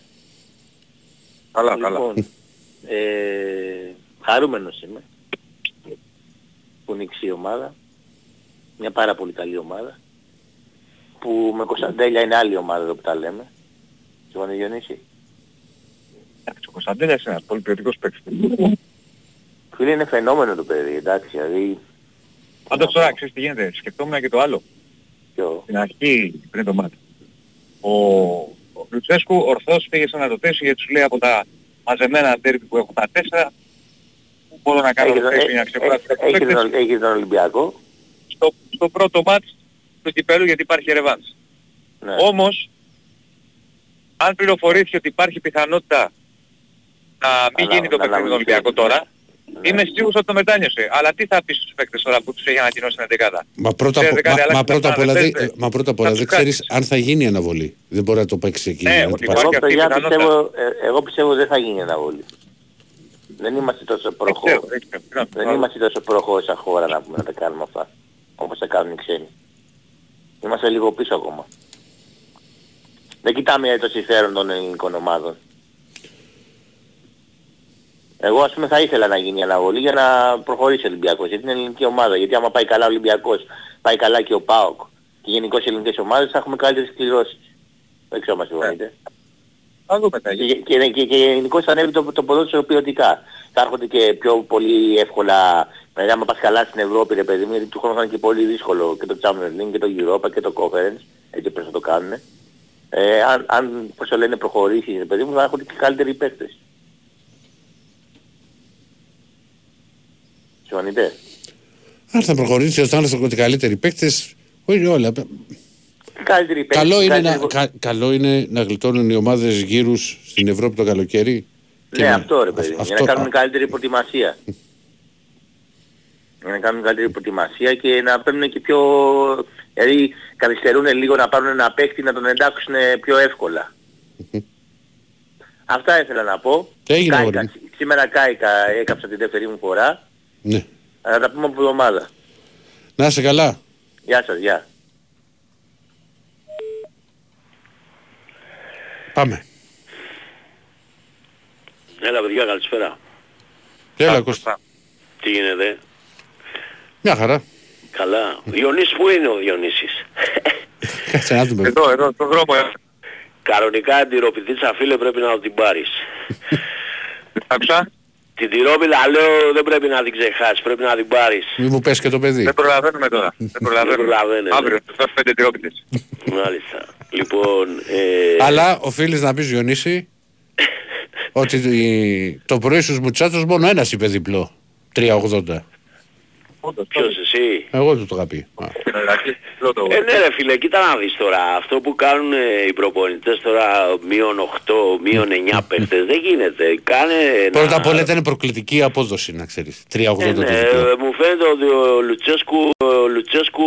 Καλά, λοιπόν, Ε, χαρούμενος είμαι. Που νίξει η ομάδα. Μια πάρα πολύ καλή ομάδα. Που με Κωνσταντέλια είναι άλλη ομάδα εδώ που τα λέμε. Συμφωνείς Διονύση; Ο Κωνσταντέλιας είναι ένας πολύ ποιοτικός παίκτης. Φίλε είναι φαινόμενο το παιδί, εντάξει, δηλαδή Πάντως τώρα ξέρεις τι γίνεται. Σκεφτόμουν και το άλλο. Ποιο; Στην αρχή πριν το μάτι. Ο, ο Λουτσέσκου ορθώς πήγε σε αναρωτήσεις γιατί σου λέει από τα μαζεμένα τέρπι που έχω τα τέσσερα που μπορώ να κάνω Έχεις τον- ρωτήσεις για να ξεπεράσω έχει- κάποιους έχεις παίκτες. τον- έχεις τον Ολυμπιακό; στο, στο πρώτο μάτς του κυπέλου γιατί υπάρχει ρεβάνς. Ναι. Όμως, αν πληροφορήθηκε ότι υπάρχει πιθανότητα να μην Αλλά- γίνει το να παιχνίδι του αναβληθεί. Ολυμπιακού τώρα, Ναι. Είμαι σίγουρος ότι το μετάνιωσε. Αλλά τι θα πεις στους παίκτες τώρα που τους έχει ανακοινώσει την 11 Μα πρώτα, Ξέρετε απο- κάτι, μα, αλλάξει μα τα πρώτα απ' όλα, πράγματα, δεν- πες, μα πρώτα απ' όλα Θα δεν τους ξέρεις αν θα γίνει η αναβολή. Δεν μπορεί να το παίξει εκεί. Ναι, να ότι το πάρει. Εγώ αυτή η παιδιά πιθανότητα. πιστεύω, ε, εγώ πιστεύω δεν θα γίνει αναβολή. Δεν είμαστε τόσο προχώ. ξέρω, δεν ξέρω. Συγγνώμη. Δεν είμαστε τόσο προχώ σαν χώρα να, πούμε, να τα κάνουμε αυτά. Όπως τα κάνουν οι ξένοι. Είμαστε λίγο πίσω ακόμα. Δεν κοιτάμε το συμφέρον των ελληνικών ομάδων. Εγώ ας πούμε θα ήθελα να γίνει η αναβολή για να προχωρήσει ο Ολυμπιακός. Γιατί είναι ελληνική ομάδα. Γιατί άμα πάει καλά ο Ολυμπιακός, πάει καλά και ο ΠΑΟΚ και γενικώς οι ελληνικές ομάδες θα έχουμε καλύτερες κληρώσεις. Δεν ξέρω αν συμφωνείτε. Θα δούμε τα Και, και, και, και γενικώς θα ανέβει το, το ποδόσφαιρο ποιοτικά. Θα έρχονται και πιο πολύ εύκολα, δηλαδή άμα πας καλά στην Ευρώπη ρε παιδί μου, γιατί του χρόνου θα είναι και πολύ δύσκολο και το Champions League και το Europa και το Conference, έτσι πώς θα το κάνουν. Ε, αν, αν πώς το λένε προχωρήσεις ρε παιδί μου, θα έρχονται και καλύτεροι παίκτες. Συμφωνείτε. Αν θα προχωρήσει ο Θάνος ότι καλύτεροι παίκτες, όχι όλα. Καλύτεροι παίκτες. Καλό είναι, καλύτεροι- να, κα- καλό είναι να γλιτώνουν οι ομάδες γύρους στην Ευρώπη το καλοκαίρι. Και Ναι, να- αυτό ρε παιδί. μου, αυτό- για να κάνουν καλύτερη προετοιμασία. για να κάνουν καλύτερη προετοιμασία και να παίρνουν και πιο... Δηλαδή καθυστερούν λίγο να πάρουν ένα παίκτη να τον εντάξουν πιο εύκολα. Αυτά ήθελα να πω. Έγινε, Κάηκα. αγόρι Σήμερα κάηκα, έκαψα τη δεύτερη μου φορά. Ναι. Θα τα πούμε από εβδομάδα. Να είσαι καλά. Γεια σας, γεια. Πάμε. Έλα παιδιά καλησπέρα. Έλα Κώστα. Τι γίνεται; Μια χαρά. Καλά. Διονύσης που είναι ο Διονύσης. (laughs) Κάτσε να δούμε. Εδώ, εδώ, στον δρόμο. ε. Κανονικά την τυροπιτήτσα φίλε πρέπει να την πάρεις. (laughs) Άκουσα. Την τυρόπιτα λέω δεν πρέπει να την ξεχάσεις, πρέπει να την πάρεις. Μη μου πες και το παιδί. Δεν προλαβαίνουμε τώρα. (laughs) Δεν προλαβαίνουμε. προλαβαίνετε. Αύριο, θα φέρω πέντε τριόπιτες. Μάλιστα. Λοιπόν, ε, Αλλά οφείλεις να πεις Διονύση (laughs) ότι η- το πρωί στους Μουτσάτσος μόνο ένας είπε διπλό. 3,80. ποιος εσύ; Εγώ του το είχα πει. Α. Ε, ναι ρε φίλε, κοίτα να δεις τώρα. Αυτό που κάνουν ε, οι προπονητές τώρα μείον 8, μείον 9 (laughs) παίχτες δεν γίνεται. Κάνε ένα... Πρώτα απ' όλα ήταν προκλητική απόδοση να ξέρεις. 3,80 Ε, το ναι, διπλό. ε, μου φαίνεται ότι ο Λουτσέσκου, ο Λουτσέσκου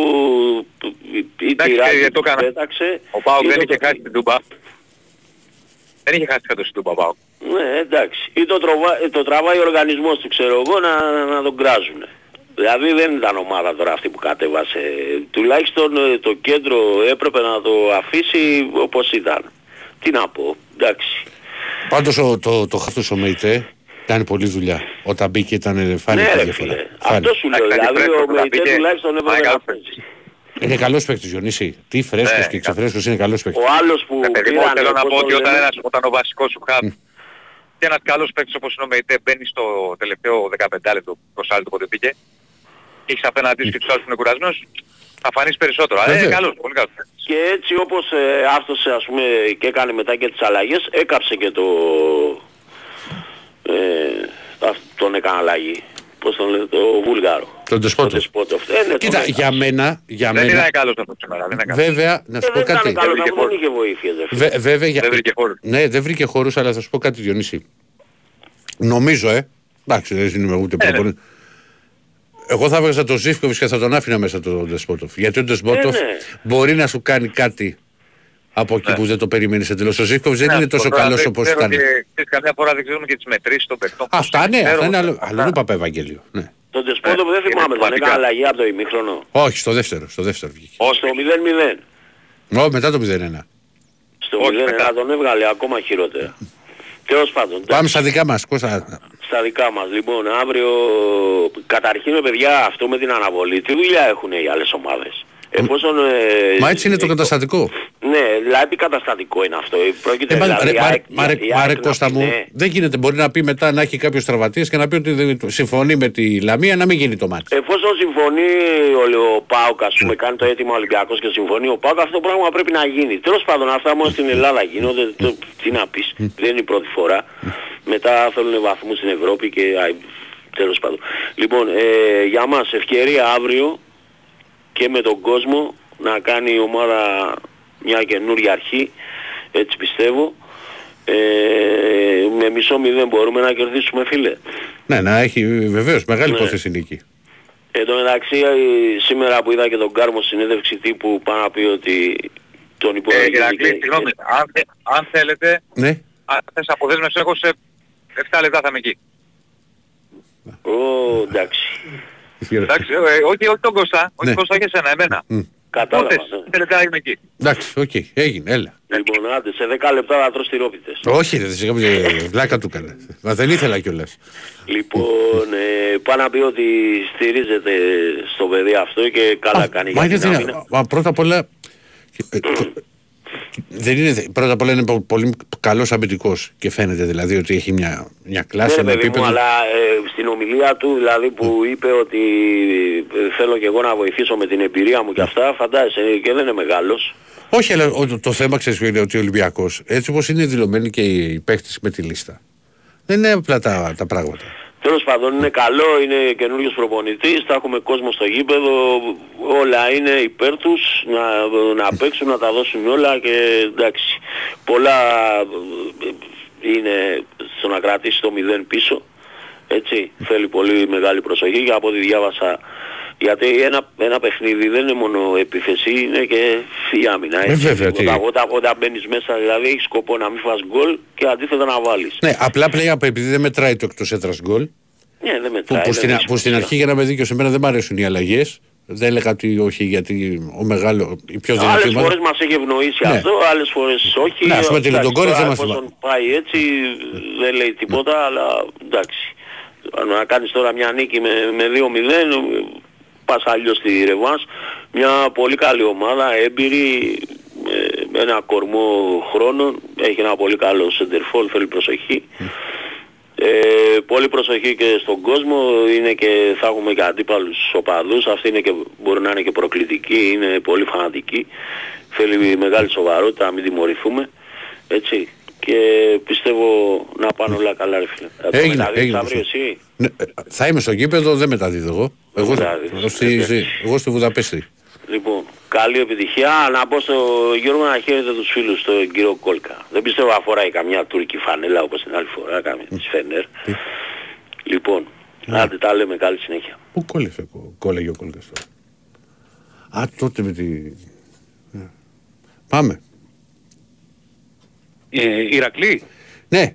ή τη Εντάξει, ράγη το που έκανα. πέταξε. Ο Πάοκ ή δεν το- είχε χάσει την Τούμπα. Δεν είχε χάσει κάτω στην Τούμπα Πάοκ. Ναι, εντάξει. Ή το, τροβά, ε, το τραβάει ο οργανισμός του, ξέρω εγώ, να, να τον κράζουν. Δηλαδή δεν ήταν ομάδα τώρα αυτή που κατέβασε. Τουλάχιστον ε, το κέντρο έπρεπε να το αφήσει όπως ήταν. Τι να πω, εντάξει. Πάντως ο, το, το χαφτός ο Μεϊτέ κάνει πολλή δουλειά. Όταν μπήκε ήταν φάνηκε ναι η ρε διαφορά. φίλε. Φάνηκε. Αυτό σου λέω. Εντάξει, Δηλαδή πρέπει, ο πρέπει να Μεϊτέ πήγε. τουλάχιστον έπρεπε Πάει να καλά. παίζει. Είναι καλός παίκτης Διονύση. Τι φρέσκος Ναι, και ξεφρέσκος είναι καλός παίκτης. Ο άλλος που Ε, παιδί μου, πήραν, θέλω να πώς πω το ότι όταν, λένε, ένας, όταν ο βασικός σου χαμ και ένας καλός παίκτης όπως είναι ο Μεϊτέ μπαίνει στο τελευταίο 15 λεπτό προς άλλο πότε πήγε και έχεις απέναντί σου και τους άλλους που είναι κουρασμένους θα φανείς περισσότερο. Αλλά είναι Βέβαια. καλός, πολύ καλός. Και έτσι όπως ε, άφτωσε ας πούμε και έκανε μετά και τις αλλαγές, έκαψε και το... Ε, αυ- τον έκανε αλλαγή. Πώς τον λέει, το Βούλγαρο. Τον Τεσπότο. Τεσπότοφ. Ε, ναι, τον Κοίτα, έκαψε. για μένα, για Δεν μένα, είναι καλός αυτός σήμερα, δεν είναι καλός. βέβαια, να σου Ε, πω δεν ήταν κάτι. καλό, Δεν βρήκε αφού δεν είχε βοήθεια. δε φίλε. Βε- βέβαια, για... Δεν βρήκε χώρους. Ναι, δεν βρήκε χώρους, αλλά θα σου πω κάτι Διονύση. Νομίζω, ε. Εντάξει, δεν είμαι ούτε ναι. προπονητής. Εγώ θα έβγαζα τον Ζήφκοβιτς και θα τον άφηνα μέσα τον Ντεσπότοφ. Γιατί ο Ντεσπότοφ Ε, ναι. μπορεί να σου κάνει κάτι από εκεί που δεν το περιμένεις εντελώ. Ο Ζήφκοβιτς δεν Ναι, είναι τόσο τώρα καλός δεν όπως ξέρω ήταν. και- ξέρεις, Καμιά φορά δεν ξέρουμε και τις μετρήσεις των παιχτών. Αυτά ναι, Ξέρω, αυτά είναι άλλο, αυτά. άλλο είναι Παπαευαγγέλιο. Ναι. Τον Τεσπότοφ δεν είναι θυμάμαι, δεν σημαντικά. έκανε αλλαγή από το ημίχρονο. Όχι, στο δεύτερο, στο δεύτερο βγήκε. Στο 0-0. Ω, μετά το 0-1. Στο Όχι, 0-1 μετά. τον έβγαλε ακόμα χειρότερα. Τέλος πάντων, Πάμε στα δικά μας. Κώστα. στα δικά μας. Λοιπόν, αύριο, καταρχήν ρε παιδιά, αυτό με την αναβολή, τι δουλειά έχουν οι άλλες ομάδες; Εφόσον... ε, Μα έτσι είναι το ε, καταστατικό. Ναι, δηλαδή καταστατικό είναι αυτό. Πρόκειται Ε, μα- δηλαδή ρε, η μα- ΑΕΚ- μα- ρε- η μα- ΑΕΚ ρε, να Κώστα πει μου, ναι. δεν γίνεται. Μπορεί να πει μετά να έχει κάποιος τραυματίε και να πει ότι δεν- συμφωνεί με τη Λαμία να μην γίνει το μάτι. Εφόσον συμφωνεί ο, ο Πάουκ, ας πούμε, κάνει το αίτημα ο Ολυμπιακός και συμφωνεί ο Πάουκ, αυτό το πράγμα πρέπει να γίνει. Τέλος πάντων, αυτά μόνο στην Ελλάδα γίνονται, το, τι να πεις, δεν είναι η πρώτη φορά. Μετά θέλουν βαθμούς στην Ευρώπη και α, τέλος πάντων. Λοιπόν, ε, για μας ευκαιρία αύριο και με τον κόσμο να κάνει η ομάδα μια καινούργια αρχή, έτσι πιστεύω. Ε, με μισό μηδέν μπορούμε να κερδίσουμε φίλε. Ναι, να έχει βεβαίως μεγάλη Ναι. υπόθεση νίκη. Εν τω μεταξύ ε, σήμερα που είδα και τον Κάρμο συνέντευξη τύπου πάνω να πει ότι τον Ε, υπολογίζει Ηρακλή, και- συγγνώμη, αν, θε- αν θέλετε, Ναι. αν θες αποδέσμευση έχω σε 7 λεπτά θα είμαι εκεί. Ω, εντάξει. Εντάξει, ε, ε, όχι, όχι τον Κώστα, όχι Ναι. τον Κώστα και εσένα, εμένα. Κατάλαβα. Πότε, 5 λεπτά είμαι εκεί; Εντάξει, οκ, έγινε, έλα. Λοιπόν, άντε, σε 10 λεπτά θα τρως τυρόπιτες. Όχι, δεν σιγά μην- βλάκα του έκανε. Μα δεν ήθελα κιόλας. Λοιπόν, ε, πάνω να πει ότι στηρίζεται στο παιδί αυτό και καλά κάνει Μα για είναι την δυνα- άμυνα. μα πρώτα απ' όλα. Ε, το- Δεν είναι, πρώτα απ' όλα είναι πο- πολύ καλός αμυντικός και φαίνεται δηλαδή ότι έχει μια, μια Ναι, κλάση, ρε ένα παιδί μου, επίπεδο. αλλά ε, στην ομιλία του δηλαδή που είπε ότι ε, θέλω και εγώ να βοηθήσω με την εμπειρία μου και αυτά, φαντάζεσαι και δεν είναι μεγάλος. Όχι, αλλά ο- το, το θέμα ξέρεις ποιο είναι ότι ο Ολυμπιακός, έτσι όπως είναι δηλωμένοι και οι παίχτες με τη λίστα, δεν είναι απλά τα, τα πράγματα. Τέλος πάντων είναι καλό, είναι καινούριος προπονητής, θα έχουμε κόσμο στο γήπεδο, όλα είναι υπέρ τους, να, να παίξουν, να τα δώσουν όλα και εντάξει, πολλά ε, είναι στο να κρατήσει το 0 πίσω, έτσι, θέλει πολύ μεγάλη προσοχή και από ό,τι διάβασα, γιατί ένα, ένα παιχνίδι δεν είναι μόνο επίθεση, είναι και η άμυνα, Ε, έτσι. βέβαια, τι. όταν, όταν, όταν μπαίνεις μέσα δηλαδή έχεις σκοπό να μην φας γκολ και αντίθετα να βάλεις. Ναι, απλά πλέον επειδή δεν μετράει το εκτός έδρας γκολ, Ναι, δεν που, μετράει. που, δεν στην, έχει που στην αρχή για να με δίκιο σε μένα δεν μου αρέσουν οι αλλαγές, δεν έλεγα ότι όχι γιατί ο μεγάλο, η πιο δυνατή Άλλες ομάδα- φορές μας έχει ευνοήσει Ναι. αυτό, άλλες φορές όχι. Ναι, ας πούμε, τη Εντάξει, Λουντογκόρετς τώρα δεν μας εφόσον πάει έτσι δεν λέει τίποτα, αλλά εντάξει. Να κάνεις τώρα μια νίκη με, με 2-0, πας αλλιώς στη Ρεβάς. Μια πολύ καλή ομάδα, έμπειρη, ε, με ένα κορμό χρόνων, έχει ένα πολύ καλό σεντερφόρ, θέλει προσοχή. Ε, πολύ προσοχή και στον κόσμο, είναι και, θα έχουμε και αντίπαλους οπαδούς, αυτοί είναι και, μπορεί να είναι και προκλητικοί, είναι πολύ φανατικοί, θέλει μεγάλη σοβαρότητα, να μην τιμωρηθούμε, έτσι. Και πιστεύω να πάνε όλα καλά ρε φίλε. Θα το Έγινε, μεταδείξεις έγινε. αύριο εσύ. Ναι, ε, θα είμαι στο γήπεδο, δεν μεταδίδω εγώ. Εγώ, μεταδίδεις, εγώ, στη, εντάξει. στη- εγώ στη Βουδαπέστη. Λοιπόν, καλή επιτυχία. Να πω στο Γιώργο να χαίρετε τους φίλους, τον κύριο Κόλκα. Δεν πιστεύω αφοράει καμιά τουρκική φανέλα όπως την άλλη φορά, καμία της Φενέρ. Λοιπόν, άντε τα λέμε, καλή συνέχεια. Πού κόλλησε, κο- κόλλαγε ο κόλληκας τώρα; Α, τότε με τη... Ναι. Πάμε. Ε, Ηρακλή. Ναι.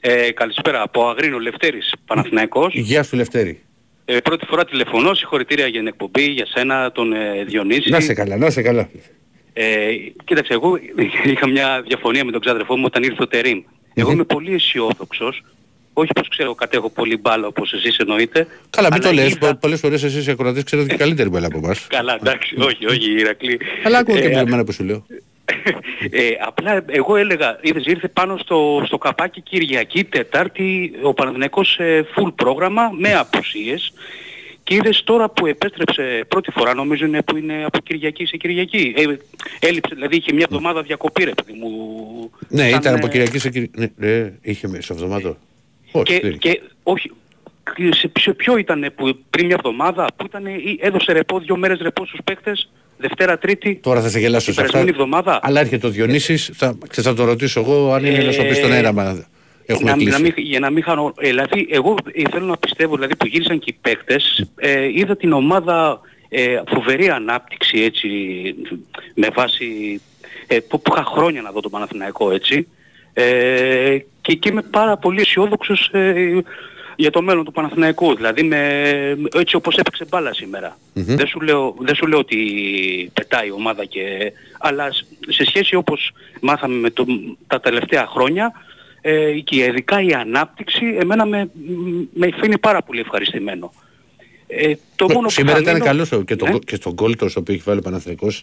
Ε, καλησπέρα. Από Αγρίνο Λευτέρης, Παναθηναϊκός. Γεια σου Λευτέρη. Ε, πρώτη φορά τηλεφωνώ, συγχωρητήρια για την εκπομπή, για σένα, τον ε, Διονύση. Να σε καλά, να σε καλά. Ε, κοίταξε, εγώ (laughs) είχα μια διαφωνία με τον ξάδερφό μου όταν ήρθε ο Τερίμ. Εγώ είμαι πολύ αισιόδοξος όχι πως ξέρω κατέχω πολύ μπάλα όπως εσείς εννοείτε. Καλά, μην αλλά το λες. είδα- Πο- Πολλές φορές εσείς οι ακροατές ξέρετε και καλύτερη μπέλα από εμάς. Καλά, εντάξει, όχι, όχι, Ηρακλή. Αλλά ακούω και Ε, εμένα που σου λέω. Ε, απλά εγώ έλεγα, είδες, ήρθε πάνω στο, στο καπάκι Κυριακή, Τετάρτη, ο Παναθηναϊκός ε, full πρόγραμμα με απουσίες και είδες τώρα που επέστρεψε πρώτη φορά, νομίζω είναι που είναι από Κυριακή σε Κυριακή. Ε, έλειψε, δηλαδή είχε μια εβδομάδα διακοπή ρε παιδί μου. Ναι, Σαν, ήταν από ε, Κυριακή σε Κυριακή. Ναι, ναι, είχε μέσα εβδομάδα. Όχι, και, δεν είχε. και όχι, και σε, σε ποιο ήταν που πριν μια εβδομάδα, που ήταν, ή έδωσε ρεπό, δύο μέρες ρεπό στους παίκτες, Δευτέρα, Τρίτη, Τώρα θα σε γελάσω την σε αυτά. περασμένη εβδομάδα. Αλλά έρχεται ο Διονύσης, θα, ξέρεις, θα το ρωτήσω εγώ αν είναι Ε, να σου πει στον αέρα μα έχουμε να, κλείσει. να μην, για να μην χάνω, ε, δηλαδή εγώ ε, θέλω να πιστεύω δηλαδή που γύρισαν και οι παίκτες, ε, είδα την ομάδα ε, φοβερή ανάπτυξη έτσι με βάση ε, που, που είχα χρόνια να δω τον Παναθηναϊκό έτσι ε, και, και είμαι πάρα πολύ αισιόδοξος ε, για το μέλλον του Παναθηναϊκού δηλαδή με, έτσι όπως έπαιξε μπάλα σήμερα. Μμμ. Δεν, σου λέω, δεν σου λέω ότι πετάει η ομάδα και... Αλλά σ- σε σχέση όπως μάθαμε με το, τα τελευταία χρόνια ε, και ειδικά η ανάπτυξη εμένα με, με αφήνει πάρα πολύ ευχαριστημένο. Ε, το μόνο που Σήμερα θα ήταν μείνω- καλός και, το, Ναι. και στον γκολ το οποίο έχει βάλει ο Παναθηναϊκός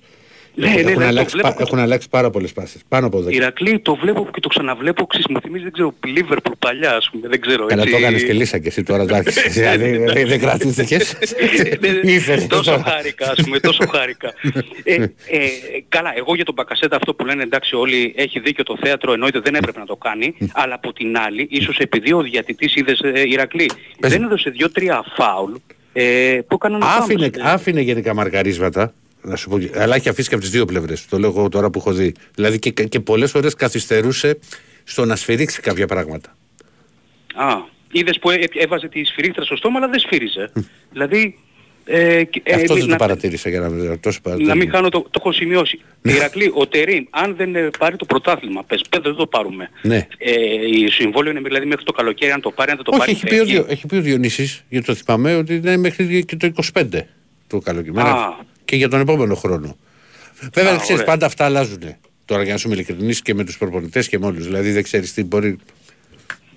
Ναι, έχουν, ναι, ναι, το αλλάξει, βλέπω πα- και- έχουν αλλάξει πάρα πολλές πάσες. Πάνω από 10. Ηρακλή το βλέπω και το ξαναβλέπω, ξέρεις, μου θυμίζει δεν ξέρω, Λίβερπουλ παλιά ας πούμε, δεν ξέρω. Καλά έτσι. το έκανες και λύσα και εσύ τώρα (laughs) εντάξει. Δηλαδή δεν- δεν κρατήθηκες. (laughs) (laughs) Ήθελες τόσο τώρα. χάρηκα, ας πούμε, τόσο χάρηκα. ε, ε, καλά, εγώ για τον Μπακασέτα αυτό που λένε εντάξει όλοι έχει δίκιο το θέατρο, εννοείται δεν έπρεπε να το κάνει, αλλά από την άλλη, ίσως επειδή ο διατητής είδες ε, Ηρακλή, δεν έδωσε δύο-τρία φάουλ ε, που έκαναν Άφηνε, φάουλ. άφηνε γενικά μαρκαρίσματα. Να σου πω, αλλά έχει αφήσει και από τις δύο πλευρές. Το λέω εγώ τώρα που έχω δει. Δηλαδή και, και πολλές φορές καθυστερούσε στο να σφυρίξει κάποια πράγματα. Α, είδες που έ- έβαζε τη σφυρίχτρα στο στόμα αλλά δεν σφύριζε. δηλαδή... Ε, και- ε, Αυτό δεν το να- παρατήρησα για να μην τόσο Να παρατήρησα. μην χάνω το, το έχω σημειώσει. Ηρακλή, ο Τερίμ, αν δεν ε, πάρει το πρωτάθλημα, πες πέντε δεν το πάρουμε. Ναι. Ε, η συμβόλαιο είναι δηλαδή μέχρι το καλοκαίρι, αν το πάρει, αν δεν το Όχι, πάρει. έχει πει, ο, φεύγει. Διο- έχει πει ο Διονύσης, γιατί το θυμάμαι, ότι είναι μέχρι και το 25 του καλοκαίρι. Α. Και για τον επόμενο χρόνο. Βέβαια, Α, ξέρεις, ωραία. πάντα αυτά αλλάζουν. Τώρα για να σου είμαι ειλικρινής και με τους προπονητές και με όλους. Δηλαδή δεν ξέρεις τι μπορεί...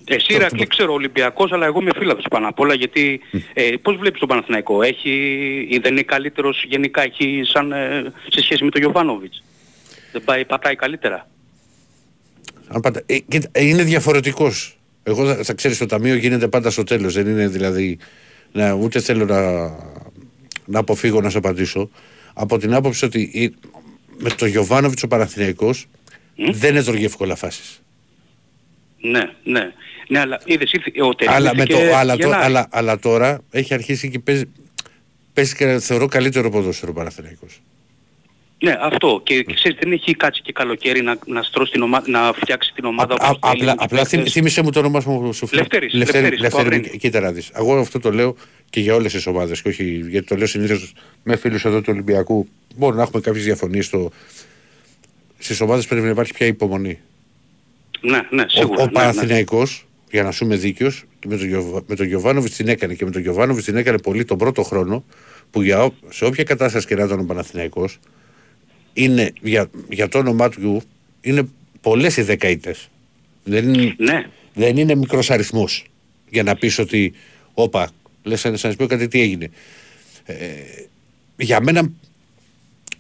Εσύ Ηρακλή ξέρω Ολυμπιακός, αλλά εγώ είμαι φίλαθος πάνω απ' όλα, γιατί ε, πώς βλέπεις τον Παναθηναϊκό, έχει, ή δεν είναι καλύτερος γενικά, έχει σαν, ε, σε σχέση με τον Γιωβάνοβιτς; Δεν πάει, πατάει καλύτερα; Αν πάντα, ε, κοίτα, ε, είναι διαφορετικός. Εγώ θα, θα ξέρεις το ταμείο γίνεται πάντα στο τέλος. Δεν είναι δηλαδή... Να, ούτε θέλω να, να αποφύγω να σε απαντήσω. Από την άποψη ότι η- με τον Γιωβάνοβιτς ο Παναθηναϊκός δεν έτρωγε εύκολα φάσεις. Ναι, ναι. Ναι, αλλά είδες, ήρθε, ο Τερίμ Αλλά, ήρθε με το, και αλλά, το, Γενάρη. αλλά, αλλά τώρα έχει αρχίσει και παίζει, παίζει και θεωρώ καλύτερο ποδόσφαιρο ο Παναθηναϊκός. Ναι, αυτό. Και ξέρεις, δεν έχει κάτσει και καλοκαίρι να, να, στρώσει την ομάδα, να φτιάξει την ομάδα Α, όπως θέλει. απλά τους απλά παίκτες. θύμι- θύμισε μου το όνομα σου. σου Λευτέρης, Λευτέρη, Λευτέρης, Λευτέρη, από Αγρίνη. κοίτα να δεις. Εγώ αυτό το λέω και για όλες τις ομάδες και όχι γιατί το λέω συνήθως με φίλους εδώ του Ολυμπιακού. Μπορεί να έχουμε κάποιες διαφωνίες στο... Στις ομάδες πρέπει να υπάρχει πια υπομονή. Ναι, ναι, Ο, σίγουρα. ο ναι, Παναθηναϊκός, για να σου είμαι δίκαιος, και με τον, Γιωβα- με τον Γιωβάνοβιτς την έκανε και με τον Γιωβάνοβιτς την έκανε πολύ τον πρώτο χρόνο που για, ό- σε όποια κατάσταση και να ήταν ο Παναθηναϊκός είναι για, για το όνομά του είναι πολλές οι δεκαετές. Δεν, είναι- Ναι. δεν είναι μικρός αριθμός για να πεις ότι όπα, λες να σας πω κάτι τι έγινε. Ε, για μένα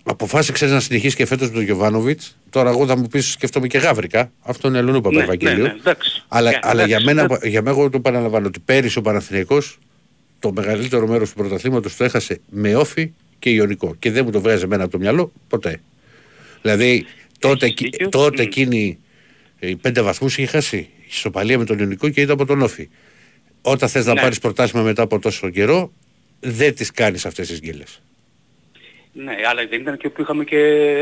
αποφάσισε ξέρεις, να συνεχίσεις και φέτος με τον Γιωβάνοβιτς. Τώρα εγώ θα μου πεις σκέφτομαι και γάβρικα. Αυτό είναι αλλού Ναι, Παπαευαγγέλιο. ναι, ναι, εντάξει. Αλλά, Ναι, αλλά για, εντάξει, μένα, ναι. για μένα εγώ το παραλαμβάνω ότι πέρυσι ο Παναθηναϊκός το μεγαλύτερο μέρος του πρωταθλήματος το έχασε με όφη και ιονικό. Και δεν μου το βγάζει εμένα από το μυαλό ποτέ. Δηλαδή τότε, εκει- τότε εκείνη οι πέντε βαθμούς είχε χάσει η ισοπαλία με τον ιονικό και ήταν από τον όφη. Όταν θες να Ναι. πάρεις προτάσμα μετά από τόσο καιρό δεν τις κάνεις αυτές τις γκέλες. Ναι, αλλά δεν ήταν και που είχαμε και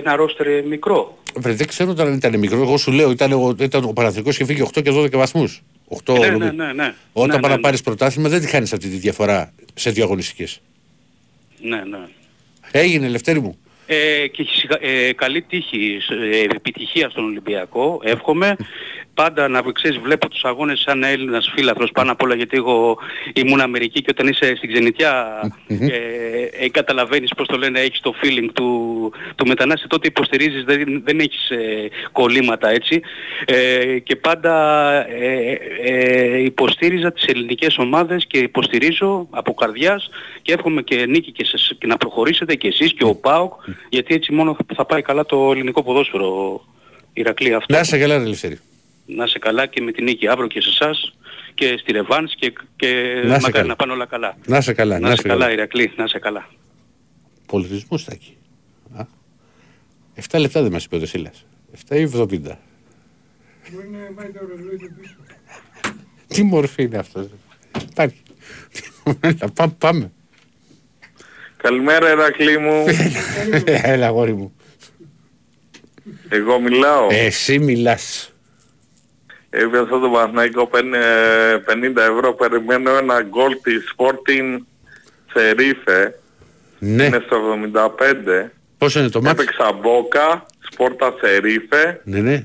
ένα ρόστερ μικρό. Βρε, δεν ξέρω αν ήταν μικρό. Εγώ σου λέω ήταν, ο- ήταν ο Παναθηναϊκός και φύγει 8 και 12 βαθμούς. 8 ναι, νομίζω. ναι, ναι, ναι. Όταν ναι, πάει ναι, να πάρεις πρωτάθλημα δεν τη χάνεις αυτή τη διαφορά σε δύο αγωνιστικές. Ναι, ναι. Έγινε, Λευτέρη μου. Ε, και σιγα- ε, καλή τύχη, ε, επιτυχία στον Ολυμπιακό, εύχομαι. Πάντα να ξέρεις βλέπω τους αγώνες σαν Έλληνας φίλαθρος πάνω απ' όλα γιατί εγώ ήμουν Αμερική και όταν είσαι στην ξενιτιά ε, ε, καταλαβαίνεις πώς το λένε έχεις το feeling του, του μετανάστε τότε υποστηρίζεις δεν, δεν έχεις ε, κολλήματα έτσι ε, και πάντα ε, ε, υποστήριζα τις ελληνικές ομάδες και υποστηρίζω από καρδιάς και εύχομαι και νίκη και, σε, και να προχωρήσετε και εσείς και ο ΠΑΟΚ γιατί έτσι μόνο θα πάει καλά το ελληνικό ποδόσφαιρο Ηρακλή αυτό. Να είσαι καλά, ρε Ελευθερή. Να είσαι καλά και με την νίκη αύριο και σε εσάς και στη Ρεβάνς και, και Να είσαι μακάρι καλά. να πάνε όλα καλά. Να είσαι καλά, Να είσαι καλά Ηρακλή, να είσαι καλά. Πολιτισμός θα έχει. Α. 7 λεπτά δεν μας είπε ο Δεσίλας. 7 ή 70. Μπορεί να πάει το ρολόι του πίσω. Τι μορφή είναι αυτός. Υπάρχει. Έλα, πά- πάμε. Καλημέρα Ερακλή μου. Έλα, αγόρι μου. Εγώ μιλάω. Εσύ μιλάς. Έπιασα το Παναθηναϊκό παίρνει, ε, 50 ευρώ. Περιμένω ένα γκολ της Sporting Σερίφε. Ναι. Είναι στο 75. Πόσο είναι το μάτι. Έπαιξα Μπόκα, Σπόρτα Σερίφε. Ναι, ναι.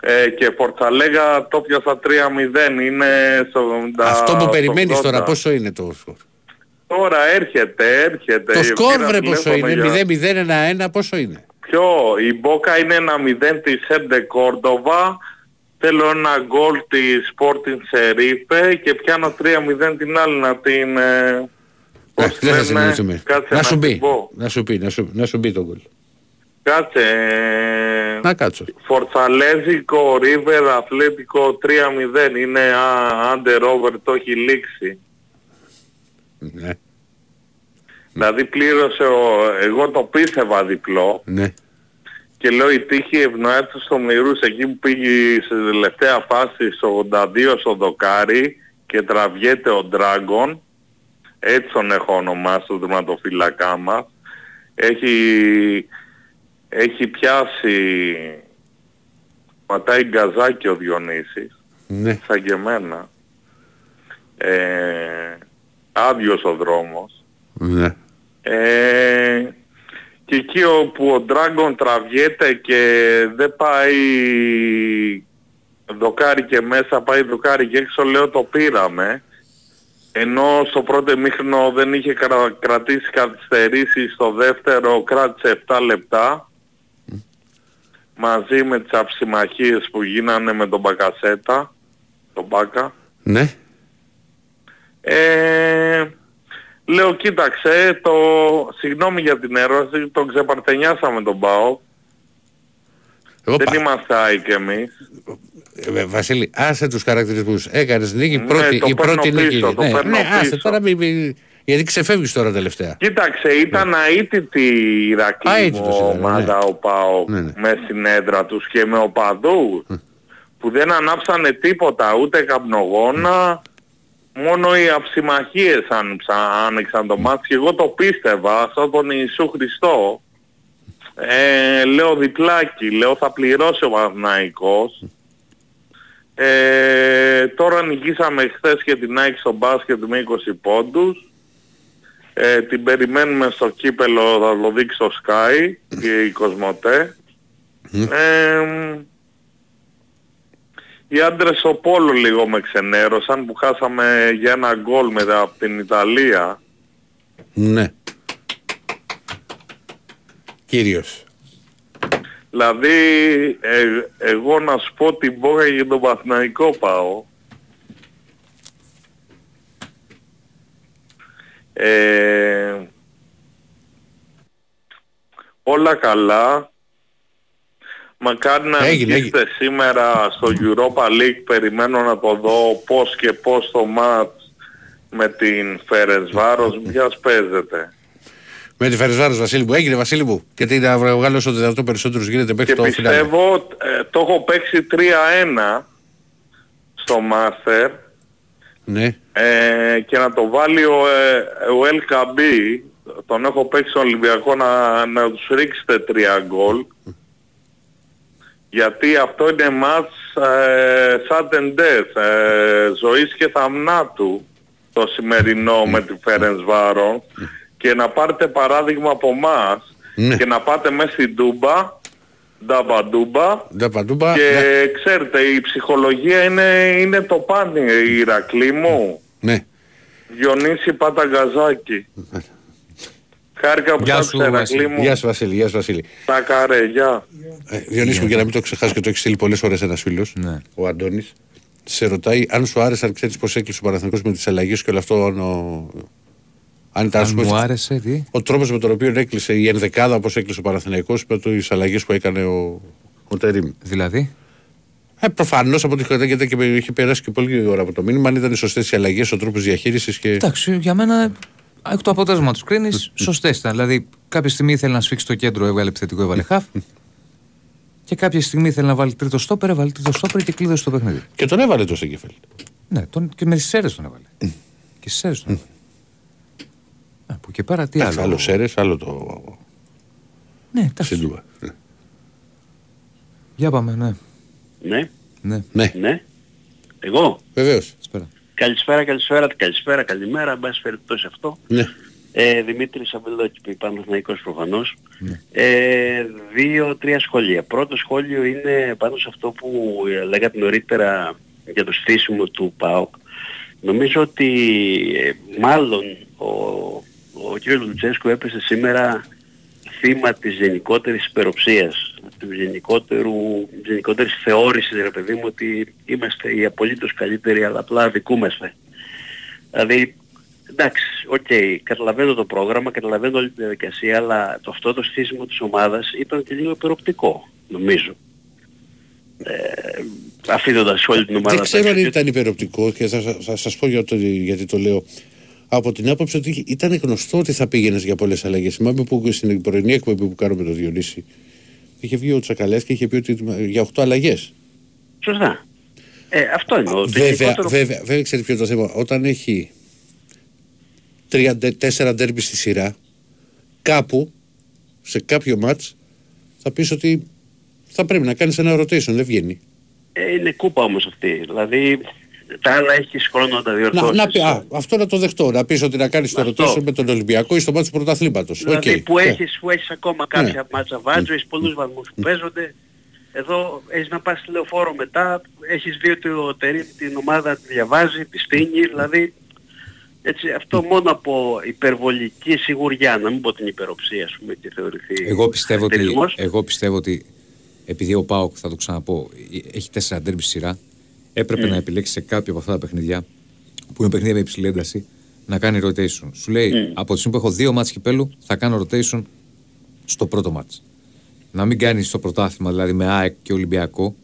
Ε, και Πορταλέγα το πιάσα 3-0. Είναι στο 70. Αυτό που στο περιμένεις 80. τώρα πόσο είναι το σκορ; Τώρα έρχεται, έρχεται. Το σκορ Πήρα βρε πόσο τηλέφωνο για- είναι. 0-0-1-1 πόσο είναι; Ποιο, η Μπόκα είναι ένα 0 της Σέντε Κόρντοβα. Θέλω ένα γκολ της Sporting Σερίφε και πιάνω 3-0 την άλλη να την... Ε, πώς Δεν θα λένε, συνεννοηθούμε. κάτσε Να σου την πει. πω. Να σου πει, να σου, να σου πει τον γκολ. Κάτσε. ε, Να κάτσω. Φορτσαλέζικο, Ρίβερ, Αθλέτικο 3-0 είναι α, under over, το έχει λήξει. Ναι. Δηλαδή πλήρωσε, ο, εγώ το πίστευα διπλό Ναι. Και λέω η τύχη ευνοιά του στο Μυρούς εκεί που πήγε σε τελευταία φάση στο 82 στο δοκάρι και τραβιέται ο Dragon έτσι τον έχω ονομάσει τον τερματοφύλακά μας έχει, έχει πιάσει πατάει γκαζάκι ο Διονύσης Ναι. σαν και εμένα ε, άδειος ο δρόμος Ναι. ε, και εκεί όπου ο Dragon τραβιέται και δεν πάει δοκάρι και μέσα, πάει δοκάρι και έξω, λέω το πήραμε. Ενώ στο πρώτο εμίχρονο δεν είχε κρα- κρατήσει καθυστερήσει, στο δεύτερο κράτησε 7 λεπτά. Μαζί με τις αψημαχίες που γίνανε με τον Μπακασέτα, τον Μπάκα. Ναι. Ε, λέω κοίταξε, το, συγγνώμη για την ερώτηση, τον ξεπαρτενιάσαμε τον ΠΑΟ. Εγώ Δεν πα- είμαστε άι κι εμείς. Ε, Βασίλη, άσε τους χαρακτηρισμούς. Έκανες νίκη, Ναι, πρώτη, το η παίρνω πρώτη πίσω, νίκη. το ναι, παίρνω ναι, άσε πίσω. τώρα μη, μη- γιατί ξεφεύγεις τώρα τελευταία. Κοίταξε, ήταν αίτητη η Ηρακλή Αίτητος μου ήταν, ομάδα ο ΠΑΟ Ναι, ναι. μέσα στην έδρα τους και με οπαδούς που δεν ανάψανε τίποτα, ούτε καπνογόνα, μόνο οι αψημαχίες άνοιξαν, άνοιξαν το μάτι και εγώ το πίστευα σαν τον Ιησού Χριστό. Ε, λέω διπλάκι, λέω θα πληρώσει ο Παναθηναϊκός. Ε, τώρα νικήσαμε χθες και την ΑΕΚ στο μπάσκετ με 20 πόντους. Ε, την περιμένουμε στο κύπελο, θα το δείξει στο Sky και η Κοσμοτέ. Ε, οι άντρες στο Πόλο λίγο με ξενέρωσαν που χάσαμε για ένα γκολ μετά από την Ιταλία. Ναι. Κύριος. Δηλαδή ε, εγώ να σου πω την πόγα για τον Παθηναϊκό πάω. Ε, όλα καλά. Μακάρι να Έγινε, νικήσετε σήμερα στο Europa League. Περιμένω να το δω πώς και πώς το μάτς με την Φερεσβάρος. Μιας παίζεται. Με τη Φερεσβάρος Βασίλη μου. Έγινε Βασίλη μου. Και τι να βγάλω όσο δυνατό περισσότερους γίνεται μέχρι Και το φινάλε. πιστεύω ε, το έχω παίξει 3-1 στο Master Ναι. ε, και να το βάλει ο, ε, ο LKB τον έχω παίξει στον Ολυμπιακό να, να τους ρίξετε 3 γκολ γιατί αυτό είναι μάτς ε, sudden death, ε, ζωής και θαμνάτου το σημερινό με τη Φέρενς και να πάρετε παράδειγμα από μας Ναι. και να πάτε μέσα στην Τούμπα Νταμπαντούμπα. Νταμπαντούμπα. Και ναι. ξέρετε, η ψυχολογία είναι, είναι το πάνι, η Ηρακλή μου. Ναι. Διονύση Παταγκαζάκη. Χάρηκα που γεια σου, Βασίλη. Μου. Γεια σου, Βασίλη. Γεια σου, Βασίλη. Τα καρέ, γεια. Ε, Διονύση μου, για να μην το ξεχάσει και το έχεις στείλει πολλές φορές ένας φίλος, ναι. ο Αντώνης, σε ρωτάει αν σου άρεσε, αν ξέρεις πώς έκλεισε ο Παναθηνικό με τις αλλαγές και όλο αυτό. Ο... Αν, ήταν, αν μου άρεσε, τι; Ο τρόπος με τον οποίο έκλεισε η ενδεκάδα όπως έκλεισε ο Παναθηναϊκός με τις αλλαγές που έκανε ο, ο Τερήμ. Δηλαδή; Ε, Προφανώς από ό,τι κρατάει και έχει περάσει και πολύ ώρα από το μήνυμα. Αν ήταν σωστές οι αλλαγές, ο τρόπος διαχείρισης και. Εντάξει, για μένα εκ του αποτέλεσμα τους κρίνεις, (laughs) σωστές ήταν. Δηλαδή, κάποια στιγμή ήθελε να σφίξει το κέντρο, έβγαλε επιθετικό, έβαλε χαφ. και κάποια στιγμή ήθελε να βάλει τρίτο στόπερ, έβαλε τρίτο στόπερ και κλείδωσε το παιχνίδι. Και τον έβαλε το Σέγκεφελ. Ναι, τον, και με τι αίρε τον έβαλε. και στι αίρε τον έβαλε. Ε, από εκεί πέρα τι άλλο; Άλλο Σέρες, άλλο το. Ναι, εντάξει. Σιντούα. Για πάμε, ναι. Ναι. Ναι. ναι. ναι. Εγώ; Βεβαίως. Καλησπέρα, καλησπέρα, καλησπέρα, καλημέρα, εν πάση περιπτώσει αυτό. Ναι. Ε, Δημήτρης Αβελόκηπη, Παναθηναϊκός προφανώς. Ε, δύο-τρία σχόλια. Πρώτο σχόλιο είναι πάνω σε αυτό που ε, λέγατε νωρίτερα για το στήσιμο του ΠΑΟΚ. Νομίζω ότι ε, μάλλον ο, ο κ. Λουτσέσκου έπεσε σήμερα θύμα της γενικότερης υπεροψίας, του γενικότερου, της γενικότερης θεώρησης, ρε παιδί μου, ότι είμαστε οι απολύτως καλύτεροι, αλλά απλά αδικούμαστε. Δηλαδή, εντάξει, οκ, καταλαβαίνω το πρόγραμμα, καταλαβαίνω όλη τη διαδικασία, αλλά το αυτό το στήσιμο της ομάδας ήταν και λίγο υπεροπτικό, νομίζω. Ε, αφήνοντας όλη την ομάδα Δεν ξέρω αν απ' έξω. ήταν υπεροπτικό και θα, θα, θα σας πω για το, γιατί το λέω. Από την άποψη ότι ήταν γνωστό ότι θα πήγαινες για πολλές αλλαγές. Θυμάμαι που στην πρωινή εκπομπή που κάνουμε το Διονύση είχε βγει ο Τσακαλέα και είχε πει ότι για 8 αλλαγές. Σωστά. Ε, αυτό εννοώ. Το Βέβαια, γενικότερο- βέβαια, βέβαια, ξέρεις ποιο είναι το θέμα. Όταν έχει 3-4 ντέρμπι στη σειρά, κάπου σε κάποιο μάτς θα πεις ότι θα πρέπει να κάνεις ένα rotation. Δεν βγαίνει. Ε, είναι κούπα όμως αυτή. Δηλαδή τα άλλα έχεις χρόνο να τα Να, διορθώσεις. να πει, α, αυτό να το δεχτώ. Να πεις ότι να κάνεις το Αυτό. rotation με τον Ολυμπιακό ή στο μάτι του πρωταθλήματος. Δηλαδή που, Ναι. έχεις, που έχεις ακόμα κάποια μάτσα βάζω, έχεις πολλούς βαθμούς που παίζονται. Εδώ έχεις να πας στη λεωφόρο μετά, έχεις δει ότι ο Τερίμ την ομάδα τη διαβάζει, τη στείνει, δηλαδή έτσι, αυτό μόνο από υπερβολική σιγουριά, να μην πω την υπεροψία ας πούμε και θεωρηθεί Εγώ πιστεύω, ότι, χαρακτηρισμός. εγώ πιστεύω ότι επειδή ο Πάοκ, θα το ξαναπώ, έχει τέσσερα ντέρμπι στη σειρά, έπρεπε Mm. να επιλέξει σε κάποιο από αυτά τα παιχνίδια που είναι παιχνίδια με υψηλή ένταση να κάνει rotation. Σου λέει Mm. από τη στιγμή που έχω δύο μάτς κυπέλου θα κάνω rotation στο πρώτο μάτς. Να μην κάνει στο πρωτάθλημα δηλαδή με ΑΕΚ και Ολυμπιακό.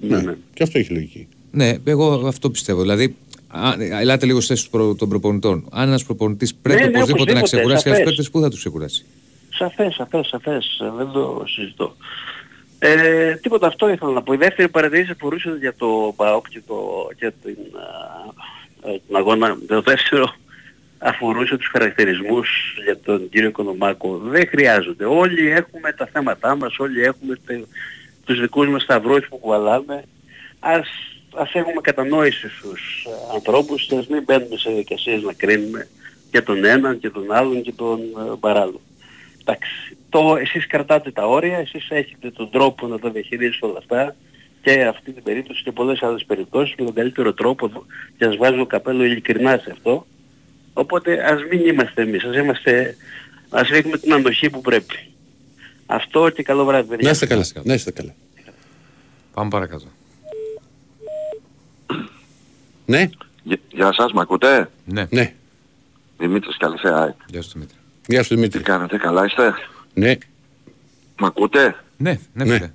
Ναι, ναι. Και αυτό έχει λογική. Ναι, εγώ αυτό πιστεύω. Δηλαδή, α, ελάτε λίγο στις θέσει των προπονητών. Αν ένας προπονητής πρέπει ναι, οπωσδήποτε να οπωσδήποτε, ξεκουράσει σαφές. κάποιου παίκτες, πού θα τους ξεκουράσει; Σαφές, σαφές, σαφές. Ε, Δεν το συζητώ. Ε, τίποτα αυτό ήθελα να πω. Η δεύτερη παρατηρήση αφορούσε για το ΠΑΟΚ και, το, και την, α, ε, τον αγώνα. Το δεύτερο αφορούσε τους χαρακτηρισμούς για τον κύριο Οικονομάκο. Δεν χρειάζονται. Όλοι έχουμε τα θέματά μας, όλοι έχουμε τε- τους δικούς μας σταυρούς που κουβαλάμε. Ας, ας έχουμε κατανόηση στους ε, ανθρώπους και ας μην μπαίνουμε σε διαδικασίες να κρίνουμε και τον έναν και τον άλλον και τον ε, παράλληλο. Εντάξει, το, εσείς κρατάτε τα όρια, εσείς έχετε τον τρόπο να τα διαχειρίζετε όλα αυτά και αυτή την περίπτωση και πολλές άλλες περιπτώσεις με τον καλύτερο τρόπο και ας βάζω καπέλο ειλικρινά σε αυτό. Οπότε ας μην είμαστε εμείς, ας είμαστε, ας ρίχνουμε την αντοχή που πρέπει. Αυτό και καλό βράδυ παιδιά. Να είστε καλά. Να είστε καλά. Πάμε παρακάτω. Ναι. Γεια σας, μ' ακούτε; Ναι. ναι. Δημήτρης Καλυθέα. Γεια σου Δημήτρη. Γεια σου Δημήτρη. Τι κάνετε, καλά είστε; Ναι. Μ' ακούτε; Ναι, ναι, ναι.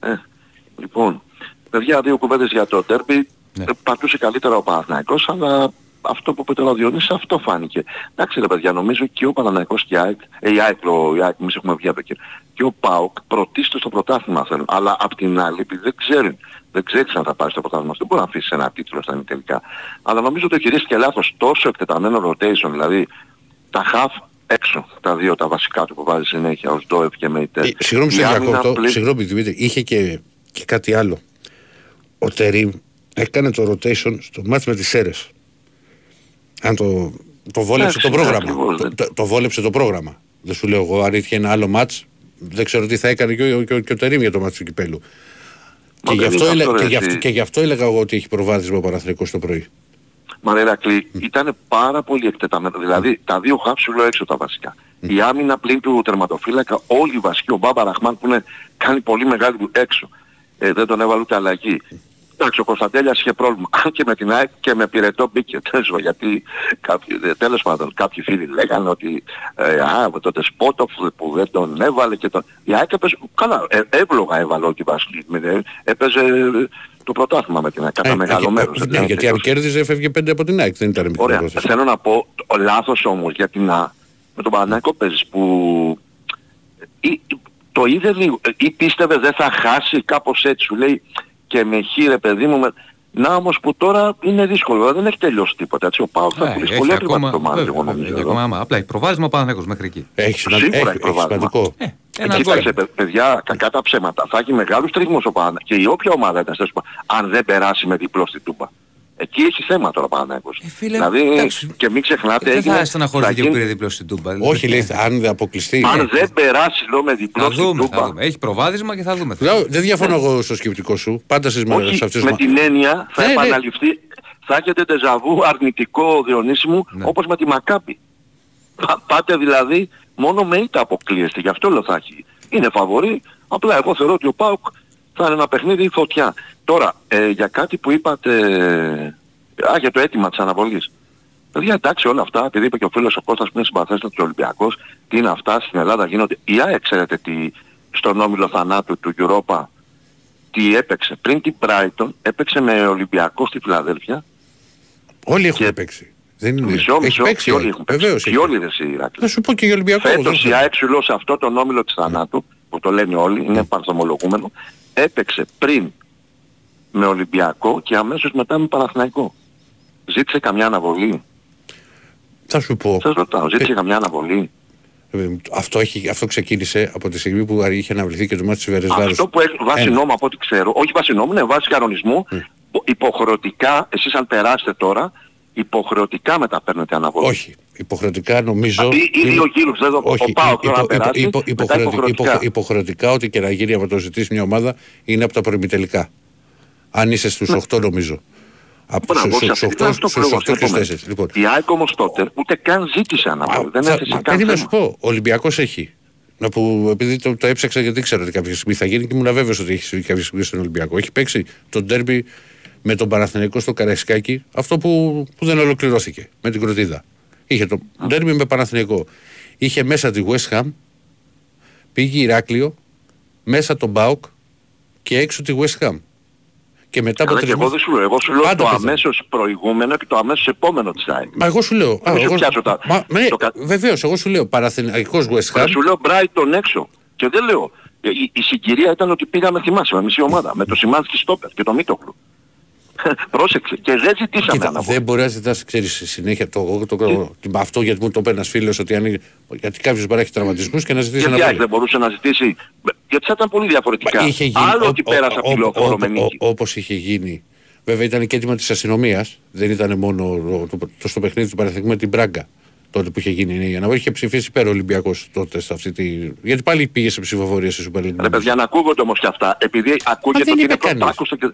Ε, λοιπόν, παιδιά, δύο κουβέντες για το τέρπι. Ναι. Ε, πατούσε καλύτερα ο Παναθηναϊκός, αλλά αυτό που είπε τώρα ο Διονύσης, αυτό φάνηκε. Εντάξει ρε παιδιά, νομίζω και ο Παναθηναϊκός και η ΑΕΚ, ε, η ΑΕΚ, ο, η ΑΕΚ εμείς έχουμε βγει από εκεί, και ο ΠΑΟΚ πρωτίστως στο πρωτάθλημα θέλουν. Αλλά απ' την άλλη, επειδή δεν ξέρουν, δεν ξέρεις αν θα πάρει στο πρωτάθλημα, δεν μπορεί να αφήσεις ένα τίτλο στα τελικά. Αλλά νομίζω ότι χειρίστηκε λάθος τόσο εκτεταμένο rotation, δηλαδή τα half έξω, τα δύο τα βασικά του που βάζει συνέχεια ως Ντόεφ και Μέιτερ. Ε, Συγγνώμη, σε Η άμυνα διακόπτω. πλην- Συγγνώμη, Δημήτρη. Είχε και, και κάτι άλλο. Ο Τερίμ έκανε το rotation στο μάτς με τις Σέρες. Αν το, το βόλεψε Εντάξει, το πρόγραμμα. ακριβώς, το, το, το βόλεψε το πρόγραμμα. Δεν σου λέω εγώ αν είχε ένα άλλο μάτς δεν ξέρω τι θα έκανε και ο, και ο, και ο Τερίμ για το μάτι του κυπέλου. Και Μα γι, δεν αυτό είναι έλε- αυτό, και, ρε, γι αυτό, εσύ. και γι' αυτό έλεγα εγώ ότι έχει προβάδισμα ο Παναθηναϊκός το πρωί. Μα ρε Ηρακλή, ήταν πάρα πολύ εκτεταμένο. Δηλαδή τα δύο χαφ σου λέω έξω τα βασικά. Η άμυνα πλην του τερματοφύλακα, όλοι οι βασικοί, ο Μπάμπα Ραχμάν που είναι, κάνει πολύ μεγάλη δουλειά έξω. Ε, δεν τον έβαλε ούτε αλλαγή. Εντάξει, ο Κωνσταντέλιας είχε πρόβλημα. Αν και με την ΑΕΚ και με πυρετό μπήκε (laughs) τέλος, γιατί κάποιοι, ε, τέλος πάντων κάποιοι φίλοι λέγανε ότι ε, α, με τον Τεσπότοφ που δεν τον έβαλε και τον... Η ΑΕΚ έπαιζε, καλά, ε, εύλογα έβαλε ό,τι βασική. Ε, έπαιζε ε, το πρωτάθλημα με την ΑΕΚ, κατά Ε, μεγάλο ε, μέρος. ε, δηλαδή, γιατί αν κέρδιζε έφευγε πέντε από την ΑΕΚ, δεν ήταν μικρή Ωραία. υπόθεση. Θέλω να πω, ο λάθος όμως για την Α, με τον Παναθηναϊκό παίζεις που ή, ή- το είδε λίγο, ε, ή πίστευε δεν θα χάσει κάπως έτσι, σου λέει και με χ ρε παιδί μου, με... να όμως που τώρα είναι δύσκολο, δεν έχει τελειώσει τίποτα, έτσι, ο Πάος θα Ε, πουλήσει έχει πολύ άκρημα ακόμα- το μάτι, βέβαια, εγώ βέβαια, νομίζω. έχει εδώ. ακόμα άμα. Απλά έχει προβάδισμα ο Παναθηναϊκός μέχρι εκεί. Έχει, Σίγουρα έχει προβάδισμα. Σημαντικό. ένα Κοίταξε, γκολ. παι- παιδιά, κακά τα ψέματα. Θα έχει μεγάλους τρίγμους ο Παναθηναϊκός και η όποια ομάδα ήταν, τέλος πάντων, αν δεν περάσει με διπλό στην Τούμπα. Εκεί έχει θέμα τώρα ο Παναθηναϊκός. φίλε, δηλαδή, εντάξει. και μην ξεχνάτε, Δεν έγινε- θα στεναχωρηθεί και που γίνει- πήρε διπλό στην Τούμπα. Όχι, λέει, αν δεν αποκλειστεί. αν δεν περάσει λέω με διπλό Θα στην δούμε, Τούμπα. θα δούμε. Έχει προβάδισμα και θα δούμε. Λέω, δεν διαφωνώ εγώ στο σκεπτικό σου. Πάντα στις μα- Όχι, σε αυτές με μα- την έννοια θα Ναι, ναι. επαναληφθεί, θα έχετε τεζαβού αρνητικό Διονύση μου, Ναι. όπως με τη Μακάπη. Πα- Πάτε δηλαδή μόνο με ήττα αποκλείεστε, γι' αυτό λέω θα έχει. Είναι φαβορή, απλά εγώ θεωρώ ότι ο ΠΑΟΚ θα είναι ένα παιχνίδι φωτιά. Τώρα, ε, για κάτι που είπατε, α, για το αίτημα της αναβολής. Παιδιά, εντάξει όλα αυτά, επειδή είπε και ο φίλος ο Κώστας που είναι συμπαθέστατος και Ολυμπιακός, τι είναι αυτά στην Ελλάδα γίνονται. Η ΑΕΚ ξέρετε τι, στον όμιλο θανάτου του Europa τι έπαιξε. Πριν την Brighton έπαιξε με Ολυμπιακό στη Φιλαδέλφια. Όλοι έχουν παίξει. Δεν είναι. Μισό, έχει μισό, παίξει. και όλοι έχουν παίξει. Βεβαίως Και έχει. όλοι δεν σε Ηράκλειο; Θα σου πω και για Ολυμπιακό. Φέτος δεν η ξέρω. ΑΕΚ σου λέω σε αυτό τον όμιλο της θανάτου, που το λένε όλοι, είναι παρθομολογούμενο, έπαιξε πριν με Ολυμπιακό και αμέσως μετά με Παναθηναϊκό. Ζήτησε καμιά αναβολή. Θα σου πω. Σας ρωτάω, ζήτησε καμιά αναβολή. Ε, Αυτό, έχει, αυτό ξεκίνησε από τη στιγμή που είχε αναβληθεί και το μάτι της Βερεσβάρους. Αυτό που έχει βάσει Ένα. νόμου από ό,τι ξέρω, όχι βάσει νόμου, ναι, βάσει κανονισμού, υποχρεωτικά, εσείς αν περάσετε τώρα, υποχρεωτικά μεταπαίρνετε αναβολή. Όχι. Υποχρεωτικά νομίζω. Ή- ή δύο γύρους, δεν το- Όχι, ο ΠΑΟΚ τώρα υπο- περάσει, υπο- μετά υποχρεωτικά, υποχρεωτικά. υπο- υποχρεωτικά ό,τι και να γίνει από το ζητήσει μια ομάδα είναι από τα προημιτελικά. Αν είσαι στους 8 νομίζω. Από Ναι. Μπράβο, στους- σε στους αυτή- 8 αυτό που στους λέω, 8 και στους επομένως. 4. Λοιπόν, Η ΑΕΚ όμως τότε ούτε καν ζήτησε αναβολή. Δεν θα- έθεσε μα, καν παιδί να θέμα. σου πω, ο Ολυμπιακός έχει. Να που, επειδή το, το έψαξα γιατί ήξερα ότι κάποια στιγμή θα γίνει και ήμουν βέβαιος ότι έχει συμβεί κάποια στιγμή στον Ολυμπιακό. Έχει παίξει το ντέρμπι με τον Παναθηναϊκό στο Καραϊσκάκι, αυτό που, που δεν ολοκληρώθηκε με την Κροτίδα. Είχε το ντέρμπι με Παναθηναϊκό. Είχε μέσα τη West Ham, πήγε Ηράκλειο, μέσα τον Μπάουκ και έξω τη West Ham. Και μετά από Καλά, και τρεις εγώ μήνες- δεν σου λέω. Εγώ σου λέω Πάντα το πεθαίνει. αμέσως προηγούμενο και το αμέσως επόμενο της ΑΕΚ. Μα εγώ σου λέω. Μην σου εγώ, πιάσω τα- μα, ναι, το κα- Βεβαίως, εγώ σου λέω Παναθηναϊκός West Μα Ham. σου λέω Brighton έξω. Και δεν λέω. Ε, Η, η συγκυρία ήταν ότι πήγαμε, θυμάσαι, με μισή ομάδα. Με το Σιμάνσκι Στόπερ και το Μίτοκλου. (laughs) Πρόσεξε. Και δεν ζητήσαμε Κοίτα, αναβολή. δεν μπορεί να ζητάς, ξέρεις συνέχεια το, το, το, αυτό γιατί μου το είπε ένας φίλος ότι αν, γιατί κάποιος μπορεί να έχει τραυματισμούς και να ζητήσει Γιατί ένα ΑΕΚ δεν μπορούσε να ζητήσει; Γιατί θα ήταν πολύ διαφορετικά. Είχε γίνει, Άλλο ο- ότι ο- πέρασε από ο- τη λεωφόρο με ο- νίκη. ο- Όπως είχε γίνει. Βέβαια ήταν και έτοιμα της αστυνομίας. Δεν ήταν μόνο το, το, το στο παιχνίδι του Παναθηναϊκού με την Μπράγκα. Τότε που είχε γίνει η αναβολή είχε ψηφίσει υπέρ ο Ολυμπιακός τότε σε αυτή τη... Γιατί πάλι πήγε σε ψηφοφορία στη Super League. Ρε παιδιά να ακούγονται όμως και αυτά. Επειδή ακούγεται δεν ότι είπε είναι κανείς. πρωτάκουστο και...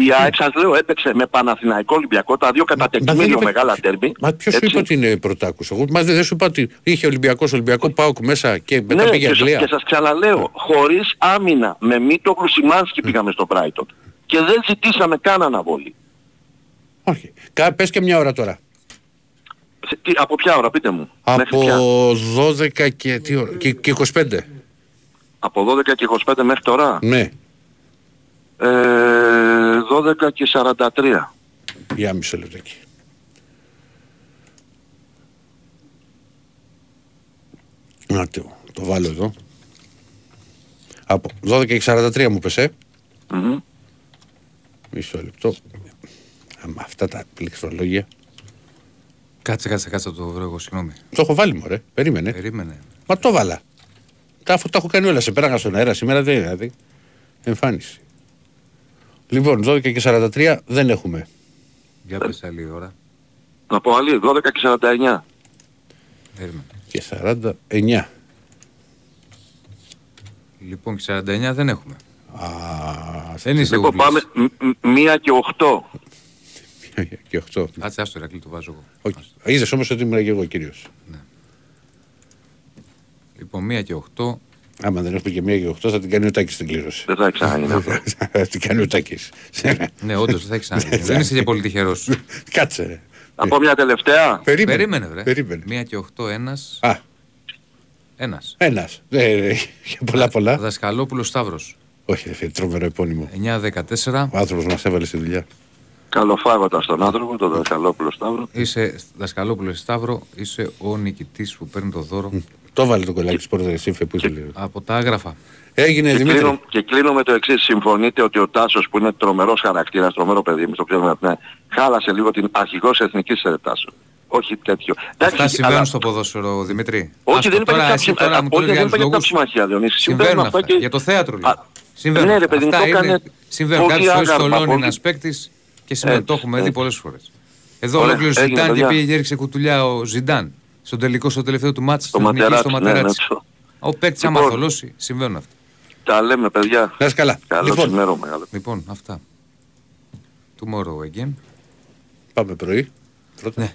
Η ΑΕΚ σας λέω έπαιξε με Παναθηναϊκό Ολυμπιακό τα δύο κατά δεν τεκμήριο είπε- μεγάλα τέρμπι. Μα ποιος σου Έτσι. είπε ότι είναι πρωτάκουσα; Εγώ μα δεν δεν σου είπα ότι είχε Ολυμπιακός, Ολυμπιακό Πάοκ μέσα και μετά Ναι, πήγε και, σα- Αγγλία. και σας ξαναλέω, χωρίς άμυνα, με μήτο Σιμάνσκι πήγαμε στο Brighton. Και δεν ζητήσαμε καν αναβολή. Όχι. Κα, πες και μια ώρα τώρα. Σε- τι- από ποια ώρα, πείτε μου. Μέχρι Από ποια; 12 και, τι ώρα, και, και 25. Από 12 και 25 μέχρι τώρα; Ναι. Ε, 12 και 43. Για μισό λεπτάκι. Να το, το βάλω εδώ. Από 12 και 43 μου πες, ε. Μμμ. Μισό λεπτό. Αμα αυτά τα πληκτρολόγια. Κάτσε, κάτσε, κάτσε να το βρω εγώ, συγγνώμη. Το έχω βάλει μωρέ. Περίμενε. Περίμενε. Μα το βάλα. Τα, αφού τα έχω κάνει όλα. Σε πέραγα στον αέρα σήμερα δεν είναι δηλαδή. Εμφάνιση. Λοιπόν, 12 και 43 δεν έχουμε. Για πες άλλη ώρα. Να πω άλλη, 12 και 49. Περίμενε. Και 49. Λοιπόν, και 49 δεν έχουμε. Α, δεν είσαι Λοιπόν, Uglis. πάμε μ- μ- μία και οχτώ. και 8. Κάτσε, άστο Ηρακλή, το βάζω εγώ. Όχι. Είδες όμως ότι ήμουν και εγώ κύριος. Λοιπόν, 1 και 8. Άμα δεν έχουμε και μία και 8 θα την κάνει ο Τάκης την κλήρωση. Δεν θα ξαναγίνει αυτό. Θα την κάνει ο Τάκης. Ναι, όντως δεν θα έχεις άδικο. Δεν είσαι και πολύ τυχερός. Κάτσε ρε. Να πω μια τελευταία. Περίμενε. Περίμενε, βρε. Περίμενε. 1 και 8, ένας. Α. Ένας. Ένας. Ε, ε, για πολλά πολλά. Δασκαλόπουλος Σταύρος. Όχι, ρε φίλε, τρομερό επώνυμο. 9-14. Ο άνθρωπος μας έβαλε στη δουλειά. Καλοφάγοντα στον άνθρωπο, τον Δασκαλόπουλο Σταύρο. Είσαι Δασκαλόπουλος Σταύρο, είσαι ο νικητής που παίρνει το δώρο Το βάλε το κολλάκι σπορ Ρεσίφε που ήθελε. από τα άγραφα. Έγινε Και Δημήτρη. κλείνω, και κλείνω με το εξής. Συμφωνείτε ότι ο Τάσος που είναι τρομερός χαρακτήρας, τρομερό παιδί, εμείς το ξέρουμε ναι, χάλασε λίγο την αρχηγός εθνικής ε, Τάσο. Όχι τέτοιο. Αυτά Εντάξει, συμβαίνουν αλλά- στο ποδόσφαιρο, Δημήτρη. Όχι, Άστο, δεν υπάρχει τώρα, κάποια εσύ τώρα μου το όχι, λες δεν για άλλους υπάρχει κάποια λόγους. ψημαχία, Διονύση. Συμβαίνουν αυτά. και- Για το θέατρο λέω. Συμβαίνουν. ναι, ρε παιδί μου, αυτά το είναι, έκανε συμβαίνουν. πολύ Κάποιες φορές άγαρμα, στολώνει πολύ- ένας παίκτης και συμβαίνει. Το Έτσι, έχουμε δει έτσι. πολλές φορές. Εδώ Ωραία, ολόκληρο έγινε, Ζιντάν και παιδιά. πήγε και έριξε κουτουλιά ο Ζιντάν. Στον τελικό, στο τελευταίο του μάτς, Το στην εθνική, στο Ματεράτσι, ναι, ναι, Ματεράτσι. το- Ο παίκτης άμα Λοιπόν. θολώσει, συμβαίνουν αυτά. Τα λέμε παιδιά. Να είσαι καλά. Καλό Λοιπόν. ξημέρωμα. καλό. Λοιπόν, αυτά. Tomorrow again. Πάμε πρωί. Πρώτα. Ναι.